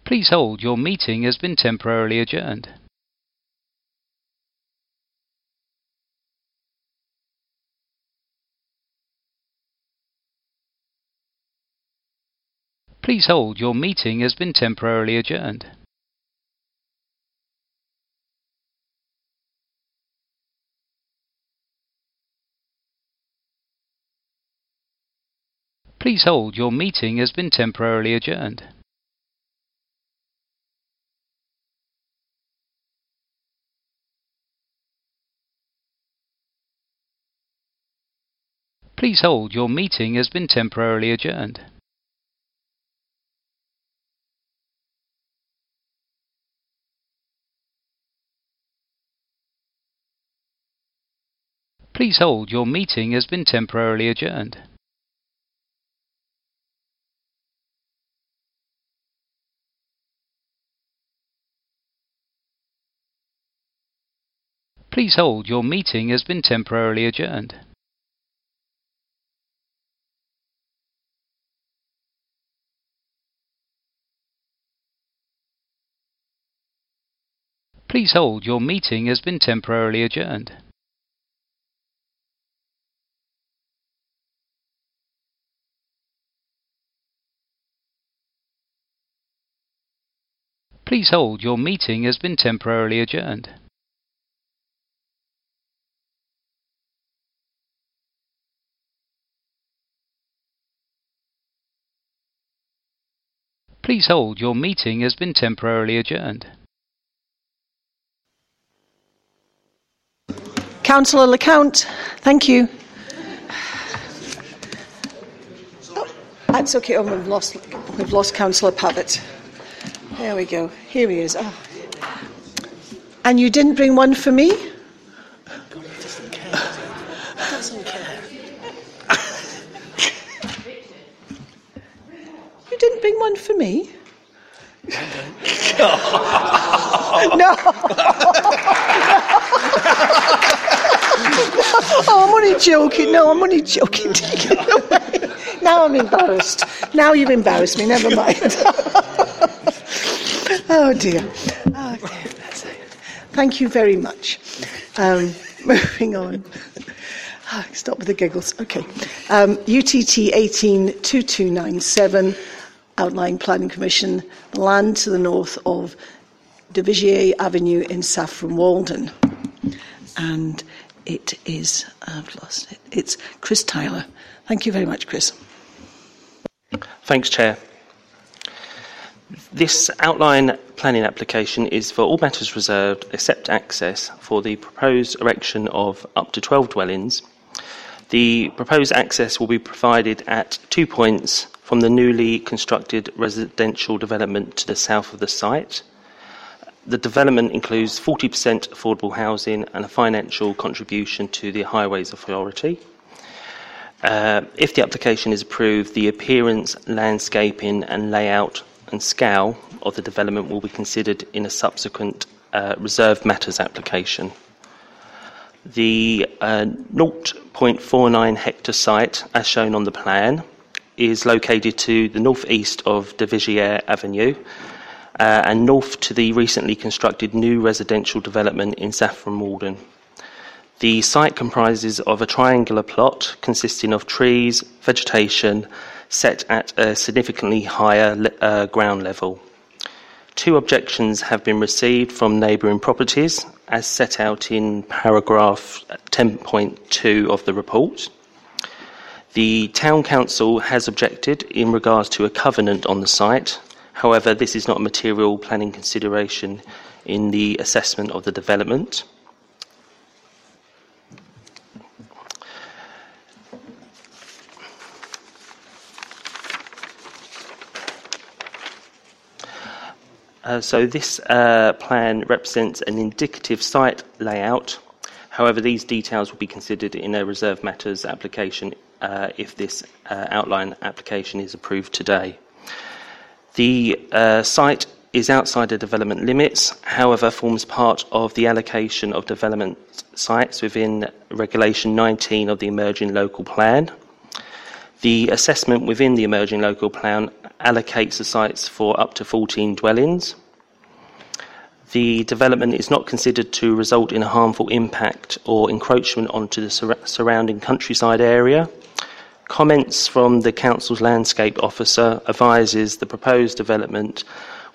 Please hold, your meeting has been temporarily adjourned. Please hold, your meeting has been temporarily adjourned. Please hold, your meeting has been temporarily adjourned. Please hold, your meeting has been temporarily adjourned. Please hold, your meeting has been temporarily adjourned. Please hold, your meeting has been temporarily adjourned. Please hold, your meeting has been temporarily adjourned. Please hold, your meeting has been temporarily adjourned. Please hold, your meeting has been temporarily adjourned. Councillor LeCount, thank you. Oh, that's okay. Oh, we've lost, we've lost Councillor Pavitt. There we go. Here he is. Oh. And you didn't bring one for me? doesn't care. You didn't bring one for me? no. oh, I'm only joking. No, I'm only joking. Take it away. Now I'm embarrassed. Now you've embarrassed me. Never mind. oh dear. Oh dear. Thank you very much. Um, moving on. Oh, stop with the giggles. Okay. Um, UTT 182297, Outline Planning Commission, land to the north of de Vigier Avenue in Saffron Walden. And it is, I've lost it, it's Chris Tyler. Thank you very much, Chris. Thanks, Chair. This outline planning application is for all matters reserved except access for the proposed erection of up to 12 dwellings. The proposed access will be provided at two points from the newly constructed residential development to the south of the site. The development includes 40% affordable housing and a financial contribution to the Highways Authority. Uh, if the application is approved, the appearance, landscaping, and layout and scale of the development will be considered in a subsequent uh, reserved matters application. The uh, 0.49 hectare site, as shown on the plan, is located to the northeast of de Vigier Avenue uh, and north to the recently constructed new residential development in Saffron Walden. The site comprises of a triangular plot consisting of trees, vegetation, set at a significantly higher uh, ground level. Two objections have been received from neighbouring properties, as set out in paragraph 10.2 of the report. The Town Council has objected in regards to a covenant on the site. However, this is not a material planning consideration in the assessment of the development. Uh, so this uh, plan represents an indicative site layout. However, these details will be considered in a reserve matters application uh, if this uh, outline application is approved today. The uh, site is outside the development limits, however, forms part of the allocation of development sites within Regulation 19 of the Emerging Local Plan. The assessment within the Emerging Local Plan allocates the sites for up to 14 dwellings. The development is not considered to result in a harmful impact or encroachment onto the sur- surrounding countryside area. Comments from the Council's landscape officer advises the proposed development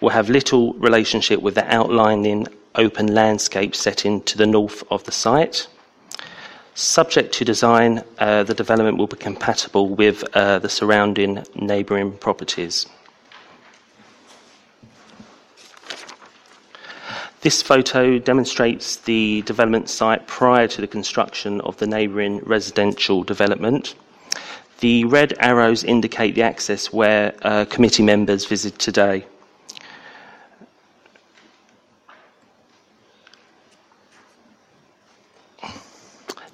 will have little relationship with the outlining open landscape setting to the north of the site. Subject to design, uh, the development will be compatible with uh, the surrounding neighbouring properties. This photo demonstrates the development site prior to the construction of the neighbouring residential development. The red arrows indicate the access where uh, committee members visit today.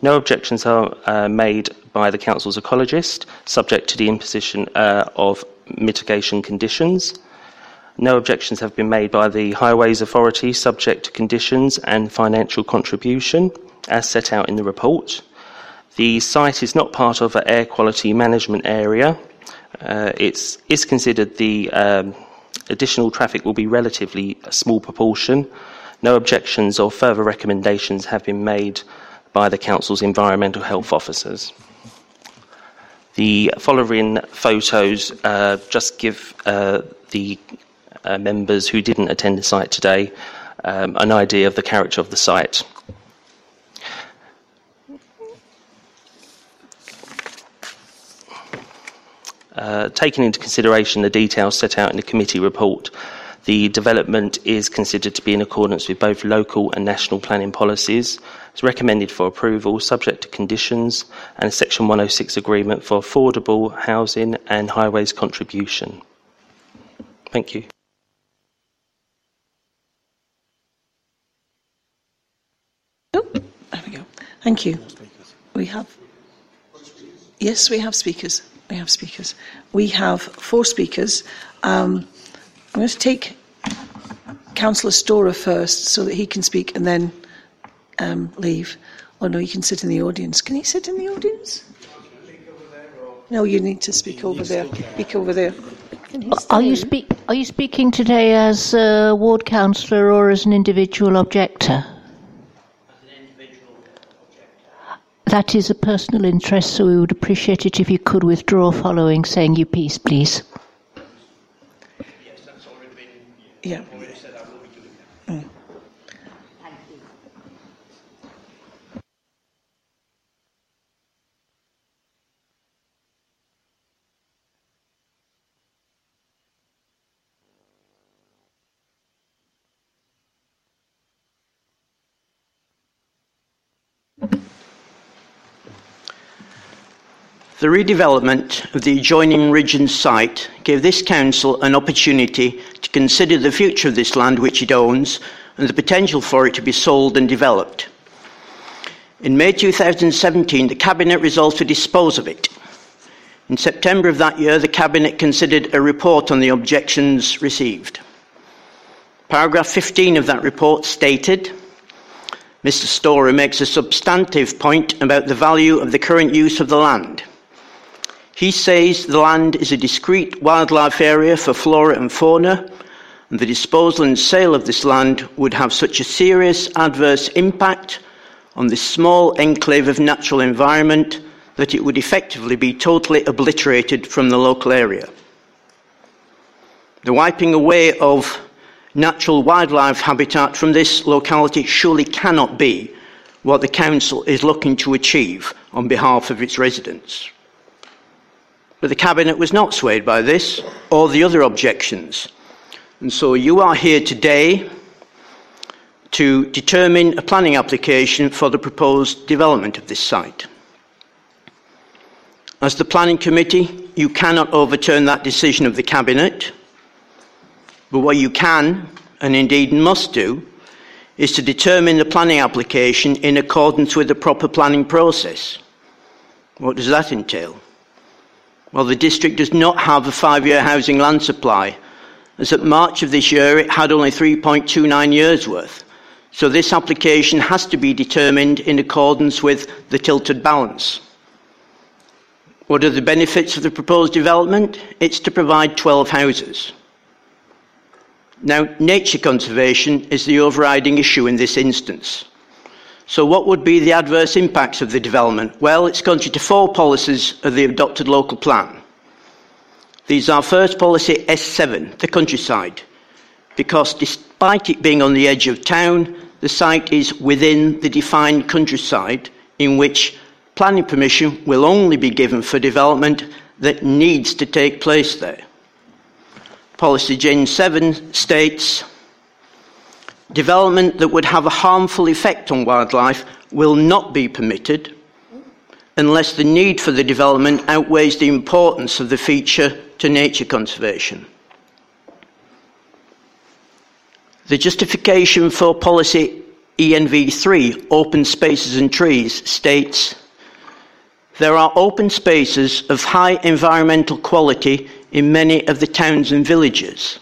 No objections are uh, made by the Council's ecologist, subject to the imposition uh, of mitigation conditions. No objections have been made by the Highways Authority, subject to conditions and financial contribution, as set out in the report. The site is not part of an air quality management area. Uh, it is considered the um, additional traffic will be relatively a small proportion. No objections or further recommendations have been made by the Council's environmental health officers. The following photos uh, just give uh, the uh, members who didn't attend the site today um, an idea of the character of the site. Uh, taking into consideration the details set out in the committee report, the development is considered to be in accordance with both local and national planning policies. It's recommended for approval, subject to conditions, and a Section 106 agreement for affordable housing and highways contribution. Thank you. There we go. Thank you. We have. Yes, we have speakers. We have speakers. We have four speakers. Um, I'm going to take Councillor Storah first so that he can speak and then um, leave. Oh no, you can sit in the audience. Can he sit in the audience? No, you need to speak over there. Speak over there. Are you, speak, are you speaking today as a ward councillor or as an individual objector? As an individual objector. That is a personal interest, so we would appreciate it if you could withdraw following saying your piece, please. Yeah. The redevelopment of the adjoining Ridgeon site gave this council an opportunity to consider the future of this land which it owns and the potential for it to be sold and developed. In May 2017, the Cabinet resolved to dispose of it. In September of that year, the Cabinet considered a report on the objections received. Paragraph 15 of that report stated Mr. Storah makes a substantive point about the value of the current use of the land. He says the land is a discrete wildlife area for flora and fauna, and the disposal and sale of this land would have such a serious adverse impact on this small enclave of natural environment that it would effectively be totally obliterated from the local area. The wiping away of natural wildlife habitat from this locality surely cannot be what the Council is looking to achieve on behalf of its residents. But the Cabinet was not swayed by this or the other objections. And so you are here today to determine a planning application for the proposed development of this site. As the Planning Committee, you cannot overturn that decision of the Cabinet, but what you can, and indeed must do, is to determine the planning application in accordance with the proper planning process. What does that entail? Well, the district does not have a five year housing land supply, as at March of this year it had only 3.29 years worth. So this application has to be determined in accordance with the tilted balance. What are the benefits of the proposed development? It's to provide 12 houses. Now, nature conservation is the overriding issue in this instance. So, what would be the adverse impacts of the development? Well, it's contrary to four policies of the adopted local plan. These are first policy S7, the countryside, because despite it being on the edge of town, the site is within the defined countryside in which planning permission will only be given for development that needs to take place there. Policy Gen 7 states development that would have a harmful effect on wildlife will not be permitted unless the need for the development outweighs the importance of the feature to nature conservation. The justification for policy ENV3, open spaces and trees, states there are open spaces of high environmental quality in many of the towns and villages.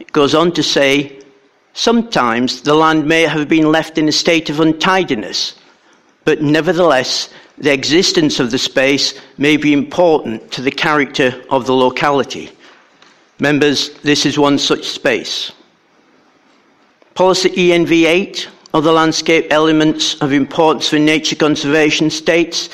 It goes on to say Sometimes the land may have been left in a state of untidiness, but nevertheless, the existence of the space may be important to the character of the locality. Members, this is one such space. Policy ENV 8 of the landscape elements of importance for nature conservation states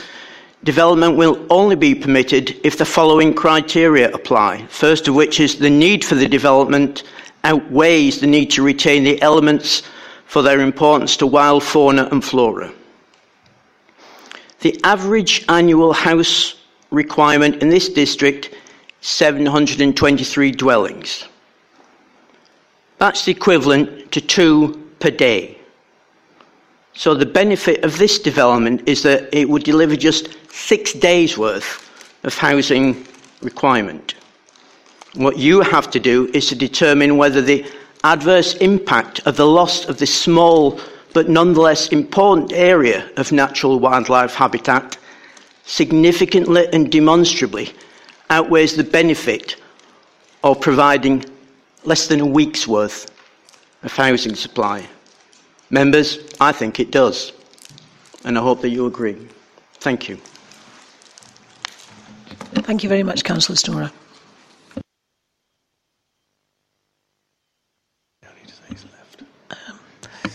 development will only be permitted if the following criteria apply. First of which is the need for the development outweighs the need to retain the elements for their importance to wild fauna and flora. The average annual house requirement in this district 723 dwellings. That's the equivalent to two per day. So the benefit of this development is that it would deliver just six days' worth of housing requirement. What you have to do is to determine whether the adverse impact of the loss of this small but nonetheless important area of natural wildlife habitat significantly and demonstrably outweighs the benefit of providing less than a week's worth of housing supply. Members, I think it does, and I hope that you agree. Thank you. Thank you very much, Councillor Storah.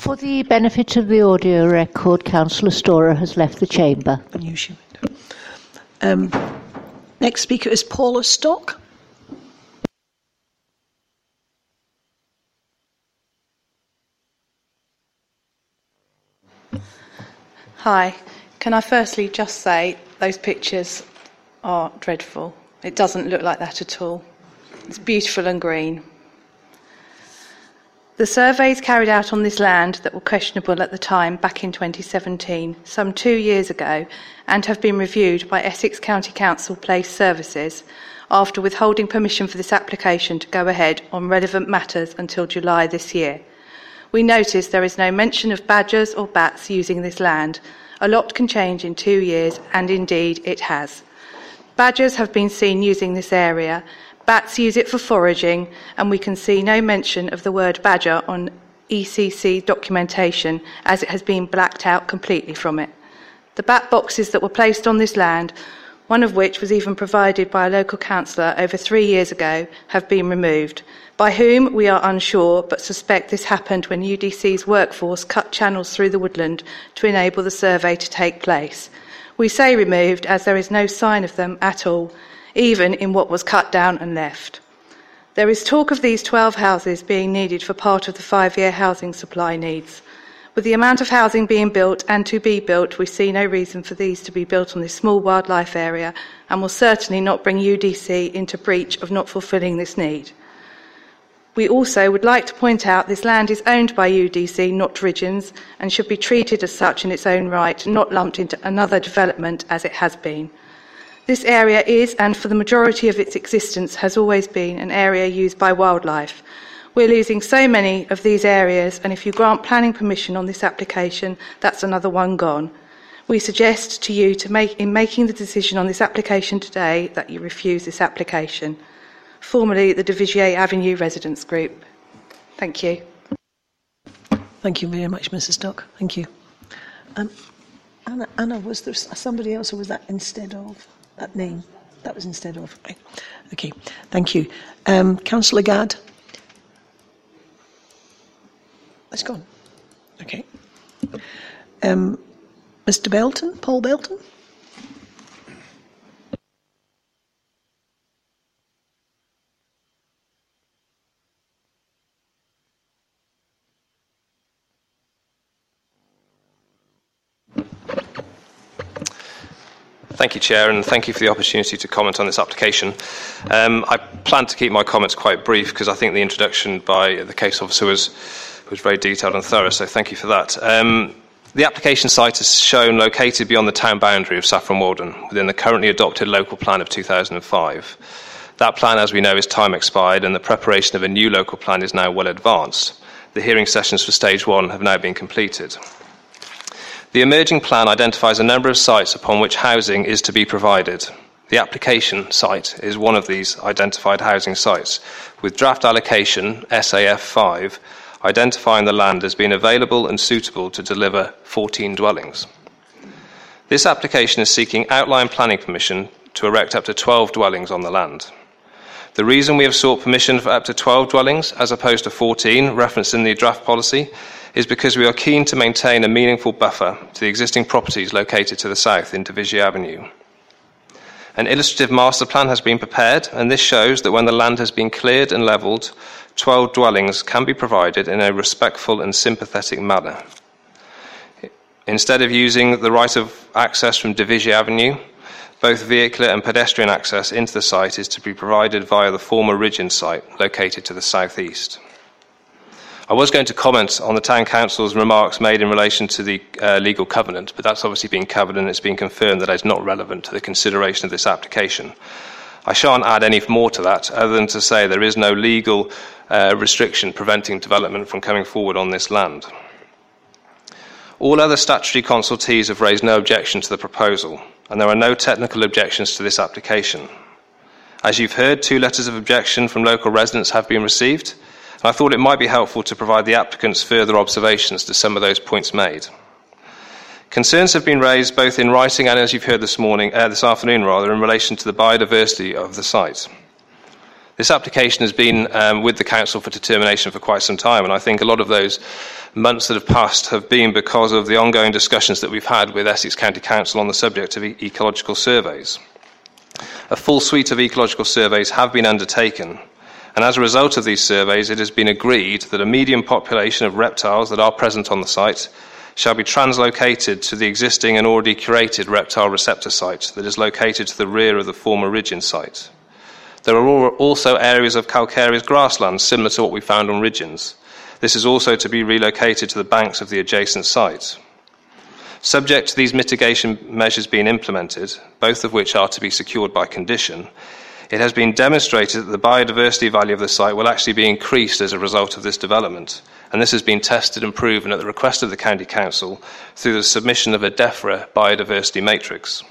For the benefit of the audio record, Councillor Storah has left the chamber. And you should. Um, next speaker is Paula Stock. Hi. Can I firstly just say those pictures are dreadful. It doesn't look like that at all. It's beautiful and green. The surveys carried out on this land that were questionable at the time, back in 2017, some two years ago, and have been reviewed by Essex County Council Place Services after withholding permission for this application to go ahead on relevant matters until July this year. We notice there is no mention of badgers or bats using this land. A lot can change in two years, and indeed it has. Badgers have been seen using this area, bats use it for foraging, and we can see no mention of the word badger on ECC documentation as it has been blacked out completely from it. The bat boxes that were placed on this land, one of which was even provided by a local councillor over three years ago, have been removed. By whom we are unsure, but suspect this happened when UDC's workforce cut channels through the woodland to enable the survey to take place. We say removed as there is no sign of them at all, even in what was cut down and left. There is talk of these 12 houses being needed for part of the five year housing supply needs. With the amount of housing being built and to be built, we see no reason for these to be built on this small wildlife area and will certainly not bring UDC into breach of not fulfilling this need. We also would like to point out this land is owned by UDC, not Ridgeons, and should be treated as such in its own right, not lumped into another development as it has been. This area is, and for the majority of its existence, has always been an area used by wildlife. We're losing so many of these areas, and if you grant planning permission on this application, that's another one gone. We suggest to you to make, in making the decision on this application today that you refuse this application formerly the Devigier Avenue Residents Group. Thank you. Thank you very much, Mrs. Stock. Thank you. Um, Anna, Anna, was there somebody else, or was that instead of that name? That was instead of. Okay. Thank you. Um, Councillor Gadd. It's gone. Okay. Um, Mr. Belton, Paul Belton. Thank you, Chair, and thank you for the opportunity to comment on this application. Um, I plan to keep my comments quite brief because I think the introduction by the case officer was, was very detailed and thorough, so thank you for that. Um, the application site is shown located beyond the town boundary of Saffron Walden within the currently adopted local plan of 2005. That plan, as we know, is time expired, and the preparation of a new local plan is now well advanced. The hearing sessions for stage one have now been completed. The emerging plan identifies a number of sites upon which housing is to be provided. The application site is one of these identified housing sites, with draft allocation SAF 5 identifying the land as being available and suitable to deliver 14 dwellings. This application is seeking outline planning permission to erect up to 12 dwellings on the land. The reason we have sought permission for up to 12 dwellings as opposed to 14 referenced in the draft policy is because we are keen to maintain a meaningful buffer to the existing properties located to the south in Devigier Avenue. An illustrative master plan has been prepared, and this shows that when the land has been cleared and levelled, 12 dwellings can be provided in a respectful and sympathetic manner. Instead of using the right of access from Devigier Avenue Both vehicular and pedestrian access into the site is to be provided via the former Ridgeon site located to the southeast. I was going to comment on the Town Council's remarks made in relation to the uh, legal covenant, but that's obviously been covered and it's been confirmed that it's not relevant to the consideration of this application. I shan't add any more to that other than to say there is no legal uh, restriction preventing development from coming forward on this land. All other statutory consultees have raised no objection to the proposal, and there are no technical objections to this application. As you've heard, two letters of objection from local residents have been received, and I thought it might be helpful to provide the applicants further observations to some of those points made. Concerns have been raised both in writing and, as you've heard this morning, uh, this afternoon, rather, in relation to the biodiversity of the site. This application has been um, with the council for determination for quite some time, and I think a lot of those months that have passed have been because of the ongoing discussions that we've had with Essex County Council on the subject of e- ecological surveys. A full suite of ecological surveys have been undertaken, and as a result of these surveys, it has been agreed that a medium population of reptiles that are present on the site shall be translocated to the existing and already curated reptile receptor site that is located to the rear of the former Ridgeon site. There are also areas of calcareous grasslands similar to what we found on Ridgeons. This is also to be relocated to the banks of the adjacent site. Subject to these mitigation measures being implemented, both of which are to be secured by condition, it has been demonstrated that the biodiversity value of the site will actually be increased as a result of this development, and this has been tested and proven at the request of the County Council through the submission of a DEFRA biodiversity matrix.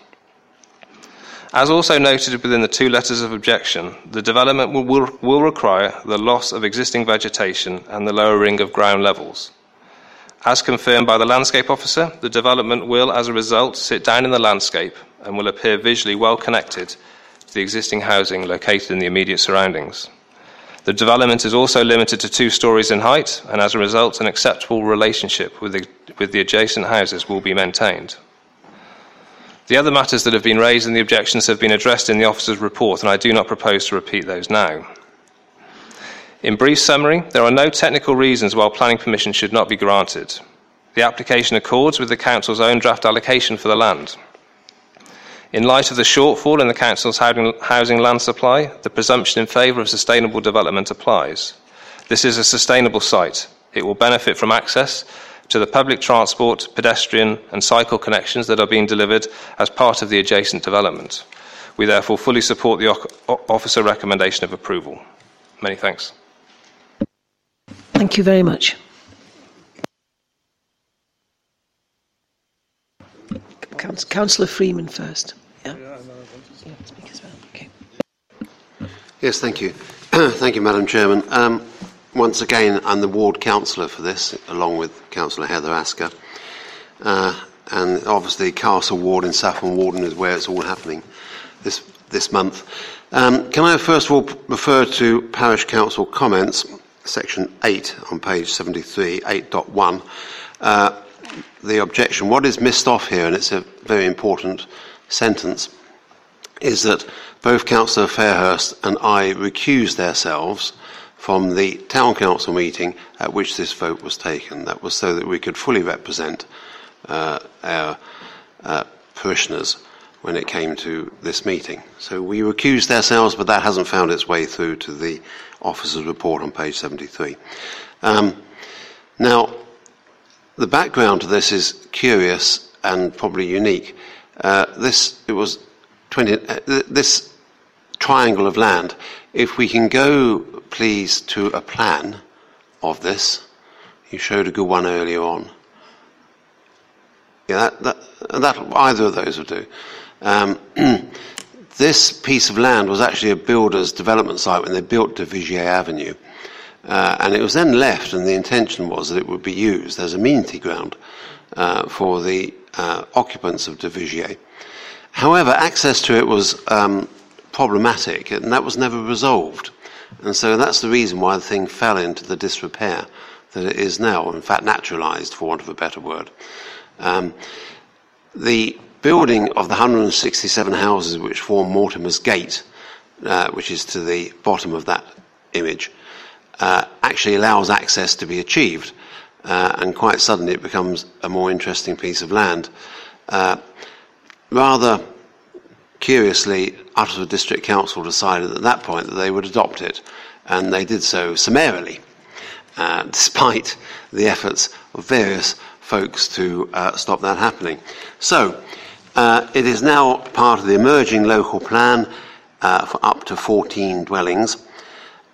As also noted within the two letters of objection, the development will, will, will, require the loss of existing vegetation and the lowering of ground levels. As confirmed by the landscape officer, the development will, as a result, sit down in the landscape and will appear visually well connected to the existing housing located in the immediate surroundings. The development is also limited to two stories in height, and as a result, an acceptable relationship with the, with the adjacent houses will be maintained. The other matters that have been raised in the objections have been addressed in the officer's report, and I do not propose to repeat those now. In brief summary, there are no technical reasons why planning permission should not be granted. The application accords with the Council's own draft allocation for the land. In light of the shortfall in the Council's housing land supply, the presumption in favour of sustainable development applies. This is a sustainable site. It will benefit from access to the public transport, pedestrian, and cycle connections that are being delivered as part of the adjacent development. We therefore fully support the officer recommendation of approval. Many thanks. Thank you very much. Councillor Freeman first. Yeah. Yes, thank you. thank you, Madam Chairman. Um, once again, I'm the ward councillor for this, along with Councillor Heather Asker. Uh, and obviously, Castle Ward in Saffron Walden is where it's all happening this, this month. Um, can I first of all refer to Parish Council comments, section 8 on page 73, 8.1? Uh, the objection, what is missed off here, and it's a very important sentence, is that both Councillor Fairhurst and I recused ourselves from the town council meeting at which this vote was taken. That was so that we could fully represent uh, our uh, parishioners when it came to this meeting. So we recused ourselves, but that hasn't found its way through to the officer's report on page 73. Um, now, the background to this is curious and probably unique. Uh, this it was 20, uh, this triangle of land. If we can go, please, to a plan of this. You showed a good one earlier on. Yeah, that, that, that either of those would do. Um, this piece of land was actually a builder's development site when they built de Vigier Avenue. Uh, and it was then left, and the intention was that it would be used as amenity ground uh, for the uh, occupants of de Vigier. However, access to it was um, problematic, and that was never resolved. And so that's the reason why the thing fell into the disrepair that it is now, in fact, naturalized, for want of a better word. Um, the building of the 167 houses which form Mortimer's Gate, uh, which is to the bottom of that image, uh, actually allows access to be achieved. Uh, and quite suddenly it becomes a more interesting piece of land. Uh, rather curiously, Uttlesford District Council decided at that point that they would adopt it, and they did so summarily, uh, despite the efforts of various folks to uh, stop that happening. So, uh, it is now part of the emerging local plan uh, for up to 14 dwellings.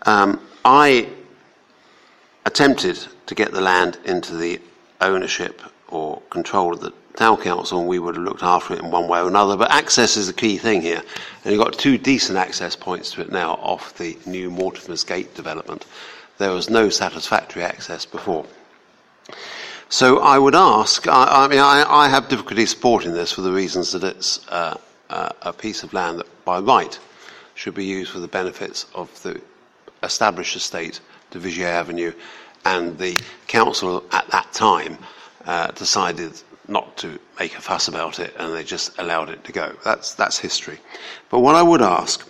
Um, I attempted to get the land into the ownership or control of the town council, and we would have looked after it in one way or another. But access is the key thing here, and you've got two decent access points to it now off the new Mortimer's Gate development. There was no satisfactory access before. So I would ask, I, I mean, I, I, have difficulty supporting this for the reasons that it's uh, uh, a piece of land that by right should be used for the benefits of the established estate to Vigier Avenue, and the council at that time uh, decided not to make a fuss about it, and they just allowed it to go. That's that's history. But what I would ask,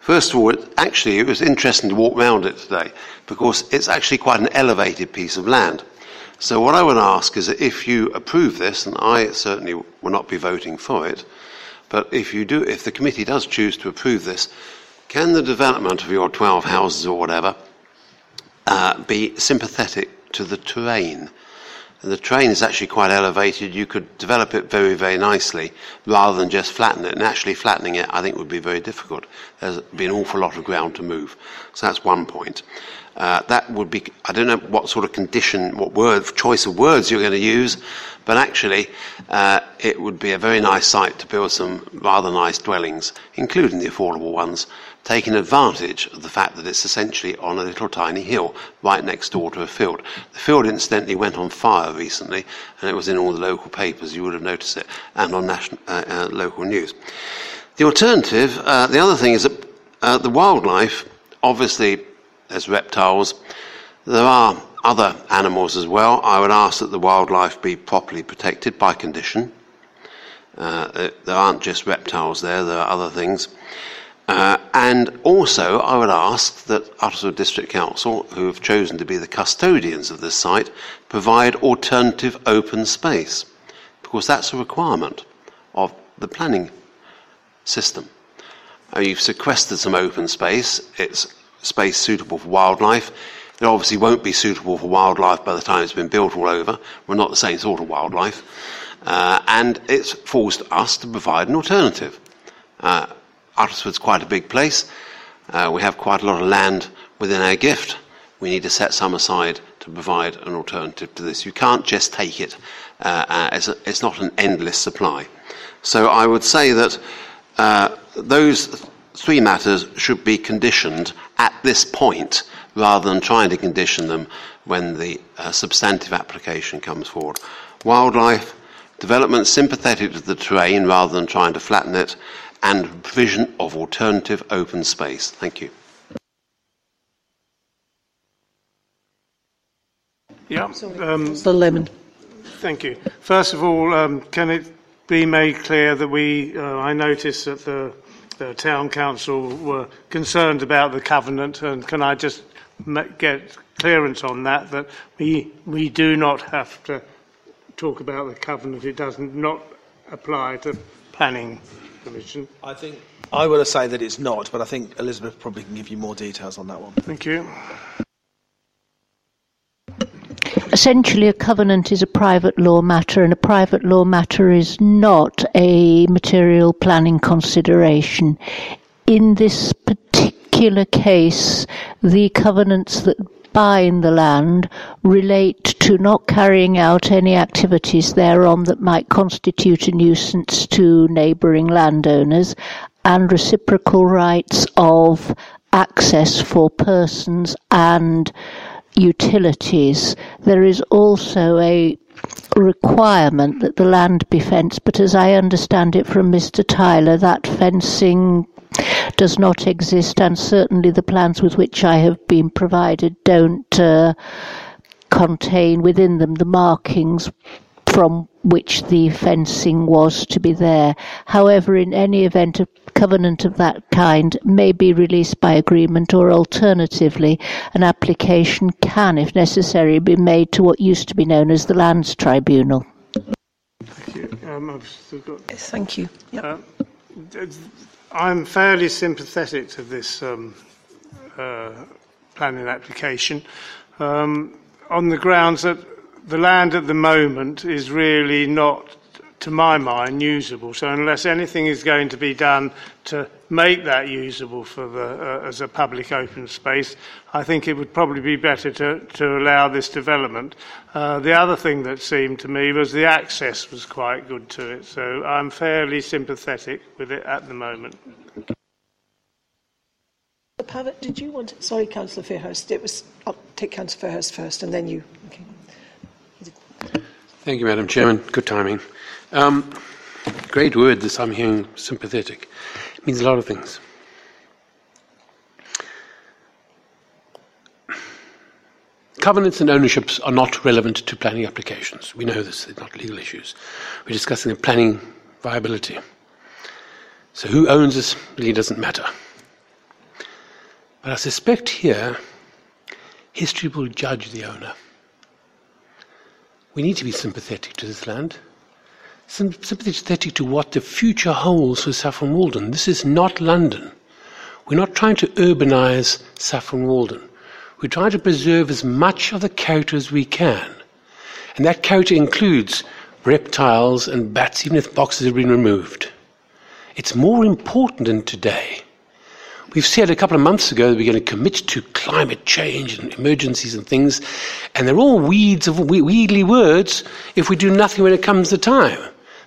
first of all, it, actually, it was interesting to walk around it today because it's actually quite an elevated piece of land. So what I would ask is that if you approve this, and I certainly will not be voting for it, but if you do, if the committee does choose to approve this, can the development of your 12 houses or whatever uh, be sympathetic to the terrain? The train is actually quite elevated. You could develop it very, very nicely rather than just flatten it. And actually, flattening it, I think, would be very difficult. There's been an awful lot of ground to move. So that's one point. Uh, that would be, I don't know what sort of condition, what word, choice of words you're going to use, but actually, uh, it would be a very nice site to build some rather nice dwellings, including the affordable ones, taking advantage of the fact that it's essentially on a little tiny hill right next door to a field. The field, incidentally, went on fire recently, and it was in all the local papers. You would have noticed it, and on national, uh, uh, local news. The alternative, uh, the other thing is that uh, the wildlife, obviously, there's reptiles. There are other animals as well. I would ask that the wildlife be properly protected by condition. Uh, there aren't just reptiles there, there are other things. Uh, and also, I would ask that Uttlesford District Council, who have chosen to be the custodians of this site, provide alternative open space, because that's a requirement of the planning system. Uh, you've sequestered some open space, it's space suitable for wildlife. It obviously won't be suitable for wildlife by the time it's been built all over. We're not the same sort of wildlife. Uh, and it falls to us to provide an alternative. Uh, Uttlesford's quite a big place. Uh, we have quite a lot of land within our gift. We need to set some aside to provide an alternative to this. You can't just take it. Uh, uh it's, a, it's, not an endless supply. So I would say that uh, those three matters should be conditioned at this point rather than trying to condition them when the uh, substantive application comes forward. Wildlife, development sympathetic to the terrain rather than trying to flatten it, and provision of alternative open space. Thank you. Yeah. Um, the lemon. Thank you. First of all, um, can it be made clear that we, uh, I noticed that the, the town council were concerned about the covenant, and can I just get clearance on that, that we, we do not have to talk about the covenant, it does not apply to planning Commission? I think I will say that it's not, but I think Elizabeth probably can give you more details on that one. Thank you. Essentially, a covenant is a private law matter, and a private law matter is not a material planning consideration. In this particular case, the covenants that buying the land relate to not carrying out any activities thereon that might constitute a nuisance to neighbouring landowners and reciprocal rights of access for persons and utilities. There is also a requirement that the land be fenced, but as I understand it from Mr. Tyler, that fencing does not exist, and certainly the plans with which I have been provided don't uh, contain within them the markings from which the fencing was to be there. However, in any event, a covenant of that kind may be released by agreement, or alternatively, an application can, if necessary, be made to what used to be known as the Lands Tribunal. Thank you. Um, yes, thank you. Yep. Uh, I'm fairly sympathetic to this um, uh, planning application. Um, on the grounds that the land at the moment is really not, to my mind, usable. So unless anything is going to be done to make that usable for the, uh, as a public open space, I think it would probably be better to, to allow this development. Uh, the other thing that seemed to me was the access was quite good to it, so I'm fairly sympathetic with it at the moment. Pavitt, did you want to, sorry, Councillor Fairhurst. It was, I'll take Councillor Fairhurst first and then you. Okay. Thank you, Madam Chairman. Good timing. Um, great word, this I'm hearing sympathetic. It means a lot of things. Covenants and ownerships are not relevant to planning applications. We know this, they're not legal issues. We're discussing the planning viability. So who owns this really doesn't matter. But I suspect here history will judge the owner. We need to be sympathetic to this land, sympathetic to what the future holds for Saffron Walden. This is not London. We're not trying to urbanize Saffron Walden. We're trying to preserve as much of the character as we can. And that character includes reptiles and bats, even if boxes have been removed. It's more important than today We've said a couple of months ago that we're going to commit to climate change and emergencies and things, and they're all weeds of weedly words if we do nothing when it comes to time.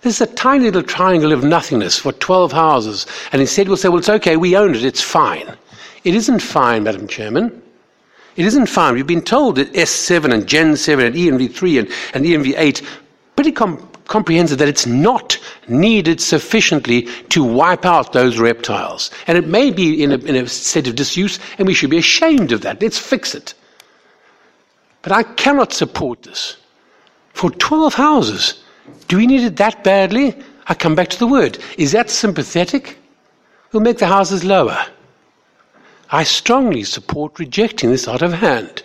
This is a tiny little triangle of nothingness for 12 houses, and instead we'll say, well, it's okay, we own it, it's fine. It isn't fine, Madam Chairman. It isn't fine. We've been told that S7 and Gen 7 and ENV3 and, and ENV8 pretty com- comprehensive that it's not needed sufficiently to wipe out those reptiles. And it may be in a, in a state of disuse, and we should be ashamed of that. Let's fix it. But I cannot support this. For 12 houses, do we need it that badly? I come back to the word. Is that sympathetic? We'll make the houses lower. I strongly support rejecting this out of hand.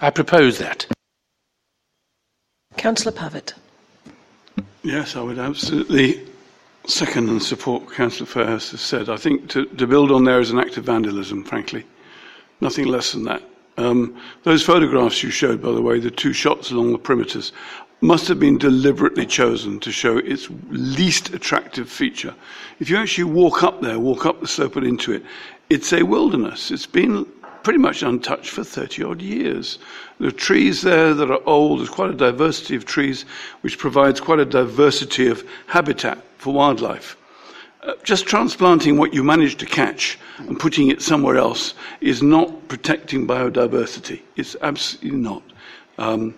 I propose that. Councillor Pavitt. Yes, I would absolutely second and support what Councillor Fairhurst has said. I think to, to, build on there is an act of vandalism, frankly. Nothing less than that. Um, those photographs you showed, by the way, the two shots along the perimeters, must have been deliberately chosen to show its least attractive feature. If you actually walk up there, walk up the slope and into it, it's a wilderness. It's been pretty much untouched for 30 odd years. There are trees there that are old. There's quite a diversity of trees, which provides quite a diversity of habitat for wildlife. Uh, just transplanting what you manage to catch and putting it somewhere else is not protecting biodiversity. It's absolutely not. Um,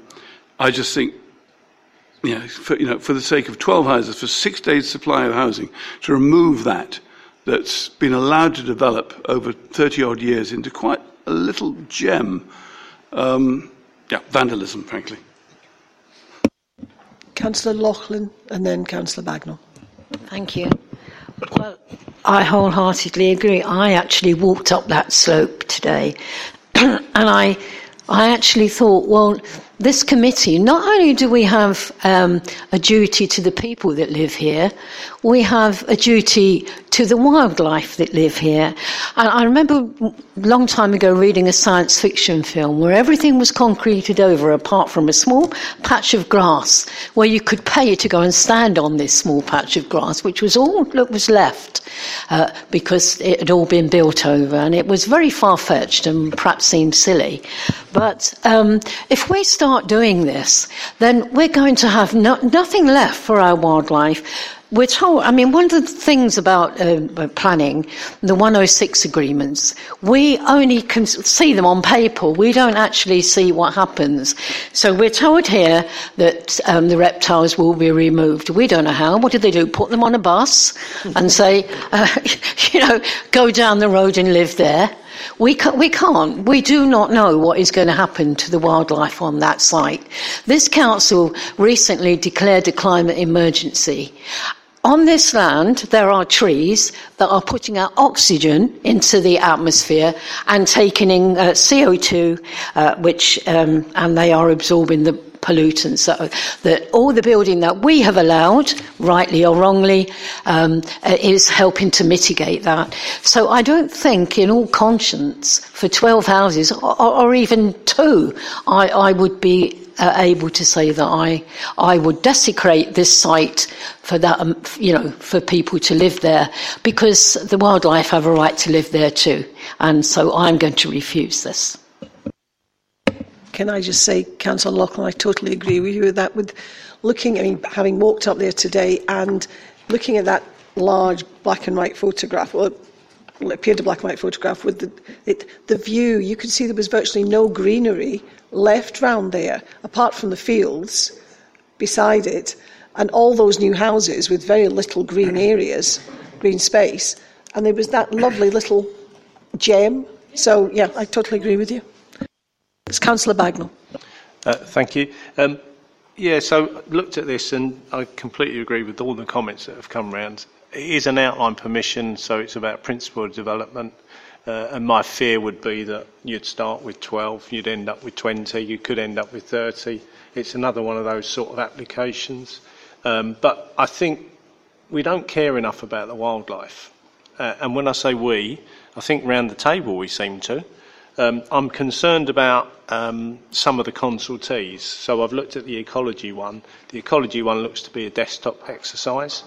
I just think, you know, for, you know, for the sake of 12 houses, for six days' supply of housing, to remove that that's been allowed to develop over 30 odd years into quite a little gem. Um, yeah, vandalism, frankly. Councillor Loughlin and then Councillor Bagnall. Thank you. Well, I wholeheartedly agree. I actually walked up that slope today and I, I actually thought, well, this committee, not only do we have um, a duty to the people that live here, we have a duty to the wildlife that live here. And I remember a long time ago reading a science fiction film where everything was concreted over apart from a small patch of grass where you could pay to go and stand on this small patch of grass, which was all that was left uh, because it had all been built over. And it was very far fetched and perhaps seemed silly. But um, if we start doing this, then we're going to have no- nothing left for our wildlife we're told, I mean, one of the things about uh, planning, the 106 agreements, we only can see them on paper. We don't actually see what happens. So we're told here that um, the reptiles will be removed. We don't know how. What do they do? Put them on a bus and say, uh, you know, go down the road and live there. We, ca- we can't. We do not know what is going to happen to the wildlife on that site. This council recently declared a climate emergency. On this land, there are trees that are putting out oxygen into the atmosphere and taking in uh, CO2, uh, which, um, and they are absorbing the pollutants. That, that all the building that we have allowed, rightly or wrongly, um, is helping to mitigate that. So I don't think, in all conscience, for 12 houses or, or even two, I, I would be uh, able to say that I I would desecrate this site for that um, you know for people to live there because the wildlife have a right to live there too, and so I'm going to refuse this. Can I just say, Councillor Loughlin, I totally agree with you that. With looking, I mean, having walked up there today and looking at that large black and white photograph, well, it appeared a black and white photograph with the, it, the view, you could see there was virtually no greenery left round there, apart from the fields beside it, and all those new houses with very little green areas, green space. And there was that lovely little gem. So, yeah, I totally agree with you. It's Councillor Bagnall. Uh, thank you. Um, yeah, so looked at this and I completely agree with all the comments that have come round. It is an outline permission, so it's about principle of development. Uh, and my fear would be that you'd start with 12, you'd end up with 20, you could end up with 30. It's another one of those sort of applications. Um, but I think we don't care enough about the wildlife. Uh, and when I say we, I think round the table we seem to. Um, I'm concerned about um, some of the consultees. So I've looked at the ecology one. The ecology one looks to be a desktop exercise.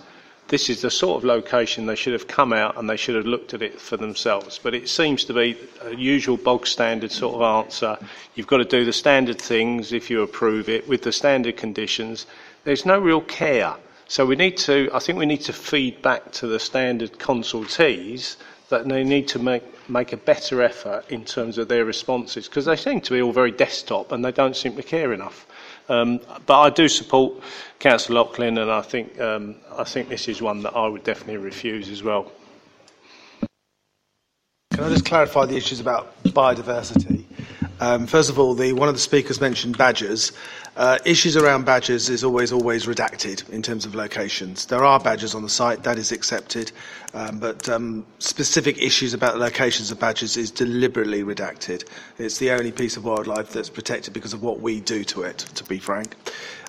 This is the sort of location they should have come out and they should have looked at it for themselves. But it seems to be a usual bog standard sort of answer. You've got to do the standard things if you approve it with the standard conditions. There's no real care. So we need to, I think we need to feed back to the standard consultees that they need to make, make a better effort in terms of their responses because they seem to be all very desktop and they don't seem to care enough. Um, but I do support Councillor Loughlin, and I think um, I think this is one that I would definitely refuse as well. Can I just clarify the issues about biodiversity? Um, first of all, the, one of the speakers mentioned badgers. Uh, issues around badgers is always, always redacted in terms of locations. There are badgers on the site, that is accepted, um, but um, specific issues about the locations of badgers is deliberately redacted. It's the only piece of wildlife that's protected because of what we do to it, to be frank.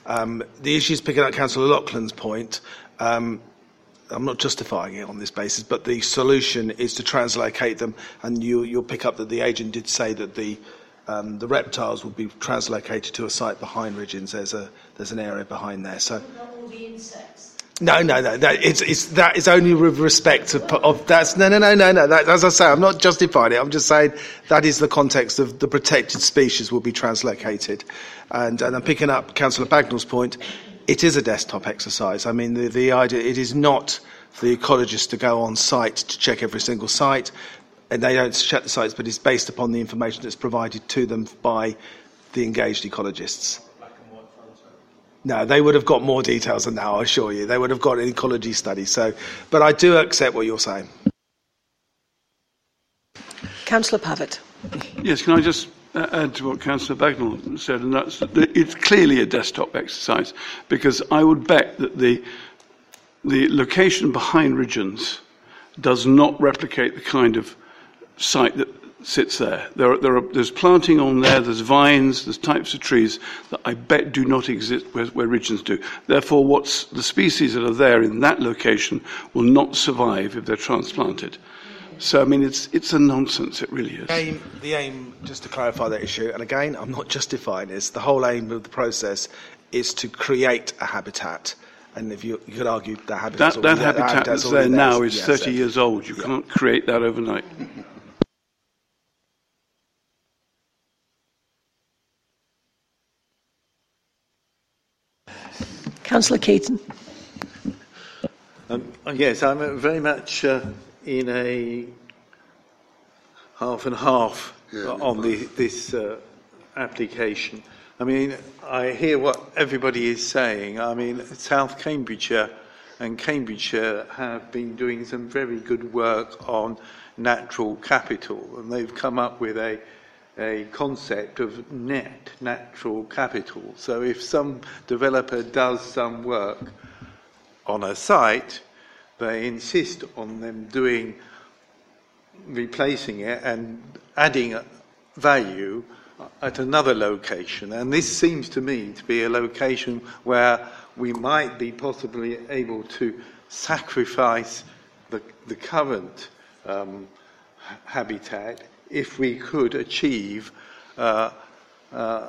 Um, the issues picking up Councillor Loughlin's point, um, I'm not justifying it on this basis, but the solution is to translocate them, and you, you'll pick up that the agent did say that the um, the reptiles will be translocated to a site behind Ridgeons. There's a there's an area behind there. So. No, no, no. That, it's, it's, that is only with respect of, of that's no, no, no, no, no. That, as I say, I'm not justifying it. I'm just saying that is the context of the protected species will be translocated, and, and I'm picking up Councillor Bagnall's point. It is a desktop exercise. I mean, the, the idea it is not for the ecologists to go on site to check every single site and they don't check the sites, but it's based upon the information that's provided to them by the engaged ecologists. No, they would have got more details than that, I assure you. They would have got an ecology study. So, but I do accept what you're saying. Councillor Pavitt. Yes, can I just uh, add to what Councillor Bagnall said, and that's that it's clearly a desktop exercise because I would bet that the the location behind Ridgeons does not replicate the kind of site that sits there. There, are, there are, there's planting on there, there's vines, there's types of trees that I bet do not exist where, where Ridgeons do. Therefore, what's, the species that are there in that location will not survive if they're transplanted. So, I mean, it's, it's a nonsense, it really is. The aim, the aim, just to clarify that issue, and again, I'm not justifying this, the whole aim of the process is to create a habitat. And if you, you could argue the habitat that, that habitat that's there now is 30 years old. You yeah. can't create that overnight. Councillor Caton. Um, yes, I'm very much uh, in a half and half yeah, on the, this uh, application. I mean, I hear what everybody is saying. I mean, South Cambridgeshire and Cambridgeshire have been doing some very good work on natural capital, and they've come up with a a concept of net natural capital. So if some developer does some work on a site, they insist on them doing replacing it and adding value at another location, and this seems to me to be a location where we might be possibly able to sacrifice the, the current um, habitat if we could achieve uh, uh,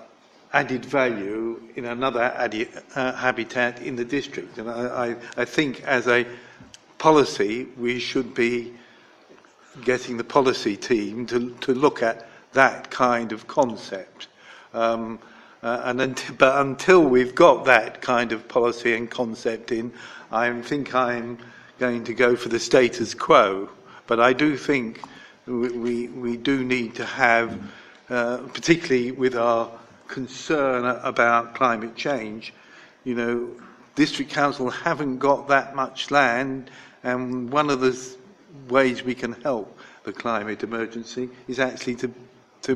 added value in another added, uh, habitat in the district. And I, I, I think as a policy, we should be getting the policy team to, to look at that kind of concept. Um, uh, and but until we've got that kind of policy and concept in, I think I'm going to go for the status quo. But I do think we, we, do need to have, uh, particularly with our concern about climate change, you know, district council haven't got that much land, and one of the ways we can help the climate emergency is actually to to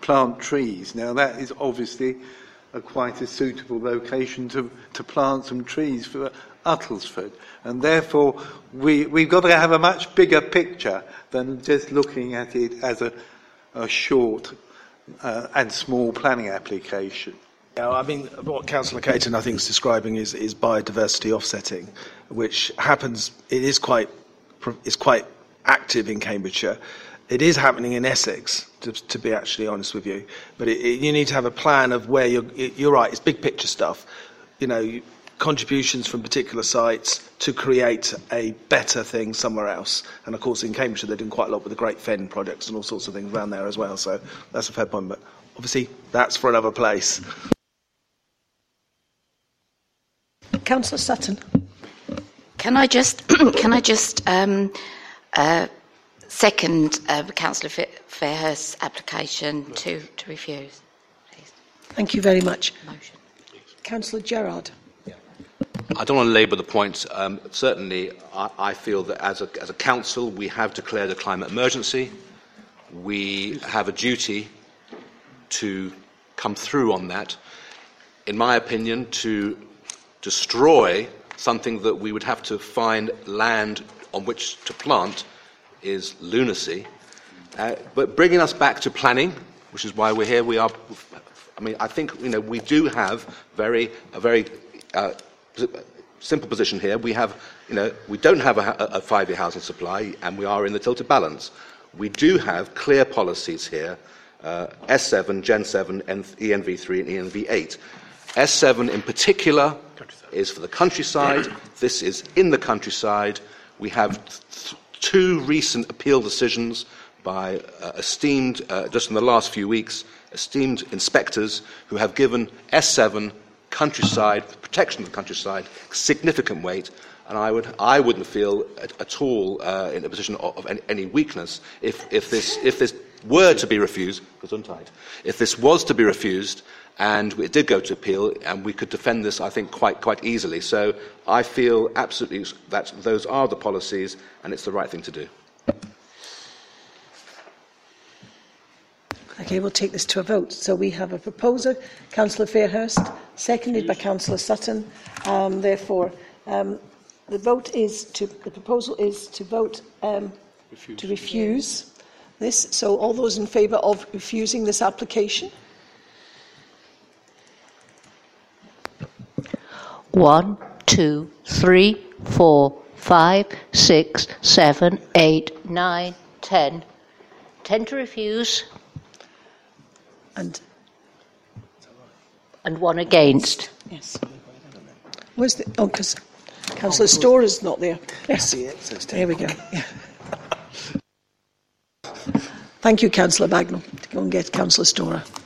plant trees. Now that is obviously a quite a suitable location to, to plant some trees for Uttlesford. And therefore, we, we've got to have a much bigger picture than just looking at it as a, a short uh, and small planning application. Yeah, I mean, what Councillor Caton, I think, is describing is, is biodiversity offsetting, which happens, it is quite, is quite active in Cambridgeshire. It is happening in Essex, to, to be actually honest with you. But it, it, you need to have a plan of where you're, you're right, it's big picture stuff. You know, contributions from particular sites to create a better thing somewhere else. And of course, in Cambridgeshire, they're doing quite a lot with the Great Fen projects and all sorts of things around there as well. So that's a fair point. But obviously, that's for another place. Councillor Sutton. Can I just can I just um, uh, second uh, Councillor Fairhurst's application to, to refuse? Please. Thank you very much. Motion. Councillor Gerard. I don't want to labour the point. Um, certainly, I, I, feel that as a, as a council, we have declared a climate emergency. We have a duty to come through on that. In my opinion, to destroy something that we would have to find land on which to plant is lunacy. Uh, but bringing us back to planning, which is why we're here, we are. I mean, I think you know we do have very a very uh, simple position here. We have, you know, we don't have a, a five-year housing supply, and we are in the tilted balance. We do have clear policies here: uh, S7, Gen 7, ENV3, and ENV8. S7 in particular is for the countryside. This is in the countryside. We have th- two recent appeal decisions by uh, esteemed, uh, just in the last few weeks, esteemed inspectors who have given S7 countryside, protection of the countryside, significant weight. And I, would, I wouldn't feel at, at all uh, in a position of, of any, any, weakness if, if, this, if this were to be refused, if this was to be refused, and it did go to appeal, and we could defend this, I think, quite, quite easily. So I feel absolutely that those are the policies, and it's the right thing to do. Okay, we'll take this to a vote. So we have a proposer, Councillor Fairhurst, seconded by Councillor Sutton. Um, therefore, um, the vote is to the proposal is to vote um, to refuse this. So all those in favour of refusing this application? One, two, three, four, five, six, seven, eight, nine, ten. Ten to refuse. And and one against. Yes. Where's the? Oh, because Councillor oh, Storah is not there. Yes. There we go. Yeah. Thank you, Councillor Bagnall. To Go and get Councillor Storah.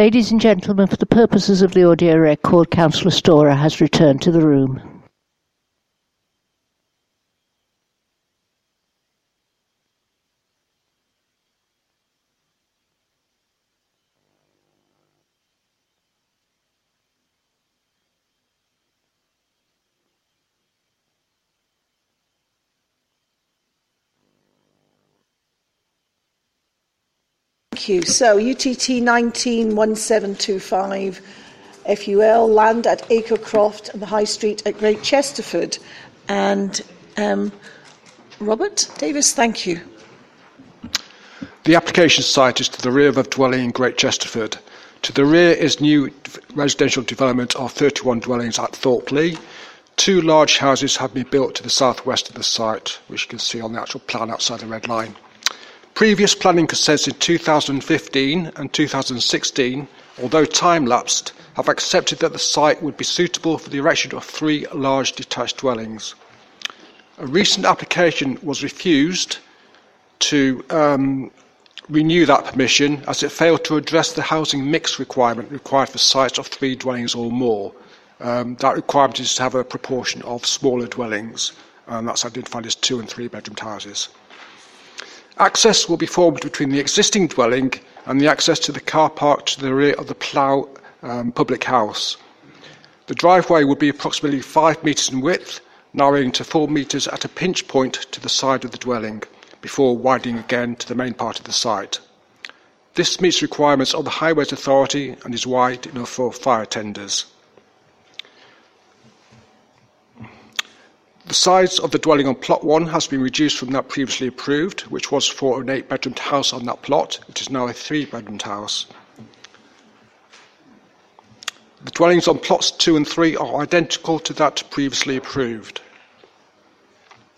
Ladies and gentlemen, for the purposes of the audio record, Councillor Storah has returned to the room. Thank you. So UTT 191725 FUL, land at Acrecroft and the High Street at Great Chesterford. And um, Robert Davis, thank you. The application site is to the rear of a dwelling in Great Chesterford. To the rear is new residential development of 31 dwellings at Thorpe Two large houses have been built to the southwest of the site, which you can see on the actual plan outside the red line. Previous planning consents in 2015 and 2016, although time lapsed, have accepted that the site would be suitable for the erection of three large detached dwellings. A recent application was refused to um, renew that permission as it failed to address the housing mix requirement required for sites of three dwellings or more. Um, that requirement is to have a proportion of smaller dwellings, and that's identified as two and three bedroom houses. Access will be formed between the existing dwelling and the access to the car park to the rear of the Plough um, public house. The driveway will be approximately 5 metres in width, narrowing to 4 metres at a pinch point to the side of the dwelling, before widening again to the main part of the site. This meets requirements of the Highways Authority and is wide enough for fire tenders. The size of the dwelling on plot one has been reduced from that previously approved, which was for an eight bedroomed house on that plot. It is now a three bedroomed house. The dwellings on plots two and three are identical to that previously approved.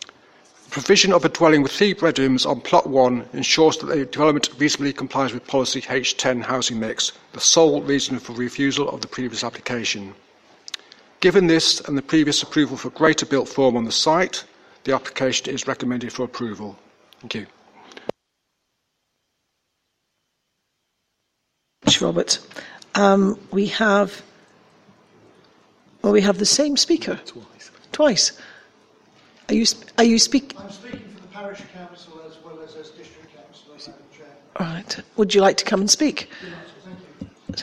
The provision of a dwelling with three bedrooms on plot one ensures that the development reasonably complies with policy H10 housing mix, the sole reason for refusal of the previous application. Given this and the previous approval for greater built form on the site, the application is recommended for approval. Thank you. Thanks, Robert. Um, we have well, we have the same speaker twice. Twice. Are you are you speaking? I'm speaking for the parish council as well as as district councillor, Madam Chair. All right. Would you like to come and speak? Yes, thank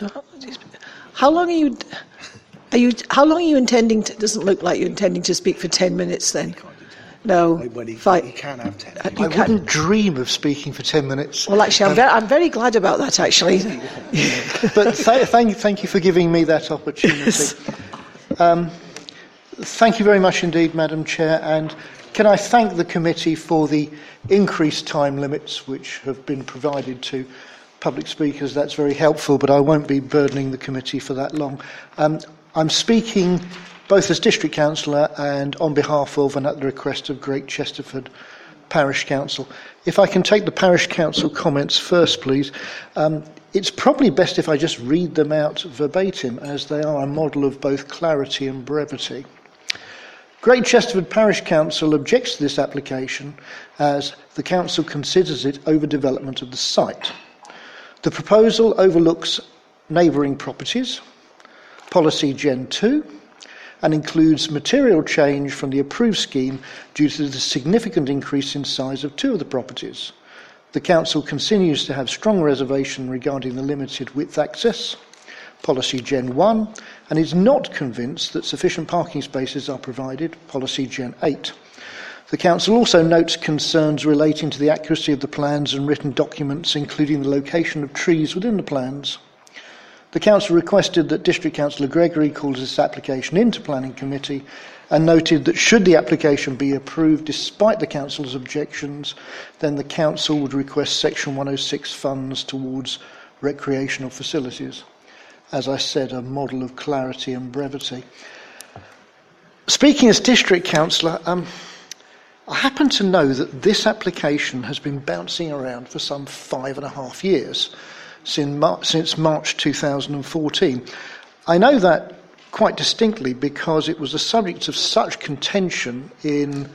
you. So, how long are you? Are you? How long are you intending to? Doesn't look like you're intending to speak for ten minutes. Then, no. Well, he, Five. he can have ten. Uh, you I can- wouldn't dream of speaking for ten minutes. Well, actually, I'm, Um, very, I'm very glad about that. Actually, but th- thank, thank you for giving me that opportunity. Um, thank you very much indeed, Madam Chair, and can I thank the committee for the increased time limits which have been provided to public speakers. That's very helpful, but I won't be burdening the committee for that long. Um, I'm speaking both as district councillor and on behalf of and at the request of Great Chesterford Parish Council. If I can take the Parish Council comments first, please. Um, it's probably best if I just read them out verbatim, as they are a model of both clarity and brevity. Great Chesterford Parish Council objects to this application as the council considers it overdevelopment of the site. The proposal overlooks neighbouring properties, policy Gen 2, and includes material change from the approved scheme due to the significant increase in size of two of the properties. The Council continues to have strong reservation regarding the limited width access, policy Gen 1, and is not convinced that sufficient parking spaces are provided, policy Gen 8. The Council also notes concerns relating to the accuracy of the plans and written documents, including the location of trees within the plans. The Council requested that District Councillor Gregory calls this application into Planning Committee and noted that should the application be approved despite the Council's objections, then the Council would request Section 106 funds towards recreational facilities. As I said, a model of clarity and brevity. Speaking as District Councillor, um, I happen to know that this application has been bouncing around for some five and a half years since March 2014. I know that quite distinctly because it was the subject of such contention in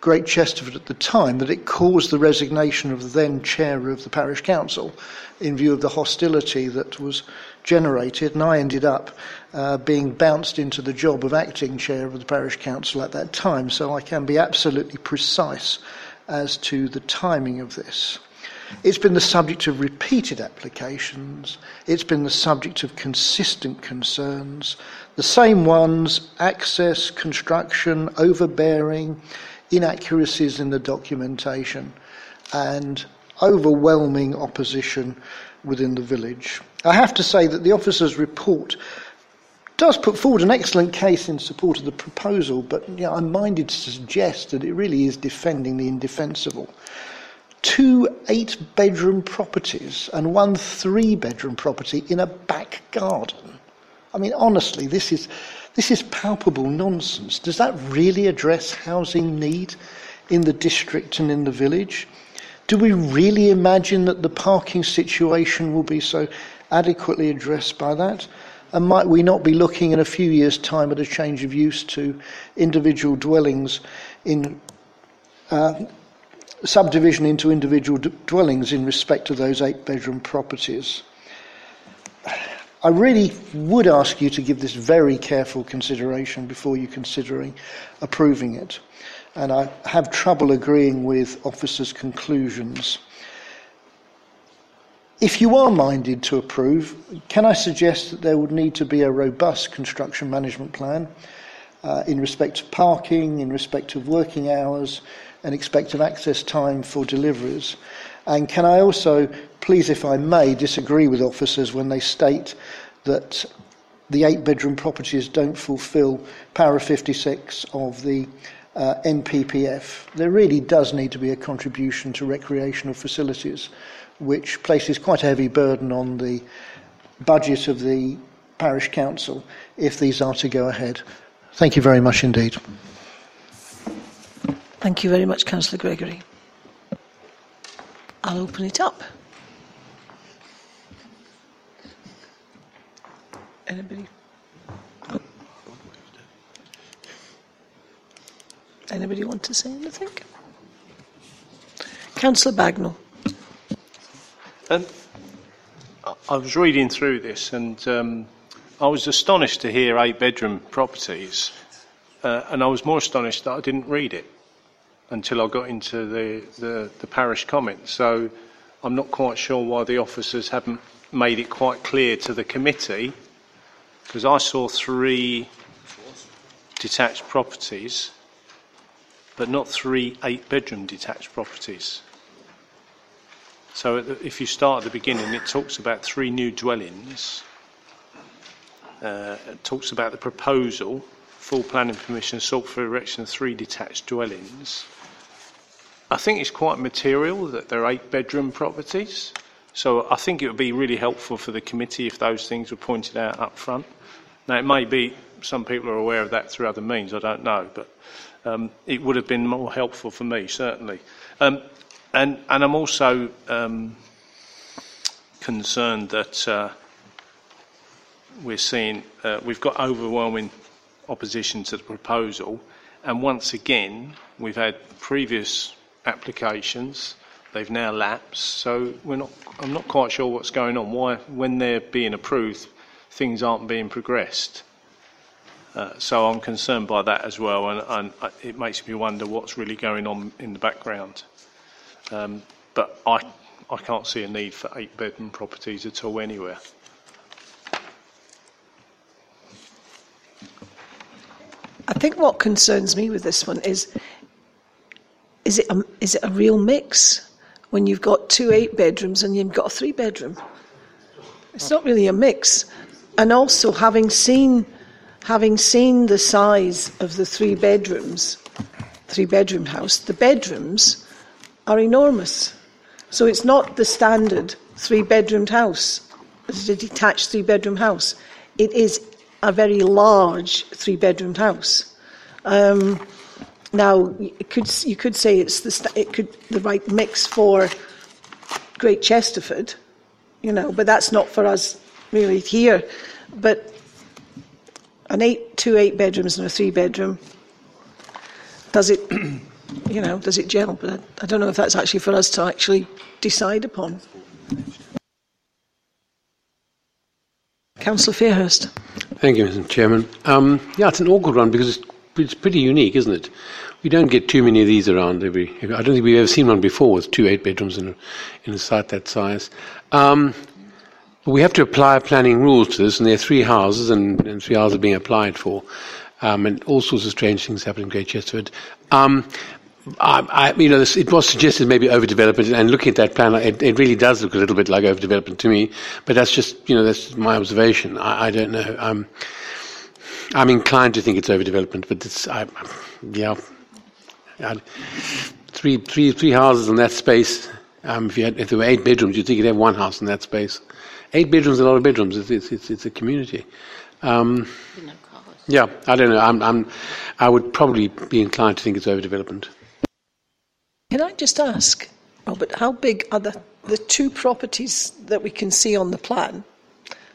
Great Chesterford at the time that it caused the resignation of the then chair of the parish council in view of the hostility that was generated, and I ended up uh, being bounced into the job of acting chair of the parish council at that time, so I can be absolutely precise as to the timing of this. It's been the subject of repeated applications. It's been the subject of consistent concerns. The same ones access, construction, overbearing, inaccuracies in the documentation, and overwhelming opposition within the village. I have to say that the officer's report does put forward an excellent case in support of the proposal, but you know, I'm minded to suggest that it really is defending the indefensible two eight bedroom properties and one three bedroom property in a back garden. I mean, honestly, this is, this is palpable nonsense. Does that really address housing need in the district and in the village? Do we really imagine that the parking situation will be so adequately addressed by that? And might we not be looking in a few years' time at a change of use to individual dwellings in uh, subdivision into individual d- dwellings in respect to those eight bedroom properties. I really would ask you to give this very careful consideration before you considering approving it. And I have trouble agreeing with officers' conclusions. If you are minded to approve, can I suggest that there would need to be a robust construction management plan uh, in respect of parking, in respect of working hours, and expected access time for deliveries? And can I also, please, if I may, disagree with officers when they state that the eight bedroom properties don't fulfil para 56 of the uh, NPPF? There really does need to be a contribution to recreational facilities, which places quite a heavy burden on the budget of the parish council if these are to go ahead. Thank you very much indeed. Thank you very much, Councillor Gregory. I'll open it up. Anybody? Anybody want to say anything? Councillor Bagnall. Um, I- was reading through this and um, I was astonished to hear eight bedroom properties, uh, and I was more astonished that I didn't read it until I got into the, the, the parish comment. So I'm not quite sure why the officers haven't made it quite clear to the committee, because I saw three detached properties, but not three eight bedroom detached properties. So if you start at the beginning, it talks about three new dwellings. Uh, it talks about the proposal, full planning permission sought for erection of three detached dwellings. I think it's quite material that they're eight bedroom properties. So I think it would be really helpful for the committee if those things were pointed out up front. Now it may be some people are aware of that through other means, I don't know, but um, it would have been more helpful for me, certainly. Um, and, and I'm also um, concerned that uh, we're seeing, uh, we've got overwhelming opposition to the proposal, and once again, we've had previous applications, they've now lapsed, so we're not, I'm not quite sure what's going on, why, when they're being approved, things aren't being progressed. Uh, so I'm concerned by that as well, and, and it makes me wonder what's really going on in the background. Um, but I, I can't see a need for eight bedroom properties at all anywhere. I think what concerns me with this one is is it a, is it a real mix when you've got two eight bedrooms and you've got a three bedroom? It's not really a mix. And also having seen having seen the size of the three bedrooms, three bedroom house, the bedrooms are enormous. So it's not the standard three bedroomed house. It's a detached three bedroom house. It is a very large three bedroomed house. Um, now you could you could say it's the it could the right mix for Great Chesterford, you know, but that's not for us really here. But an eight two eight bedrooms and a three bedroom does it you know, does it gel? But I, I don't know if that's actually for us to actually decide upon. Councillor Fairhurst. Thank you, Mr. Chairman. Um, yeah, it's an awkward one because it's, pretty unique, isn't it? We don't get too many of these around every. I don't think we've ever seen one before with two eight bedrooms in a, in a site that size. Um, we have to apply planning rules to this, and there are three houses, and, and three houses are being applied for, um, and all sorts of strange things happen in Great Chesterford. Um, I, I, you know, this, it was suggested maybe overdevelopment, and looking at that plan, it, it, really does look a little bit like overdevelopment to me. But that's just, you know, that's my observation. I, I don't know. I'm inclined to think it's overdevelopment, but it's, I, yeah, three, three, three houses in that space. Um, if, had, if there were eight bedrooms, you'd think you'd have one house in that space. Eight bedrooms a lot of bedrooms. It's, it's, it's, it's a community. Um, yeah, I don't know. I'm, I'm, I would probably be inclined to think it's overdevelopment. Can I just ask, Robert, how big are the, the two properties that we can see on the plan?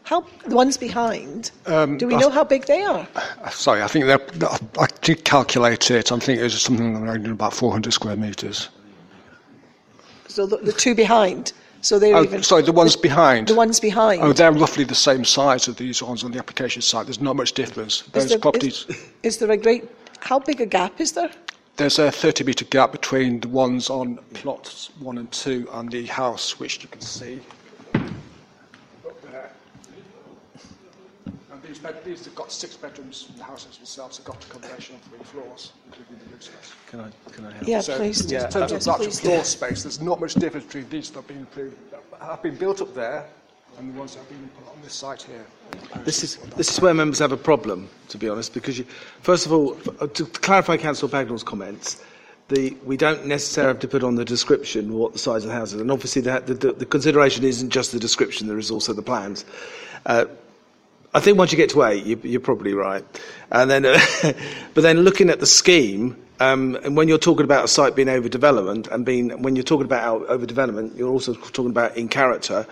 How the ones behind? Um, do we know how big they are? Sorry, I think they're, I did calculate it. I think it was something around about 400 square metres. So the, the two behind. So they're oh, even. Sorry, the ones behind. The ones behind. Oh, they're roughly the same size as these ones on the application site. There's not much difference. Those is there, properties. Is, is there a great? How big a gap is there? There's a 30 metre gap between the ones on plots one and two and the house, which you can see up there. And these, bed, these have got six bedrooms. The houses themselves have got accommodation combination of three floors, including the living space. Can I, can I help? Yeah, so please. In Yeah. terms Yes, of actual please. floor space, there's not much difference between these that have been, approved, have been built up there and the ones that have been put on this site here. This is, this is where members have a problem, to be honest, because you, first of all, uh, to clarify Councillor Bagnall's comments, the, we don't necessarily have to put on the description what the size of the house is, and obviously the, the, the consideration isn't just the description, there is also the plans. Uh, I think once you get to eight, you, you're probably right. And then, but then looking at the scheme, um, and when you're talking about a site being overdevelopment, and being when you're talking about out- overdevelopment, you're also talking about in character.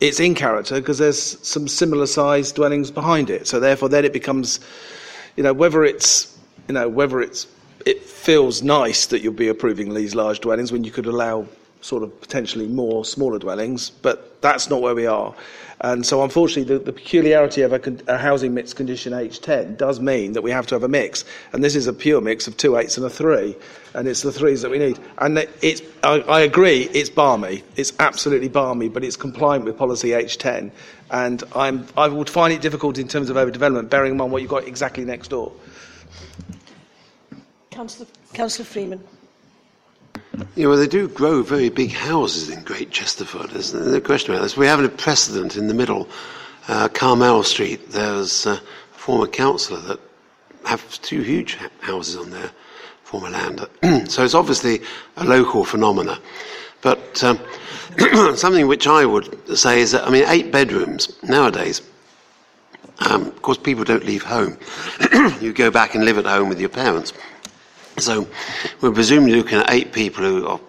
It's in character because there's some similar sized dwellings behind it. So therefore, then it becomes, you know, whether it's, you know, whether it's, it feels nice that you'll be approving these large dwellings when you could allow sort of potentially more smaller dwellings, but that's not where we are. And so, unfortunately, the, the peculiarity of a, con- a housing mix condition H10 does mean that we have to have a mix. And this is a pure mix of two eights and a three, and it's the threes that we need. And it's, I, I agree, it's balmy. It's absolutely balmy, but it's compliant with policy H10. And I'm, I would find it difficult in terms of overdevelopment, bearing in mind what you've got exactly next door. Councillor, Councillor Freeman. Yeah, well, they do grow very big houses in Great Chesterford. There's no question about this. We have a precedent in the middle, uh, Carmel Street. There's a former councillor that have two huge houses on their former land. so it's obviously a local phenomena. But um, something which I would say is that, I mean, eight bedrooms nowadays, um, of course, people don't leave home. you go back and live at home with your parents. So we're presumably looking at eight people who are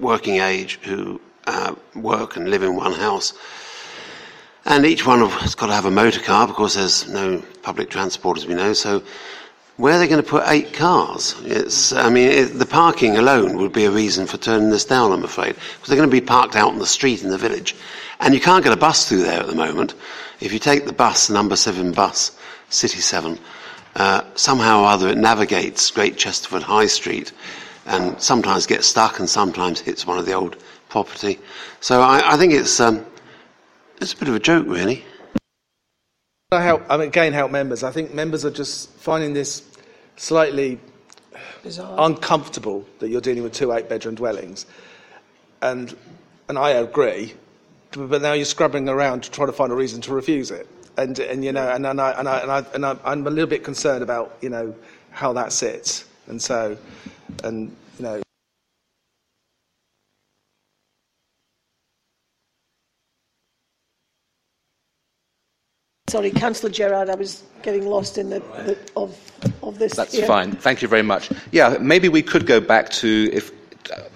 working age who uh, work and live in one house. And each one has got to have a motor car because there's no public transport, as we know. So where are they going to put eight cars? It's, I mean, it, the parking alone would be a reason for turning this down, I'm afraid, because they're going to be parked out on the street in the village. And you can't get a bus through there at the moment. If you take the bus, number seven bus, Citi 7, uh, somehow or other it navigates Great Chesterford High Street and sometimes gets stuck and sometimes hits one of the old property. So I, I think it's, um, it's a bit of a joke, really. I help, I mean, again, help members. I think members are just finding this slightly Bizarre. uncomfortable that you're dealing with two eight bedroom dwellings. And, and I agree, but now you're scrubbing around to try to find a reason to refuse it. And, and you know, and, and, I, and, I, and, I, and I, I'm a little bit concerned about, you know, how that sits. And so, and, you know, Sorry, Councillor Gerard, I was getting lost in the, the of of this. That's yeah. fine. Thank you very much. Yeah, maybe we could go back to if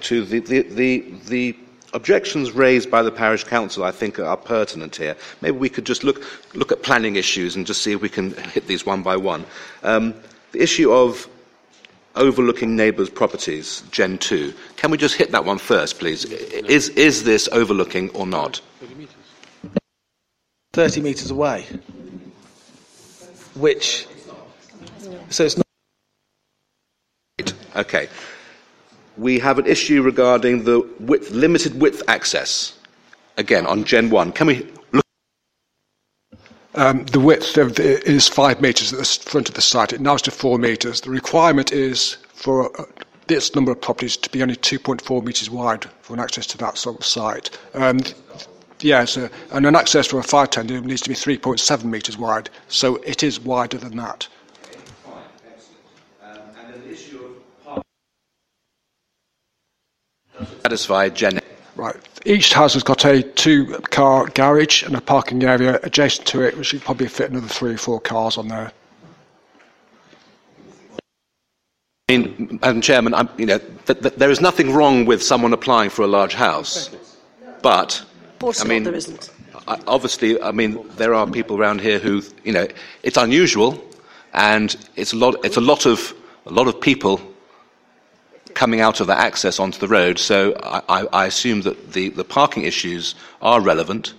to the the, the, the objections raised by the parish council. I think are pertinent here. Maybe we could just look look at planning issues and just see if we can hit these one by one. Um, the issue of overlooking neighbours' properties, Gen 2. Can we just hit that one first, please? Is, is this overlooking or not? 30 metres away. Which, so it's not. Okay. We have an issue regarding the width, limited width access. Again, on Gen 1. Can we look? Um, the width of the, is five metres at the front of the site. It now is to four metres. The requirement is for uh, this number of properties to be only 2.4 metres wide for an access to that sort of site. Um, yeah, so, and an access for a fire tender needs to be 3.7 metres wide, so it is wider than that. Satisfy Gen Right. Each house has got a two-car garage and a parking area adjacent to it, which should probably fit another three or four cars on there. I mean, Madam Chairman, I'm, you know, th- th- there is nothing wrong with someone applying for a large house, but I mean, there isn't. I- obviously, I mean, there are people around here who, you know, it's unusual, and it's a lot. It's a lot of a lot of people coming out of that access onto the road. So I, I, I assume that the, the parking issues are relevant.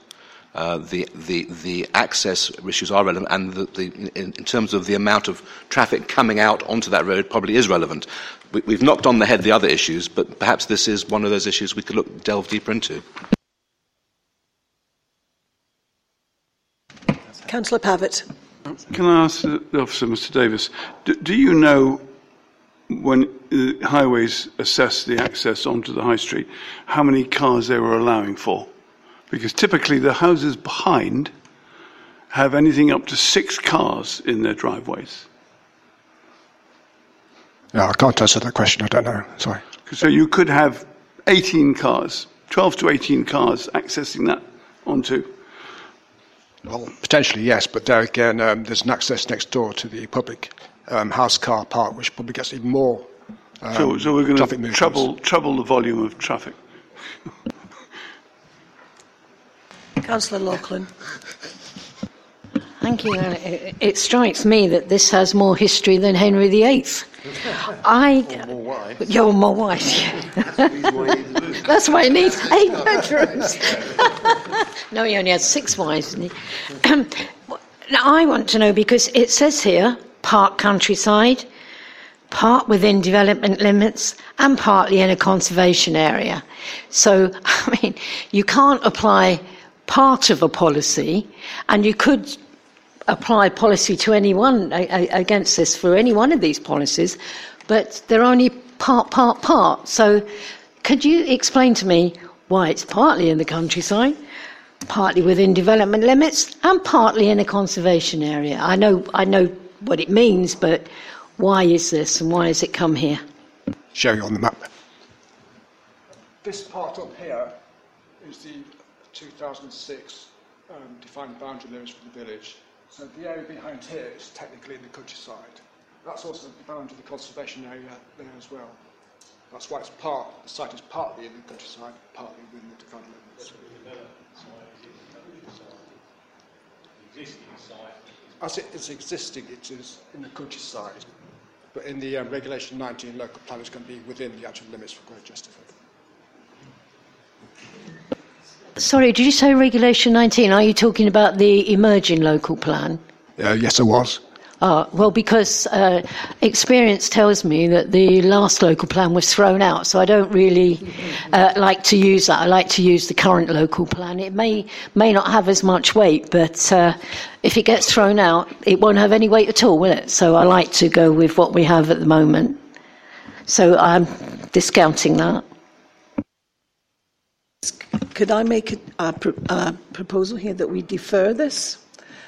Uh, the, the, the access issues are relevant, and the, the, in, in terms of the amount of traffic coming out onto that road, probably is relevant. We, we've knocked on the head the other issues, but perhaps this is one of those issues we could look, delve deeper into. Councillor Pavitt. Can I ask the officer, Mr. Davis, do, do you know when uh, highways assess the access onto the high street, how many cars they were allowing for? Because typically the houses behind have anything up to six cars in their driveways. Yeah, I can't answer that question. I don't know. Sorry. So you could have 18 cars, 12 to 18 cars accessing that onto. Well, potentially yes, but there again, um, there's an access next door to the public um, house car park, which probably gets even more. Um, so, so we're going traffic to movements. trouble, trouble the volume of traffic. Councillor Loughlin. Thank you. It, it strikes me that this has more history than Henry VIII. I, you're more wise. That's why he needs eight bedrooms. no, he only has six wives. didn't he? Um, now, I want to know because it says here park countryside, part within development limits, and partly in a conservation area. So, I mean, you can't apply part of a policy, and you could apply policy to anyone against this for any one of these policies, but they're only part, part, part. So, could you explain to me why it's partly in the countryside, partly within development limits, and partly in a conservation area? I know, I know what it means, but why is this, and why has it come here? Show you on the map. This part up here is the 2006 um, defined boundary limits for the village. So the area behind here is technically in the countryside. That's also the boundary of the conservation area there as well. That's why it's part, the site is partly in the countryside, partly within the defined limits. As it is existing, it is in the countryside. But in the um, Regulation 19 local plan, it's going to be within the actual limits for Great Chesterford. Sorry, did you say Regulation 19? Are you talking about the emerging local plan? Uh, yes, I was. Ah, well, because uh, experience tells me that the last local plan was thrown out, so I don't really uh, like to use that. I like to use the current local plan. It may may not have as much weight, but uh, if it gets thrown out, it won't have any weight at all, will it? So I like to go with what we have at the moment. So I'm discounting that. Could I make a, a, a proposal here that we defer this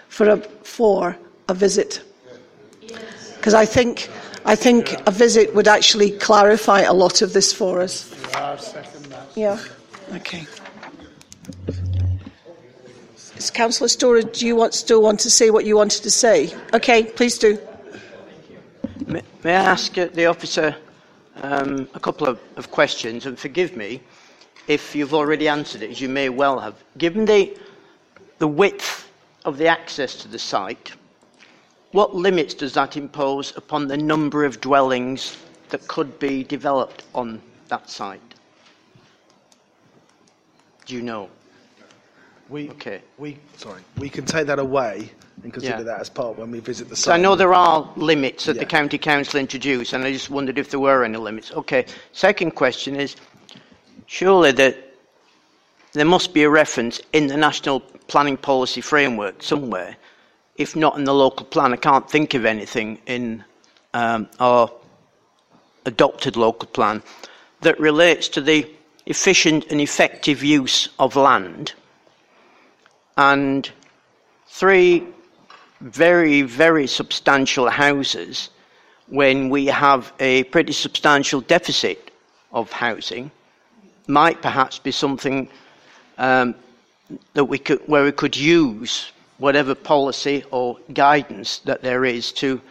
for a, for a visit? Because I think, I think a visit would actually clarify a lot of this for us. Yeah. Okay. Is Councillor Storah, do you want, still want to say what you wanted to say? Okay, please do. May, may I ask uh, the officer um, a couple of, of questions? And forgive me if you've already answered it, as you may well have. Given the, the width of the access to the site, what limits does that impose upon the number of dwellings that could be developed on that site? Do you know? We, okay. we, sorry, we can take that away and consider Yeah. that as part when we visit the So I know there are limits that the county council introduced, and I just wondered if there were any limits. Okay. Second question is, surely that there must be a reference in the national planning policy framework somewhere, if not in the local plan. I can't think of anything in um, our adopted local plan that relates to the efficient and effective use of land. And three very, very substantial houses when we have a pretty substantial deficit of housing might perhaps be something um, that we could, where we could use whatever policy or guidance that there is to,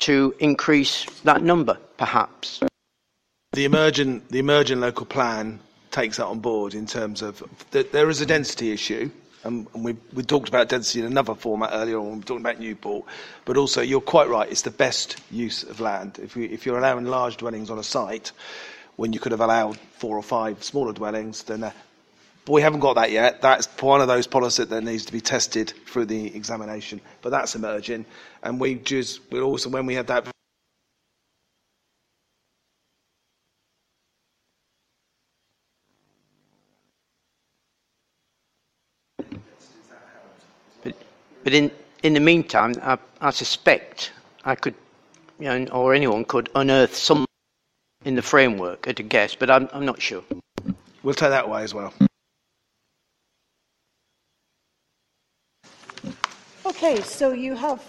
to increase that number, perhaps. The emergent, the emergent local plan takes that on board in terms of that there is a density issue, and, and we we talked about density in another format earlier on we were talking about Newport. But also, you're quite right; it's the best use of land. If, if you're allowing large dwellings on a site, when you could have allowed four or five smaller dwellings, then. But we haven't got that yet. That's one of those policies that needs to be tested through the examination. But that's emerging, and we just we also when we had that But in, in the meantime, I, I suspect I could, you know, or anyone could unearth some in the framework at a guess, but I'm, I'm not sure. We'll take that away as well. Okay, so you have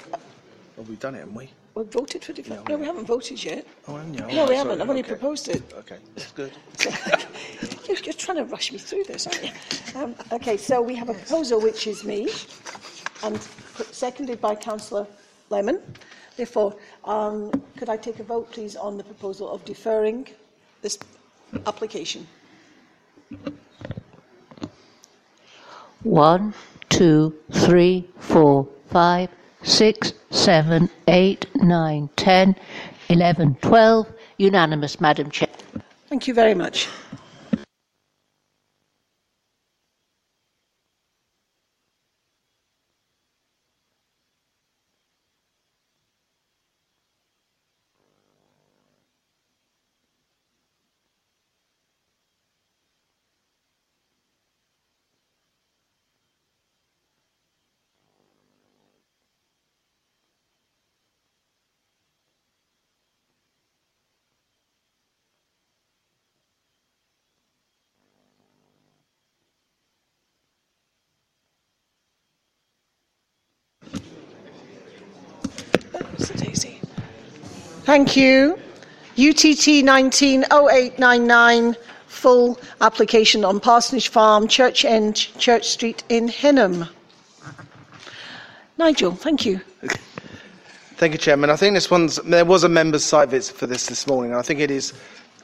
Oh, we've done it, haven't we? we've voted for defer. No, we haven't voted yet. Oh, haven't you? No, we sorry, haven't. I've only okay. proposed it. Okay, that's good. You're, you're trying to rush me through this, aren't you? Um, okay, so we have a proposal which is me, and seconded by Councillor Lemon. Therefore, um, could I take a vote, please, on the proposal of deferring this application? One, two, three, four, five, six, seven, eight, nine, ten, eleven, twelve. Unanimous, Madam Chair. Thank you very much. Thank you. UTT 190899, full application on Parsonage Farm, Church End, Church Street in Henham. Nigel, thank you. Thank you, Chairman. I think this one's there was a members' site visit for this this morning. I think it is.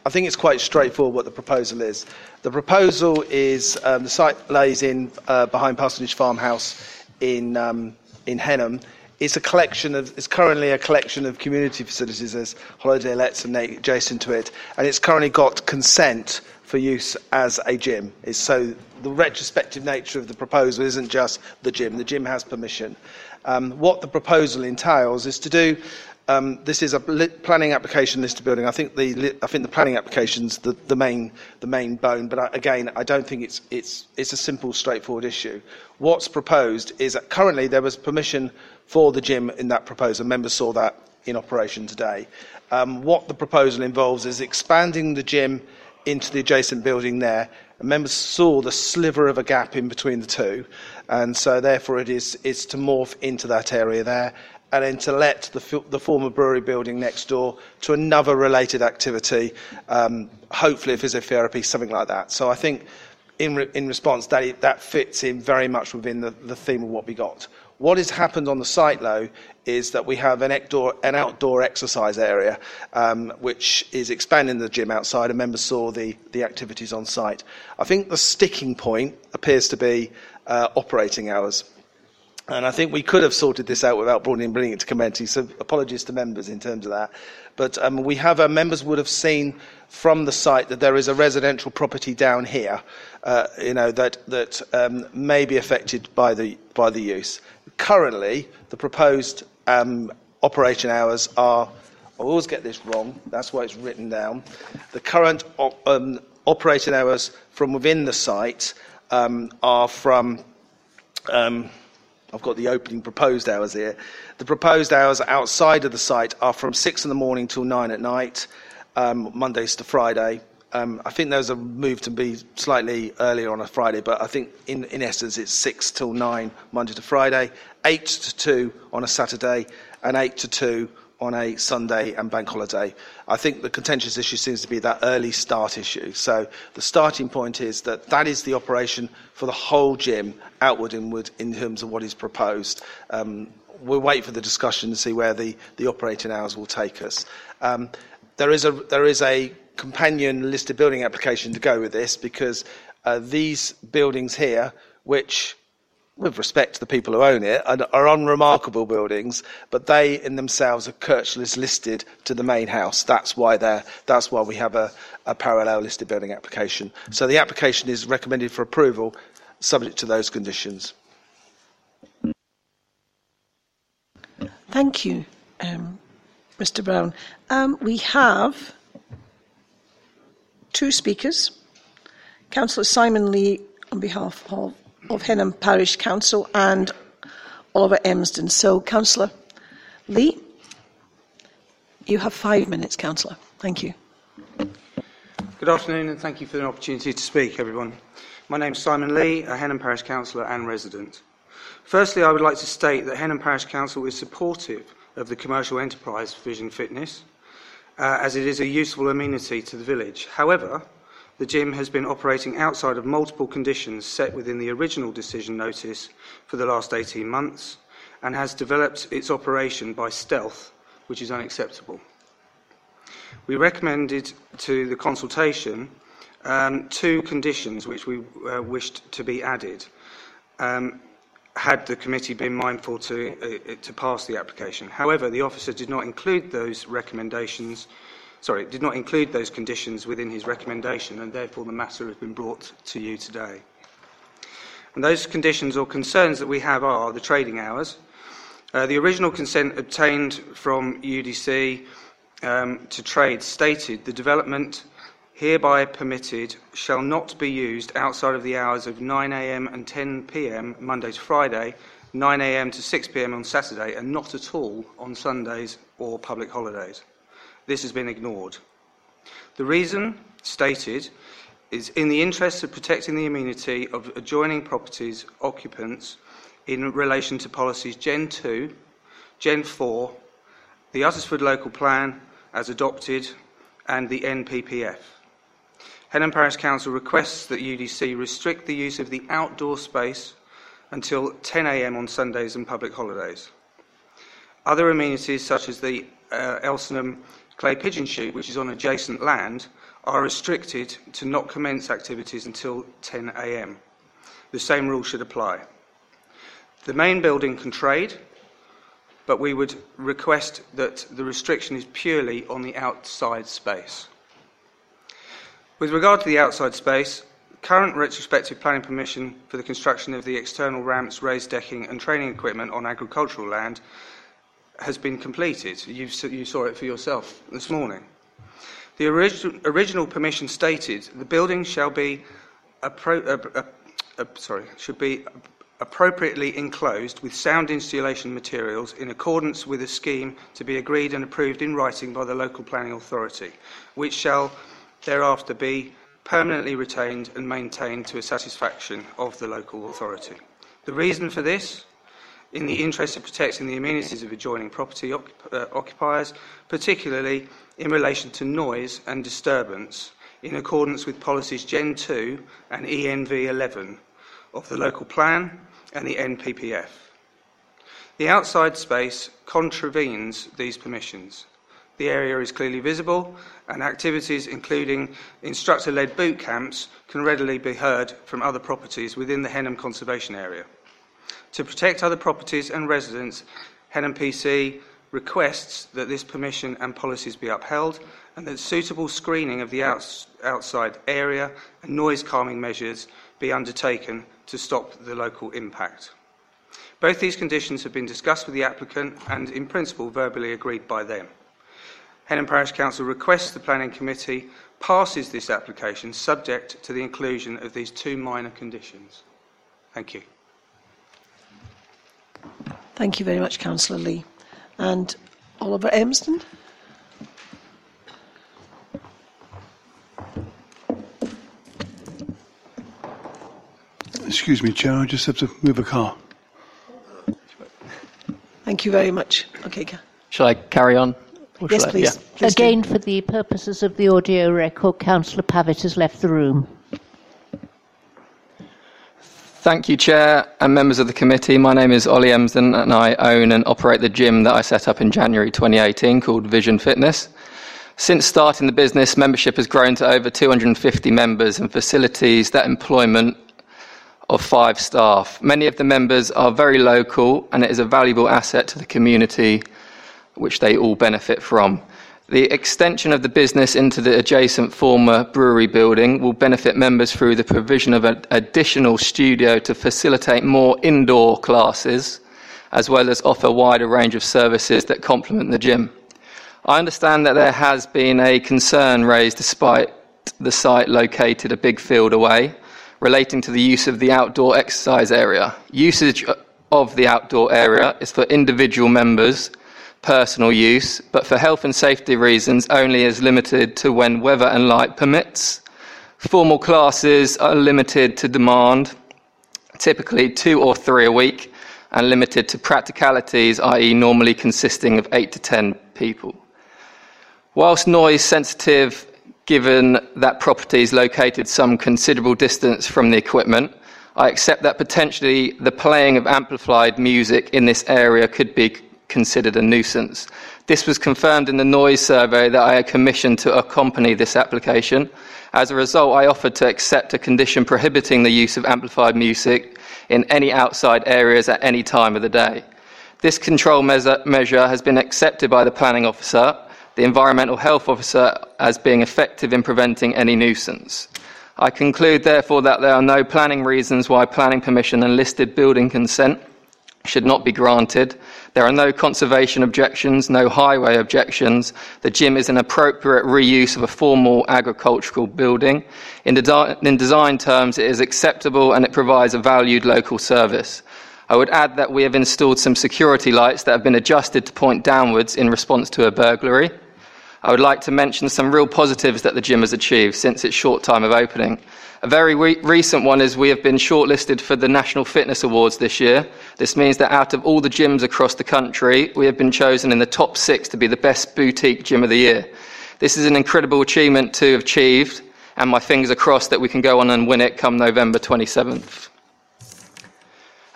I think it's quite straightforward what the proposal is. The proposal is um, the site lays in uh, behind Parsonage Farmhouse in um, in Henham. It's a collection of. It's currently a collection of community facilities. There's holiday lets and adjacent to it, and it's currently got consent for use as a gym. It's so the retrospective nature of the proposal isn't just the gym. The gym has permission. Um, what the proposal entails is to do. Um, this is a planning application listed building. I think the I think the planning application's the, the main the main bone. But I, again, I don't think it's it's it's a simple, straightforward issue. What's proposed is that currently there was permission for the gym in that proposal. Members saw that in operation today. Um, what the proposal involves is expanding the gym into the adjacent building there. And members saw the sliver of a gap in between the two, and so therefore it is it's to morph into that area there, and then to let the, the former brewery building next door to another related activity, um, hopefully a physiotherapy, something like that. So I think in, re- in response, that, that fits in very much within the, the theme of what we got. What has happened on the site, though, is that we have an outdoor, an outdoor exercise area, um, which is expanding the gym outside, and members saw the, the activities on site. I think the sticking point appears to be uh, operating hours. And I think we could have sorted this out without bringing, it to committee, so apologies to members in terms of that. But um, we have, uh, members would have seen from the site that there is a residential property down here, uh, you know, that, that um, may be affected by the, by the use. Currently, the proposed um, operation hours are, I always get this wrong, that's why it's written down. The current um, operating hours from within the site um, are from um, I've got the opening proposed hours here. The proposed hours outside of the site are from 6 in the morning till 9 at night, um, Mondays to Friday. Um, I think those are moved to be slightly earlier on a Friday, but I think in, in essence it's 6 till 9 Monday to Friday, 8 to 2 on a Saturday, and 8 to 2 on a Sunday and bank holiday. I think the contentious issue seems to be that early start issue. So the starting point is that that is the operation for the whole gym, outward, inward, in terms of what is proposed. Um, we'll wait for the discussion to see where the, the operating hours will take us. Um, there, is a, there is a companion listed building application to go with this because uh, these buildings here, which with respect to the people who own it, and are unremarkable buildings, but they in themselves are curtilage listed to the main house. That's why they're, that's why we have a, a parallel listed building application. So the application is recommended for approval, subject to those conditions. Thank you, um, Mr. Brown. Um, we have two speakers. Councillor Simon Lee on behalf of of Henham Parish Council and Oliver Emsden. So, Councillor Lee, you have five minutes, Councillor. Thank you. Good afternoon and thank you for the opportunity to speak, everyone. My name is Simon Lee, a Henham Parish Councillor and resident. Firstly, I would like to state that Henham Parish Council is supportive of the commercial enterprise Vision Fitness, uh, as it is a useful amenity to the village. However, the gym has been operating outside of multiple conditions set within the original decision notice for the last 18 months and has developed its operation by stealth, which is unacceptable. We recommended to the consultation um, two conditions which we uh, wished to be added. Um, had the committee been mindful to, uh, to pass the application. However, the officer did not include those recommendations sorry, did not include those conditions within his recommendation, and therefore the matter has been brought to you today. And those conditions or concerns that we have are the trading hours. Uh, the original consent obtained from UDC um, to trade stated the development hereby permitted shall not be used outside of the hours of 9am and 10pm Monday to Friday, 9am to 6pm on Saturday, and not at all on Sundays or public holidays this has been ignored. The reason stated is in the interest of protecting the amenity of adjoining properties occupants in relation to policies Gen 2, Gen 4, the Uttlesford Local Plan as adopted, and the NPPF. Henham Parish Council requests that UDC restrict the use of the outdoor space until 10am on Sundays and public holidays. Other amenities, such as the uh, Elsenham clay pigeon shoot, which is on adjacent land, are restricted to not commence activities until 10 a.m. The same rule should apply. The main building can trade, but we would request that the restriction is purely on the outside space. With regard to the outside space, current retrospective planning permission for the construction of the external ramps, raised decking, and training equipment on agricultural land has been completed. You, you saw it for yourself this morning. The orig- original permission stated the building shall be appro- uh, uh, uh, sorry, should be appropriately enclosed with sound insulation materials in accordance with a scheme to be agreed and approved in writing by the local planning authority, which shall thereafter be permanently retained and maintained to a satisfaction of the local authority. The reason for this in the interest of protecting the amenities of adjoining property uh, occupiers, particularly in relation to noise and disturbance, in accordance with policies Gen 2 and ENV 11 of the local plan and the NPPF. The outside space contravenes these permissions. The area is clearly visible, and activities including instructor led boot camps can readily be heard from other properties within the Henham Conservation Area. To protect other properties and residents, HNPC requests that this permission and policies be upheld and that suitable screening of the outs- outside area and noise calming measures be undertaken to stop the local impact. Both these conditions have been discussed with the applicant and, in principle, verbally agreed by them. Henham Parish Council requests the Planning Committee passes this application subject to the inclusion of these two minor conditions. Thank you. Thank you very much, Councillor Lee. And Oliver Emsden? Excuse me, Chair, I just have to move a car. Thank you very much. Okay, Ca- Shall I carry on? Yes, I- please. yeah. Please do. Again, for the purposes of the audio record, Councillor Pavitt has left the room. Thank you, Chair and members of the committee. My name is Ollie Emsden, and I own and operate the gym that I set up in January 2018 called Vision Fitness. Since starting the business, membership has grown to over 250 members and facilities that employment of five staff. Many of the members are very local, and it is a valuable asset to the community, which they all benefit from. The extension of the business into the adjacent former brewery building will benefit members through the provision of an additional studio to facilitate more indoor classes, as well as offer a wider range of services that complement the gym. I understand that there has been a concern raised despite the site located a big field away relating to the use of the outdoor exercise area. Usage of the outdoor area is for individual members, personal use, but for health and safety reasons only is limited to when weather and light permits. Formal classes are limited to demand, typically two or three a week, and limited to practicalities, i.e., normally consisting of eight to ten people. Whilst noise sensitive, given that property is located some considerable distance from the equipment, I accept that potentially the playing of amplified music in this area could be considered a nuisance. This was confirmed in the noise survey that I had commissioned to accompany this application. As a result, I offered to accept a condition prohibiting the use of amplified music in any outside areas at any time of the day. This control measure, measure has been accepted by the planning officer, the environmental health officer, as being effective in preventing any nuisance. I conclude, therefore, that there are no planning reasons why planning permission and listed building consent should not be granted. There are no conservation objections, no highway objections. The gym is an appropriate reuse of a formal agricultural building. In, de- in design terms, it is acceptable and it provides a valued local service. I would add that we have installed some security lights that have been adjusted to point downwards in response to a burglary. I would like to mention some real positives that the gym has achieved since its short time of opening. A very re- recent one is we have been shortlisted for the National Fitness Awards this year. This means that out of all the gyms across the country, we have been chosen in the top six to be the best boutique gym of the year. This is an incredible achievement to have achieved, and my fingers are crossed that we can go on and win it come November 27th.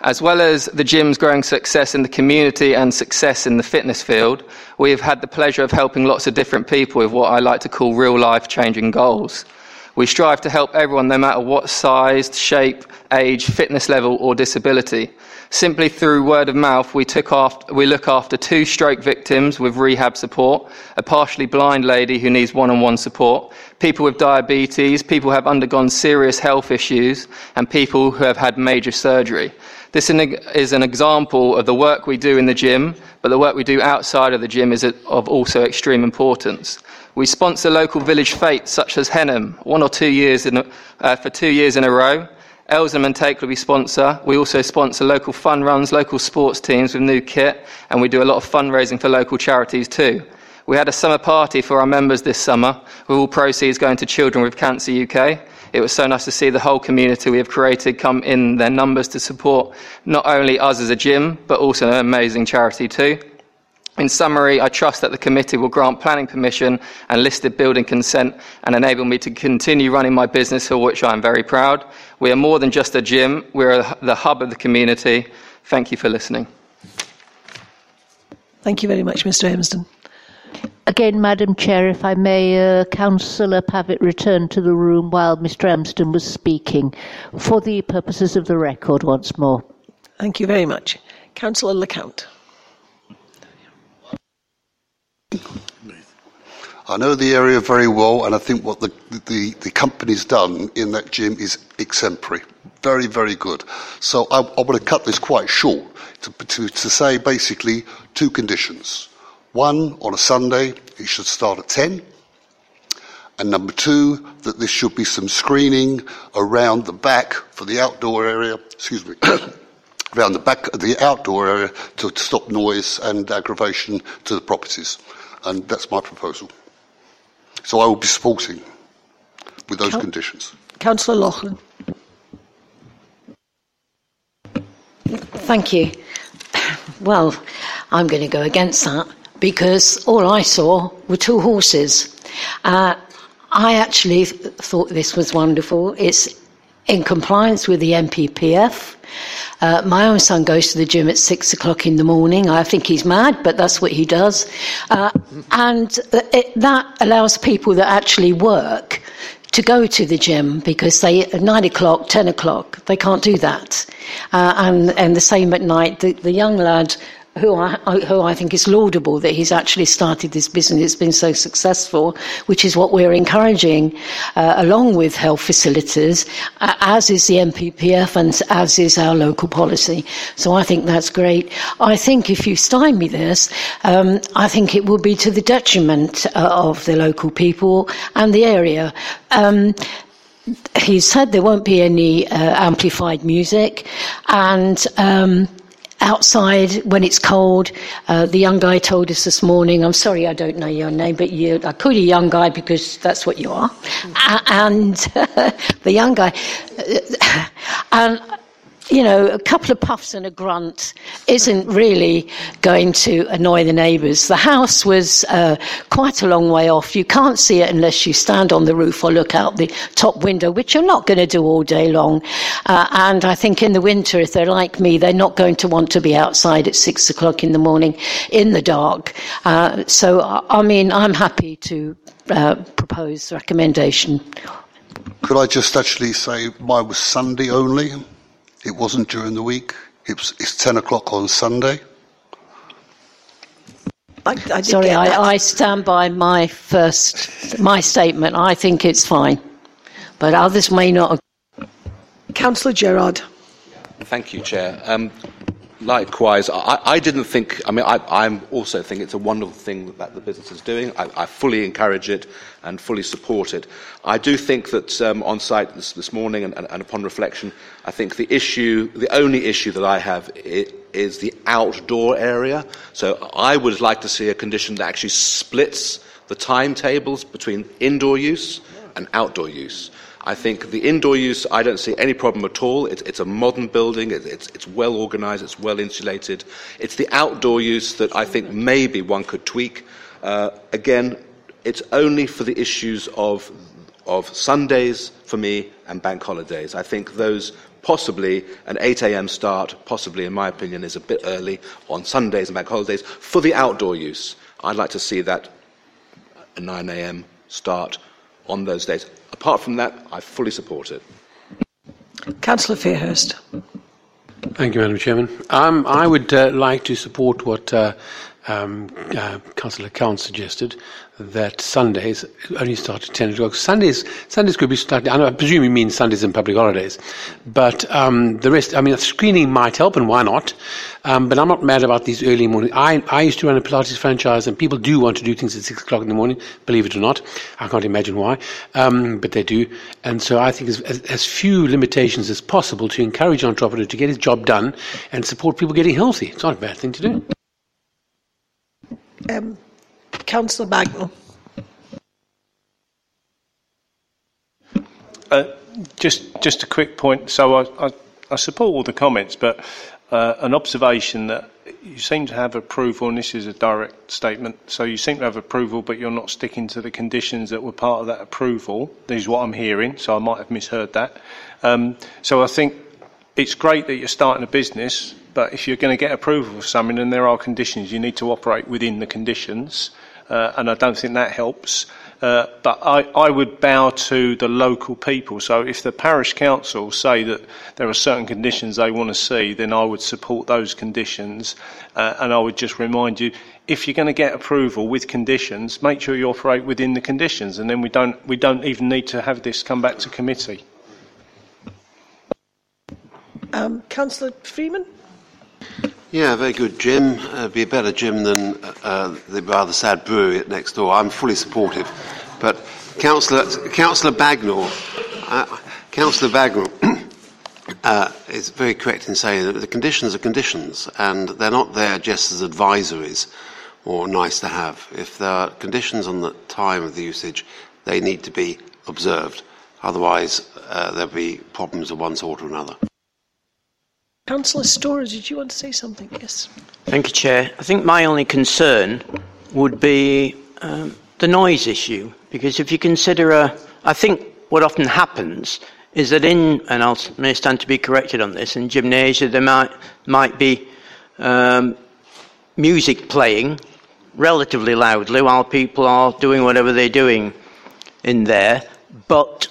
As well as the gym's growing success in the community and success in the fitness field, we have had the pleasure of helping lots of different people with what I like to call real life changing goals. We strive to help everyone, no matter what size, shape, age, fitness level, or disability. Simply through word of mouth, we, we look after two stroke victims with rehab support, a partially blind lady who needs one on one support, people with diabetes, people who have undergone serious health issues, and people who have had major surgery. This is an example of the work we do in the gym, but the work we do outside of the gym is of also extreme importance. We sponsor local village fates such as Henham, one or two years uh, for two years in a row. Elsenham and Takeley we sponsor. We also sponsor local fun runs, local sports teams with new kit, and we do a lot of fundraising for local charities too. We had a summer party for our members this summer, with all proceeds going to Children with Cancer UK. It was so nice to see the whole community we have created come in their numbers to support not only us as a gym, but also an amazing charity too. In summary, I trust that the committee will grant planning permission and listed building consent and enable me to continue running my business, for which I am very proud. We are more than just a gym, we are the hub of the community. Thank you for listening. Thank you very much, Mr. Emsden. Again, Madam Chair, if I may, uh, Councillor Pavitt returned to the room while Mr. Emsden was speaking, for the purposes of the record once more. Thank you very much. Councillor LeCount. I know the area very well, and I think what the, the, the company's done in that gym is exemplary. Very, very good. So I, I want to cut this quite short to, to, to say basically two conditions. One, on a Sunday, it should start at 10. And number two, that there should be some screening around the back for the outdoor area, excuse me, around the back of the outdoor area to, to stop noise and aggravation to the properties. And that's my proposal. So I will be supporting with those Coun- conditions. Councillor Loughlin. Thank you. Well, I'm going to go against that because all I saw were two horses. Uh, I actually th- thought this was wonderful. It's in compliance with the NPPF. Uh, my own son goes to the gym at six o'clock in the morning. I think he's mad, but that's what he does. Uh, and it, that allows people that actually work to go to the gym because they at nine o'clock, ten o'clock, they can't do that. Uh, and and the same at night. The, the young lad who I, who I think is laudable that he's actually started this business. It's been so successful, which is what we're encouraging, uh, along with health facilities, uh, as is the NPPF and as is our local policy. So I think that's great. I think if you stymie this, um, I think it will be to the detriment uh, of the local people and the area. Um, he said there won't be any uh, amplified music, and um, outside when it's cold. Uh, the young guy told us this morning. I'm sorry, I don't know your name, but you, I call you young guy because that's what you are. A- And the young guy, and you know, a couple of puffs and a grunt isn't really going to annoy the neighbours. The house was uh, quite a long way off. You can't see it unless you stand on the roof or look out the top window, which you're not going to do all day long. Uh, and I think in the winter, if they're like me, they're not going to want to be outside at six o'clock in the morning in the dark. Uh, so, I mean, I'm happy to uh, propose recommendation. Could I just actually say mine was Sunday only? It wasn't during the week. It was, it's 10 o'clock on Sunday. I, I Sorry. I, I stand by my first my statement. I think it's fine, but others may not. Councillor Gerard. Thank you, Chair. Um, likewise, I, I didn't think, I mean, I I'm also think it's a wonderful thing that the business is doing. I, I fully encourage it and fully support it. I do think that um, on site this, this morning and, and, and upon reflection, I think the issue, the only issue that I have is the outdoor area. So I would like to see a condition that actually splits the timetables between indoor use and outdoor use. I think the indoor use, I don't see any problem at all. It's, it's a modern building, it, it's, it's well organised, it's well insulated. It's the outdoor use that I think maybe one could tweak. Uh, again, it's only for the issues of, of Sundays for me and bank holidays. I think those possibly an 8 a.m. start, possibly in my opinion, is a bit early on Sundays and bank holidays for the outdoor use. I'd like to see that a 9 a.m. start on those days. Apart from that, I fully support it. Councillor Fairhurst. Thank you, Madam Chairman. Um, I would uh, like to support what uh, um, uh, Councillor Count suggested, that Sundays only start at 10 o'clock. Sundays, Sundays could be I, I presume you mean Sundays and public holidays, but um, the rest, I mean, screening might help, and why not? Um, but I'm not mad about these early morning. I, I used to run a Pilates franchise, and people do want to do things at 6 o'clock in the morning, believe it or not. I can't imagine why, um, but they do. And so I think as, as, as few limitations as possible to encourage an entrepreneur to get his job done and support people getting healthy. It's not a bad thing to do. Um, Councillor Bagnall. Uh, just, just a quick point. So I, I, I support all the comments, but uh, an observation that you seem to have approval, and this is a direct statement. So you seem to have approval, but you're not sticking to the conditions that were part of that approval. This is what I'm hearing. So I might have misheard that. Um, so I think it's great that you're starting a business, but if you're going to get approval for something and there are conditions, you need to operate within the conditions. Uh, and I don't think that helps. Uh, but I, I would bow to the local people. So if the parish council say that there are certain conditions they want to see, then I would support those conditions. Uh, and I would just remind you, if you're going to get approval with conditions, make sure you operate within the conditions, and then we don't we don't even need to have this come back to committee. Um, Councillor Freeman? Yeah, very good, gym. Uh, be a better gym than uh, the rather sad brewery next door. I'm fully supportive. But Councillor, Councillor Bagnall, uh, Councillor Bagnall uh, is very correct in saying that the conditions are conditions, and they're not there just as advisories or nice to have. If there are conditions on the time of the usage, they need to be observed. Otherwise, uh, there'll be problems of one sort or another. Councillor Storah, did you want to say something? Yes. Thank you, Chair. I think my only concern would be um, the noise issue, because if you consider a, I think what often happens is that in, and I may stand to be corrected on this, in gymnasia there might might be um, music playing relatively loudly while people are doing whatever they're doing in there, but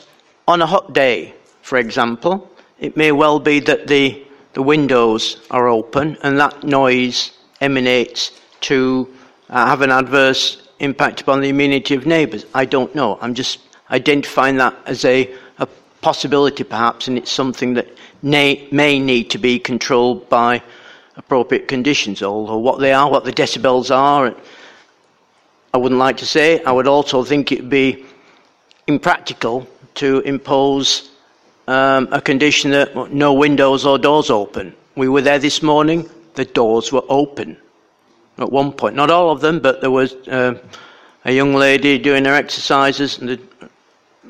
on a hot day, for example, it may well be that the the windows are open and that noise emanates to uh, have an adverse impact upon the immunity of neighbours. I don't know. I'm just identifying that as a, a possibility, perhaps, and it's something that may, may need to be controlled by appropriate conditions, although what they are, what the decibels are, I wouldn't like to say. I would also think it would be impractical to impose um, a condition that no windows or doors open. We were there this morning, the doors were open at one point. Not all of them, but there was uh, a young lady doing her exercises, and the,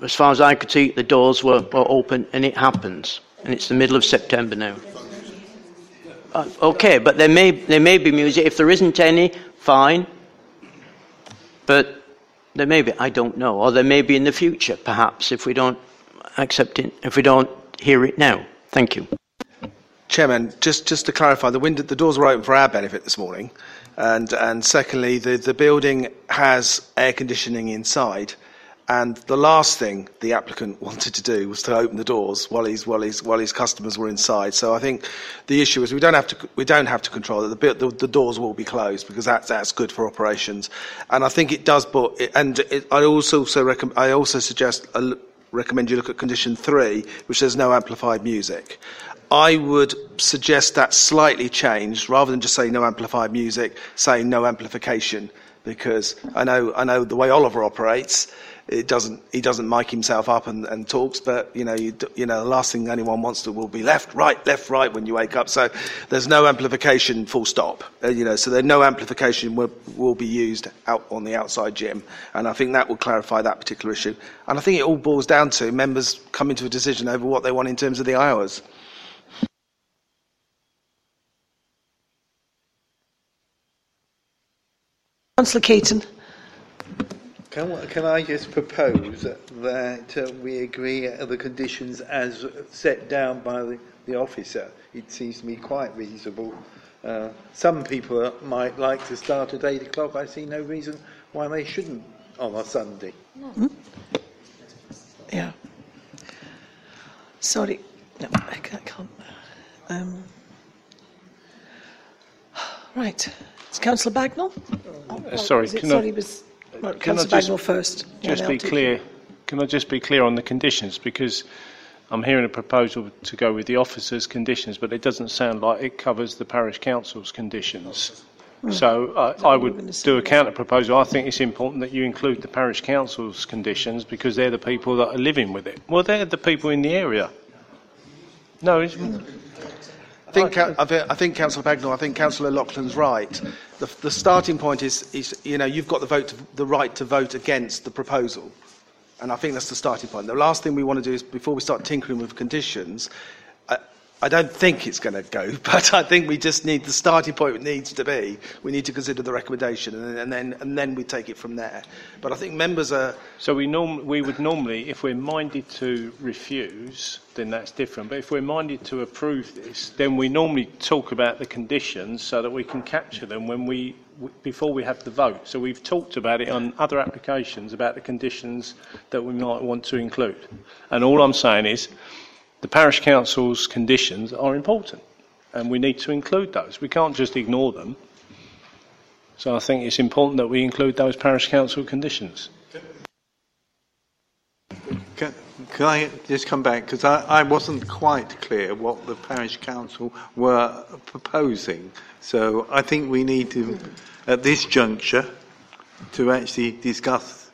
as far as I could see, the doors were, were open, and it happens. And it's the middle of September now. Uh, okay, but there may, there may be music. If there isn't any, fine. But there may be, I don't know. Or there may be in the future, perhaps, if we don't accept it if we don't hear it now. Thank you. Chairman, just, just to clarify, the, window, the doors were open for our benefit this morning. And, and secondly, the, the building has air conditioning inside. And the last thing the applicant wanted to do was to open the doors while his, while his, while his customers were inside. So I think the issue is we don't have to, we don't have to control that. The, the, the doors will be closed because that's, that's good for operations. And I think it does, but, and it, I also, also recommend, I also suggest a, recommend you look at condition three, which says no amplified music. I would suggest that slightly changed rather than just saying no amplified music, saying no amplification, because I know, I know the way Oliver operates, it doesn't, he doesn't mic himself up and, and talks, but you know, you, you know, the last thing anyone wants to will be left, right, left, right when you wake up. So there's no amplification, full stop. Uh, you know, so there no amplification will, will be used out on the outside gym, and I think that will clarify that particular issue. And I think it all boils down to members coming to a decision over what they want in terms of the hours. Councillor Caton. Can, can I just propose that uh, we agree the conditions as set down by the, the officer? It seems to me quite reasonable. Uh, some people might like to start at 8 o'clock. I see no reason why they shouldn't on a Sunday. Hmm? Yeah. Sorry. No, I can't. Um, right. It's Councillor Bagnall? Uh, sorry, it- can sorry, I, it was can I Councillor Bagnall first. just be clear? Can I just be clear on the conditions because I'm hearing a proposal to go with the officer's conditions, but it doesn't sound like it covers the parish council's conditions. Hmm. So I, I would do a counter proposal. I think it's important that you include the parish council's conditions because they're the people that are living with it. Well, they're the people in the area. No, it's, I think, I I think Councillor Bagnall, I think Councillor Loughlin's right. The, the starting point is, is, you know, you've got the, vote to, the right to vote against the proposal. And I think that's the starting point. The last thing we want to do is, before we start tinkering with conditions, I don't think it's going to go, but I think we just need the starting point needs to be we need to consider the recommendation and, and then and then we take it from there. But I think members are. So we norm- we would normally, if we're minded to refuse, then that's different. But if we're minded to approve this, then we normally talk about the conditions so that we can capture them when we before we have the vote. So we've talked about it on other applications about the conditions that we might want to include. And all I'm saying is the parish council's conditions are important and we need to include those. We can't just ignore them. So I think it's important that we include those parish council conditions. Can, can I just come back? Because I, I wasn't quite clear what the parish council were proposing. So I think we need to, at this juncture, to actually discuss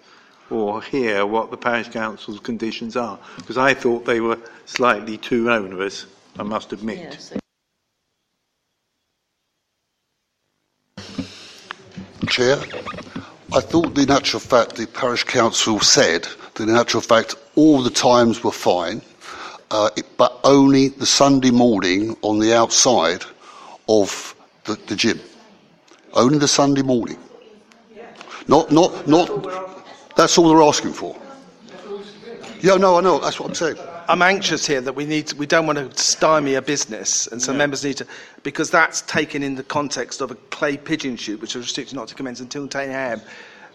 or hear what the parish council's conditions are. Because I thought they were slightly too onerous, I must admit. Chair, I thought the natural fact the parish council said that in actual fact all the times were fine, uh, it, but only the Sunday morning on the outside of the, the gym. Only the Sunday morning. Not, not, not. That's all they're asking for. Yeah, no, I know. That's what I'm saying. I'm anxious here that we need to, we don't want to stymie a business, and so members need to because that's taken in the context of a clay pigeon shoot, which is restricted not to commence until 10 a.m.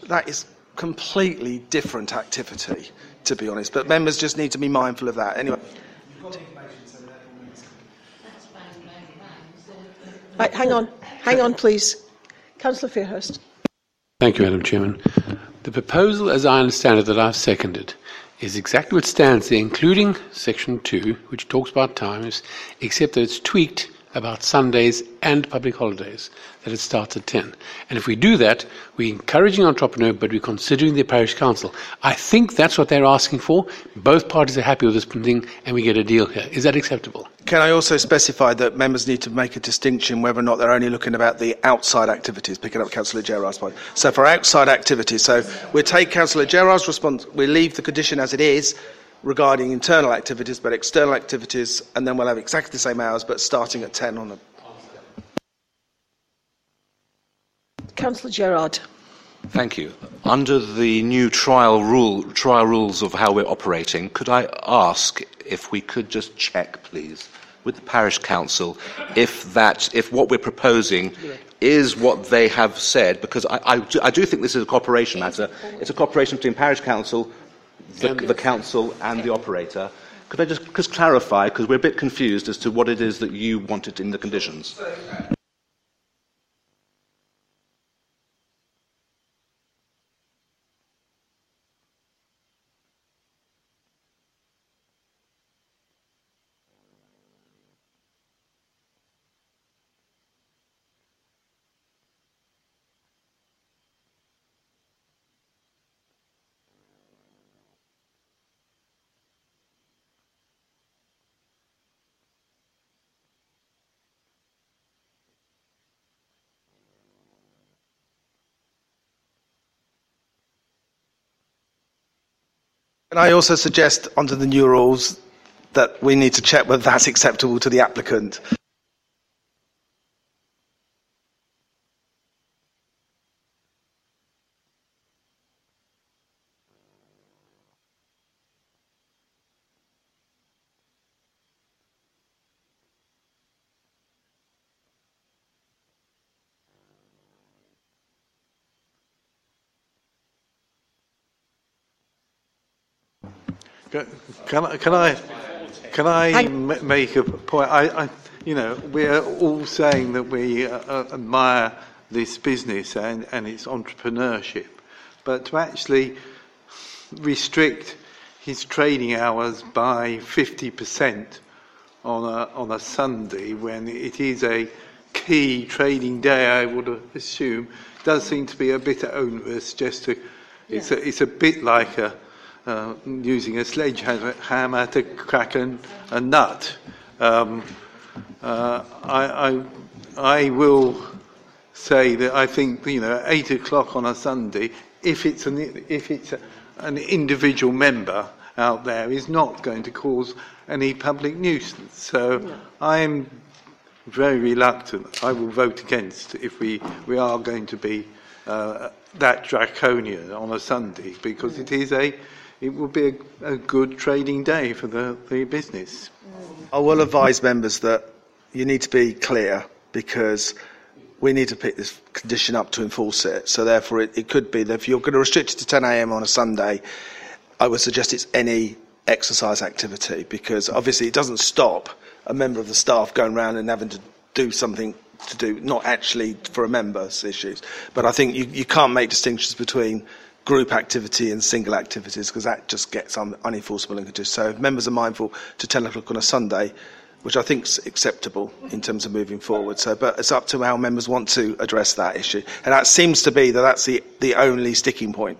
That is completely different activity, to be honest. But members just need to be mindful of that. Anyway. Right, hang on, hang on, please. Councillor Fairhurst. Thank you, Madam Chairman. The proposal, as I understand it, that I've seconded, is exactly what stands there, including section 2, which talks about times, except that it's tweaked about Sundays and public holidays, that it starts at 10. And if we do that, we're encouraging entrepreneur, but we're considering the parish council. I think that's what they're asking for. Both parties are happy with this thing, and we get a deal here. Is that acceptable? Can I also specify that members need to make a distinction whether or not they're only looking about the outside activities, picking up Councillor Gerard's point. So for outside activities, so we'll take Councillor Gerard's response, we leave the condition as it is regarding internal activities, but external activities, and then we'll have exactly the same hours, but starting at 10 on a... Councillor Gerard. Thank you. Under the new trial rule, trial rules of how we're operating, could I ask if we could just check, please, with the parish council, if that, if what we're proposing is what they have said, because I, I, do, I do think this is a cooperation matter. It's a cooperation between parish council, the, the council, and the operator. Could I just, just clarify, because we're a bit confused as to what it is that you wanted in the conditions? Can I also suggest, under the new rules, that we need to check whether that's acceptable to the applicant? Can I, can I, can I m- make a point? I, I, you know, we're all saying that we uh, uh, admire this business and, and its entrepreneurship, but to actually restrict his trading hours by 50% on a, on a Sunday when it is a key trading day, I would assume, does seem to be a bit onerous. Just to, it's, a, it's a bit like a, uh, using a sledgehammer to crack an, a nut. Um, uh, I, I, I will say that I think you know eight o'clock on a Sunday, if it's an if it's a, an individual member out there is not going to cause any public nuisance. So I'm very reluctant. I will vote against if we, we are going to be uh, that draconian on a Sunday because it is a it will be a, a good trading day for the, the business. I will advise members that you need to be clear because we need to pick this condition up to enforce it. So therefore, it, it could be that if you're going to restrict it to 10 a.m. on a Sunday, I would suggest it's any exercise activity because obviously it doesn't stop a member of the staff going around and having to do something to do, not actually for a member's issues. But I think you, you can't make distinctions between group activity and single activities because that just gets un, unenforceable and could do so. If members are mindful to 10 o'clock on a Sunday, which I think is acceptable in terms of moving forward. So, but it's up to how members want to address that issue, and that seems to be that that's the the only sticking point.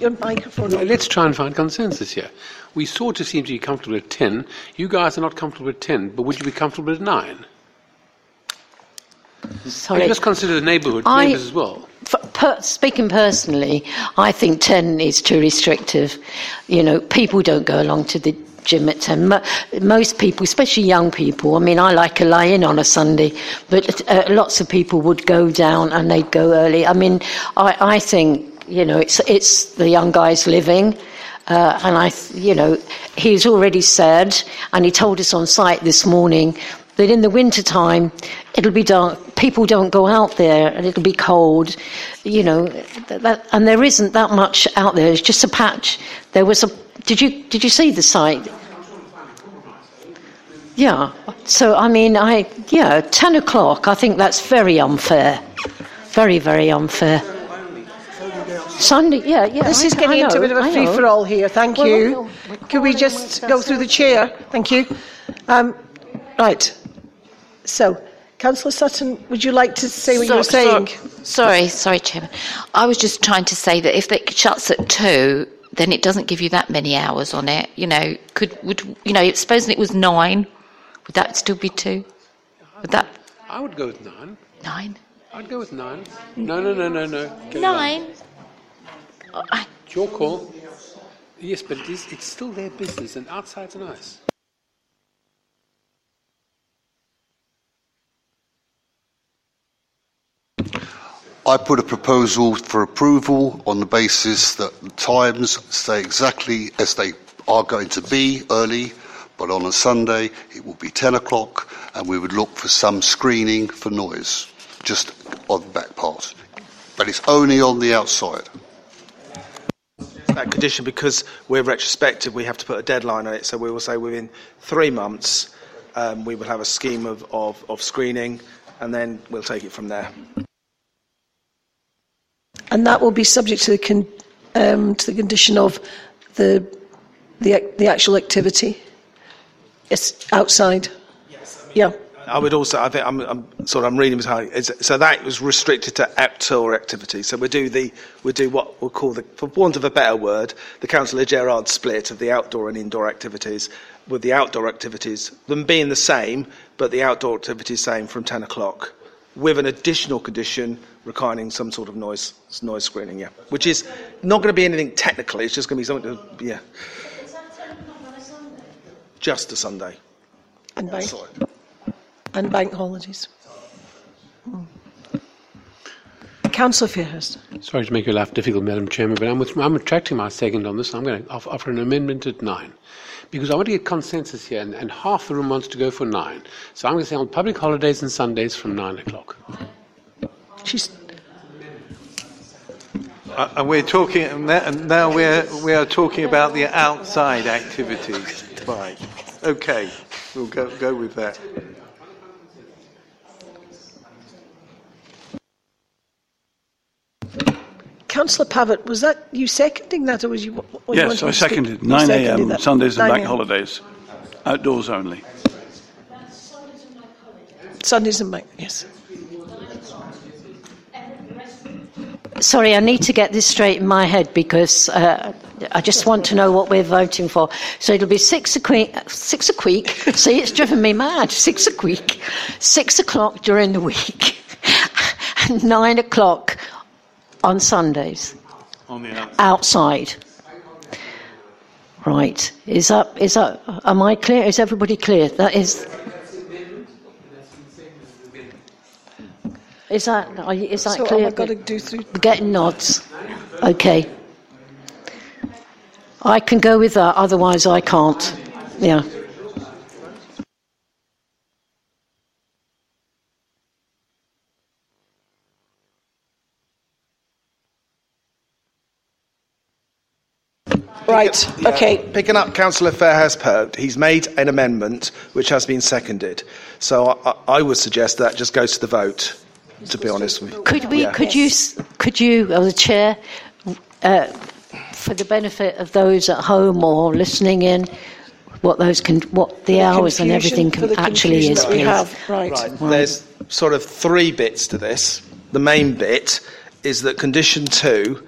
Your microphone. Let's try and find consensus here. We sort of seem to be comfortable at 10. You guys are not comfortable at 10, but would you be comfortable at 9? Sorry. And just consider the neighbourhood, I- neighbours as well. F- per, speaking personally, I think 10 is too restrictive. You know, people don't go along to the gym at 10. Mo- most people, especially young people, I mean, I like a lie in on a Sunday, but uh, lots of people would go down and they'd go early. I mean, I, I think, you know, it's, it's the young guys living. Uh, and I, you know, he's already said, and he told us on site this morning, that in the winter time it'll be dark. People don't go out there, and it'll be cold. You know, that, and there isn't that much out there. It's just a patch. There was a. Did you did you see the site? Yeah. So I mean, I yeah, ten o'clock. I think that's very unfair. Very very unfair. Sunday, yeah, yeah. This I- is getting I into a bit of a free for all here. Thank Well, you. well, Could we just go through the chair? Thank you. Um, right. So, Councillor Sutton, would you like to say what you were saying? so- sorry, sorry, Chairman. I was just trying to say that if it shuts at two, then it doesn't give you that many hours on it. You know, could would you know? Supposing it was nine, would that still be two? Would that I would go with 9. nine? I'd go with 9. No, no, no, no, no. Get. Nine. It's your call. Yes, but it is, it's still their business, and outside's nice. I put a proposal for approval on the basis that the times stay exactly as they are going to be early, but on a Sunday it will be 10 o'clock and we would look for some screening for noise, just on the back part. But it's only on the outside. that condition because we're retrospective, we have to put a deadline on it. So we will say within three months, um, we will have a scheme of, of, of screening, and then we'll take it from there. And that will be subject to the, con- um, to the condition of the, the, the actual activity. Yes, outside. Yeah. I would also, I think, I'm, I'm sort of, I'm reading behind. It's, so that was restricted to outdoor activity. So we do the, we do what we'll call the, for want of a better word, the Councillor Gerard split of the outdoor and indoor activities, with the outdoor activities them being the same, but the outdoor activities same from 10 o'clock, with an additional condition requiring some sort of noise noise screening. Yeah, which is not going to be anything technical. It's just going to be something. To, yeah, just a Sunday. And bank, and bank holidays. Hmm. Councillor Fairhurst. Sorry to make your life difficult, Madam Chairman, but I'm, with, I'm retracting my second on this. I'm going to offer, offer an amendment at nine. Because I want to get consensus here, and, and half the room wants to go for nine. So I'm going to say on public holidays and Sundays from nine o'clock. She's Uh, and we're talking, and now- we're, we are talking about the outside activities. Right. Okay. We'll go, go with that. Councillor Pavitt, was that you seconding that, or was you? or Yes, wanted I to speak? seconded. You 9 seconded a.m. that. Sundays and bank holidays. Outdoors only. Sundays and bank. Yes. Sorry, I need to get this straight in my head because uh, I just want to know what we're voting for. So it'll be six a week. Six a week. See, it's driven me mad. Six a week. Six o'clock during the week. and nine o'clock On Sundays? On the outside. Outside. Right. Is that, is that, am I clear? Is everybody clear? That is. Is that, are you- is that So oh clear? have I got to do through? We're getting nods. Okay. I can go with that, otherwise I can't. Yeah. Right, okay. Picking up Councillor Fairhurst Pert, he's made an amendment which has been seconded. So I, I would suggest that just goes to the vote, to be honest with you. Could we? Yeah. Could you? Could you, as the chair, uh, for the benefit of those at home or listening in, what those can, what the hours and everything can, actually is, we please. have. Right. Right. There's sort of three bits to this. The main bit is that condition two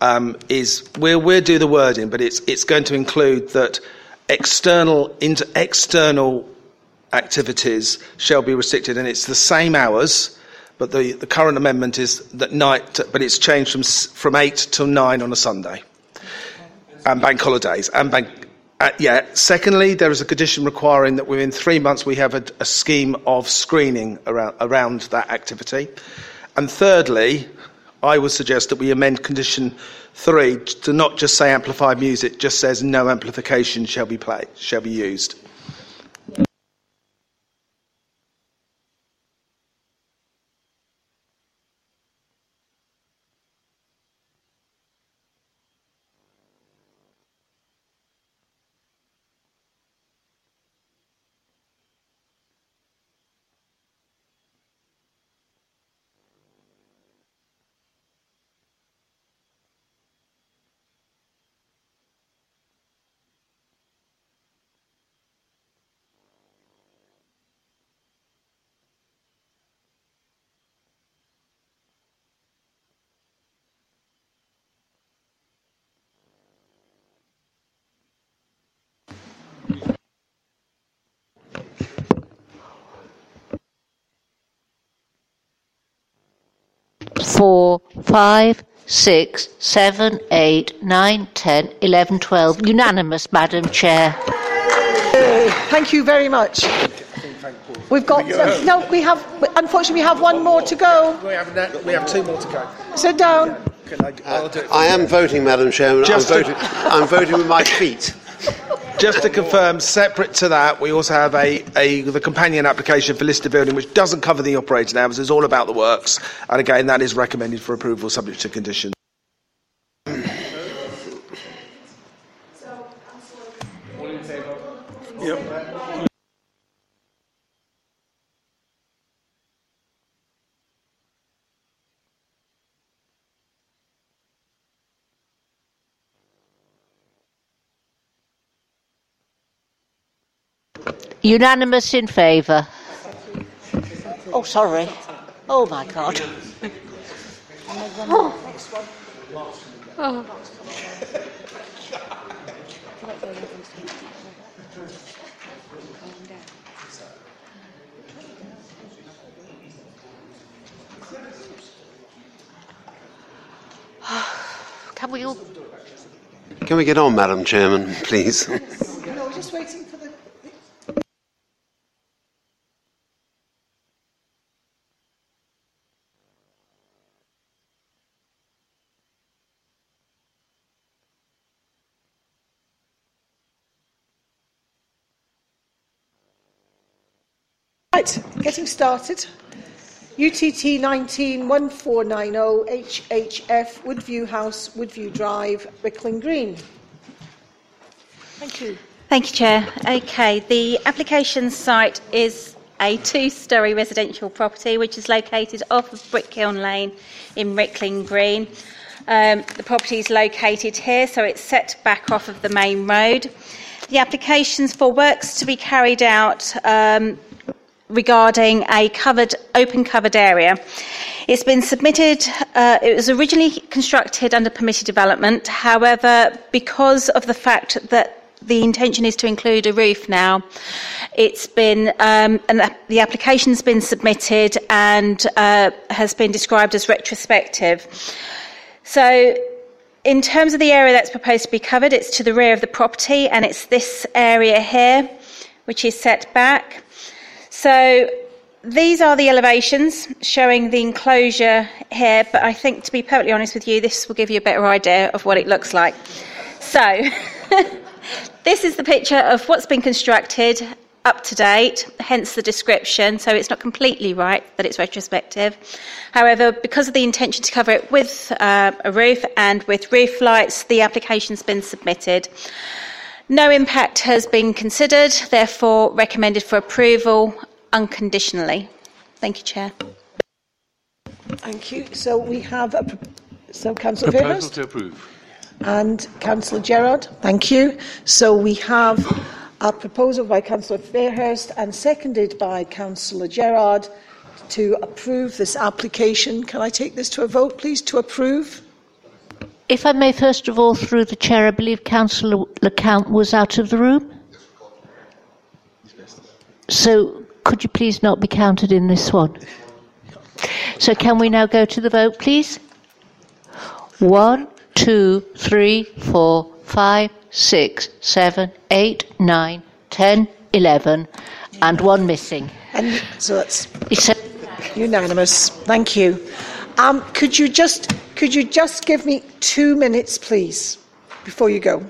um, is we'll, we'll do the wording, but it's it's going to include that external inter, external activities shall be restricted, and it's the same hours. But the, the current amendment is that night, but it's changed from from eight till nine on a Sunday, and bank holidays and bank. Uh, yeah. Secondly, there is a condition requiring that within three months we have a, a scheme of screening around, around that activity. And thirdly, I would suggest that we amend condition three to not just say amplified music, just says no amplification shall be played, shall be used. Four, five, six, seven, eight, nine, ten, eleven, twelve. Unanimous, Madam Chair. Thank you very much. We've got, um, no, we have, unfortunately, we have one more to go. We have, we have two more to go. Sit down. I I, am voting, Madam Chairman. Just I'm, voting, I'm voting with my feet. Just to confirm, separate to that, we also have a, a the companion application for listed building, which doesn't cover the operating hours. It's all about the works, and again, that is recommended for approval, subject to conditions. Unanimous in favour. Oh, sorry. Oh, my God. Oh. Can we all Can we get on, Madam Chairman, please? No, we're just waiting for Right, getting started. UTT 191490 HHF Woodview House, Woodview Drive, Rickling Green. Thank you. Thank you, Chair. Okay, the application site is a two-storey residential property which is located off of Brickkiln Lane in Rickling Green. Um, the property is located here, so it's set back off of the main road. The applications for works to be carried out um, regarding a covered, open covered area. It's been submitted, uh, it was originally constructed under permitted development. However, because of the fact that the intention is to include a roof now, it's been, um, and the- application's been submitted and uh, has been described as retrospective. So, in terms of the area that's proposed to be covered, it's to the rear of the property, and it's this area here, which is set back. So, these are the elevations showing the enclosure here, but I think, to be perfectly honest with you, this will give you a better idea of what it looks like. So, this is the picture of what's been constructed up to date, hence the description. So it's not completely right that it's retrospective. However, because of the intention to cover it with uh, a roof and with roof lights, the application's been submitted. No impact has been considered, therefore recommended for approval unconditionally. Thank you, Chair. Thank you. So we have a pro- so Councillor Proposal Fairhurst to approve. and Councillor Gerard. Thank you. So we have a proposal by Councillor Fairhurst and seconded by Councillor Gerard to approve this application. Can I take this to a vote, please, to approve? If I may, first of all, through the chair, I believe Councillor LeCount was out of the room. So could you please not be counted in this one? So can we now go to the vote, please? One, two, three, four, five, six, seven, eight, nine, ten, eleven, and one missing. And so that's It's a unanimous. Thank you. Um, could you just could you just give me two minutes, please, before you go?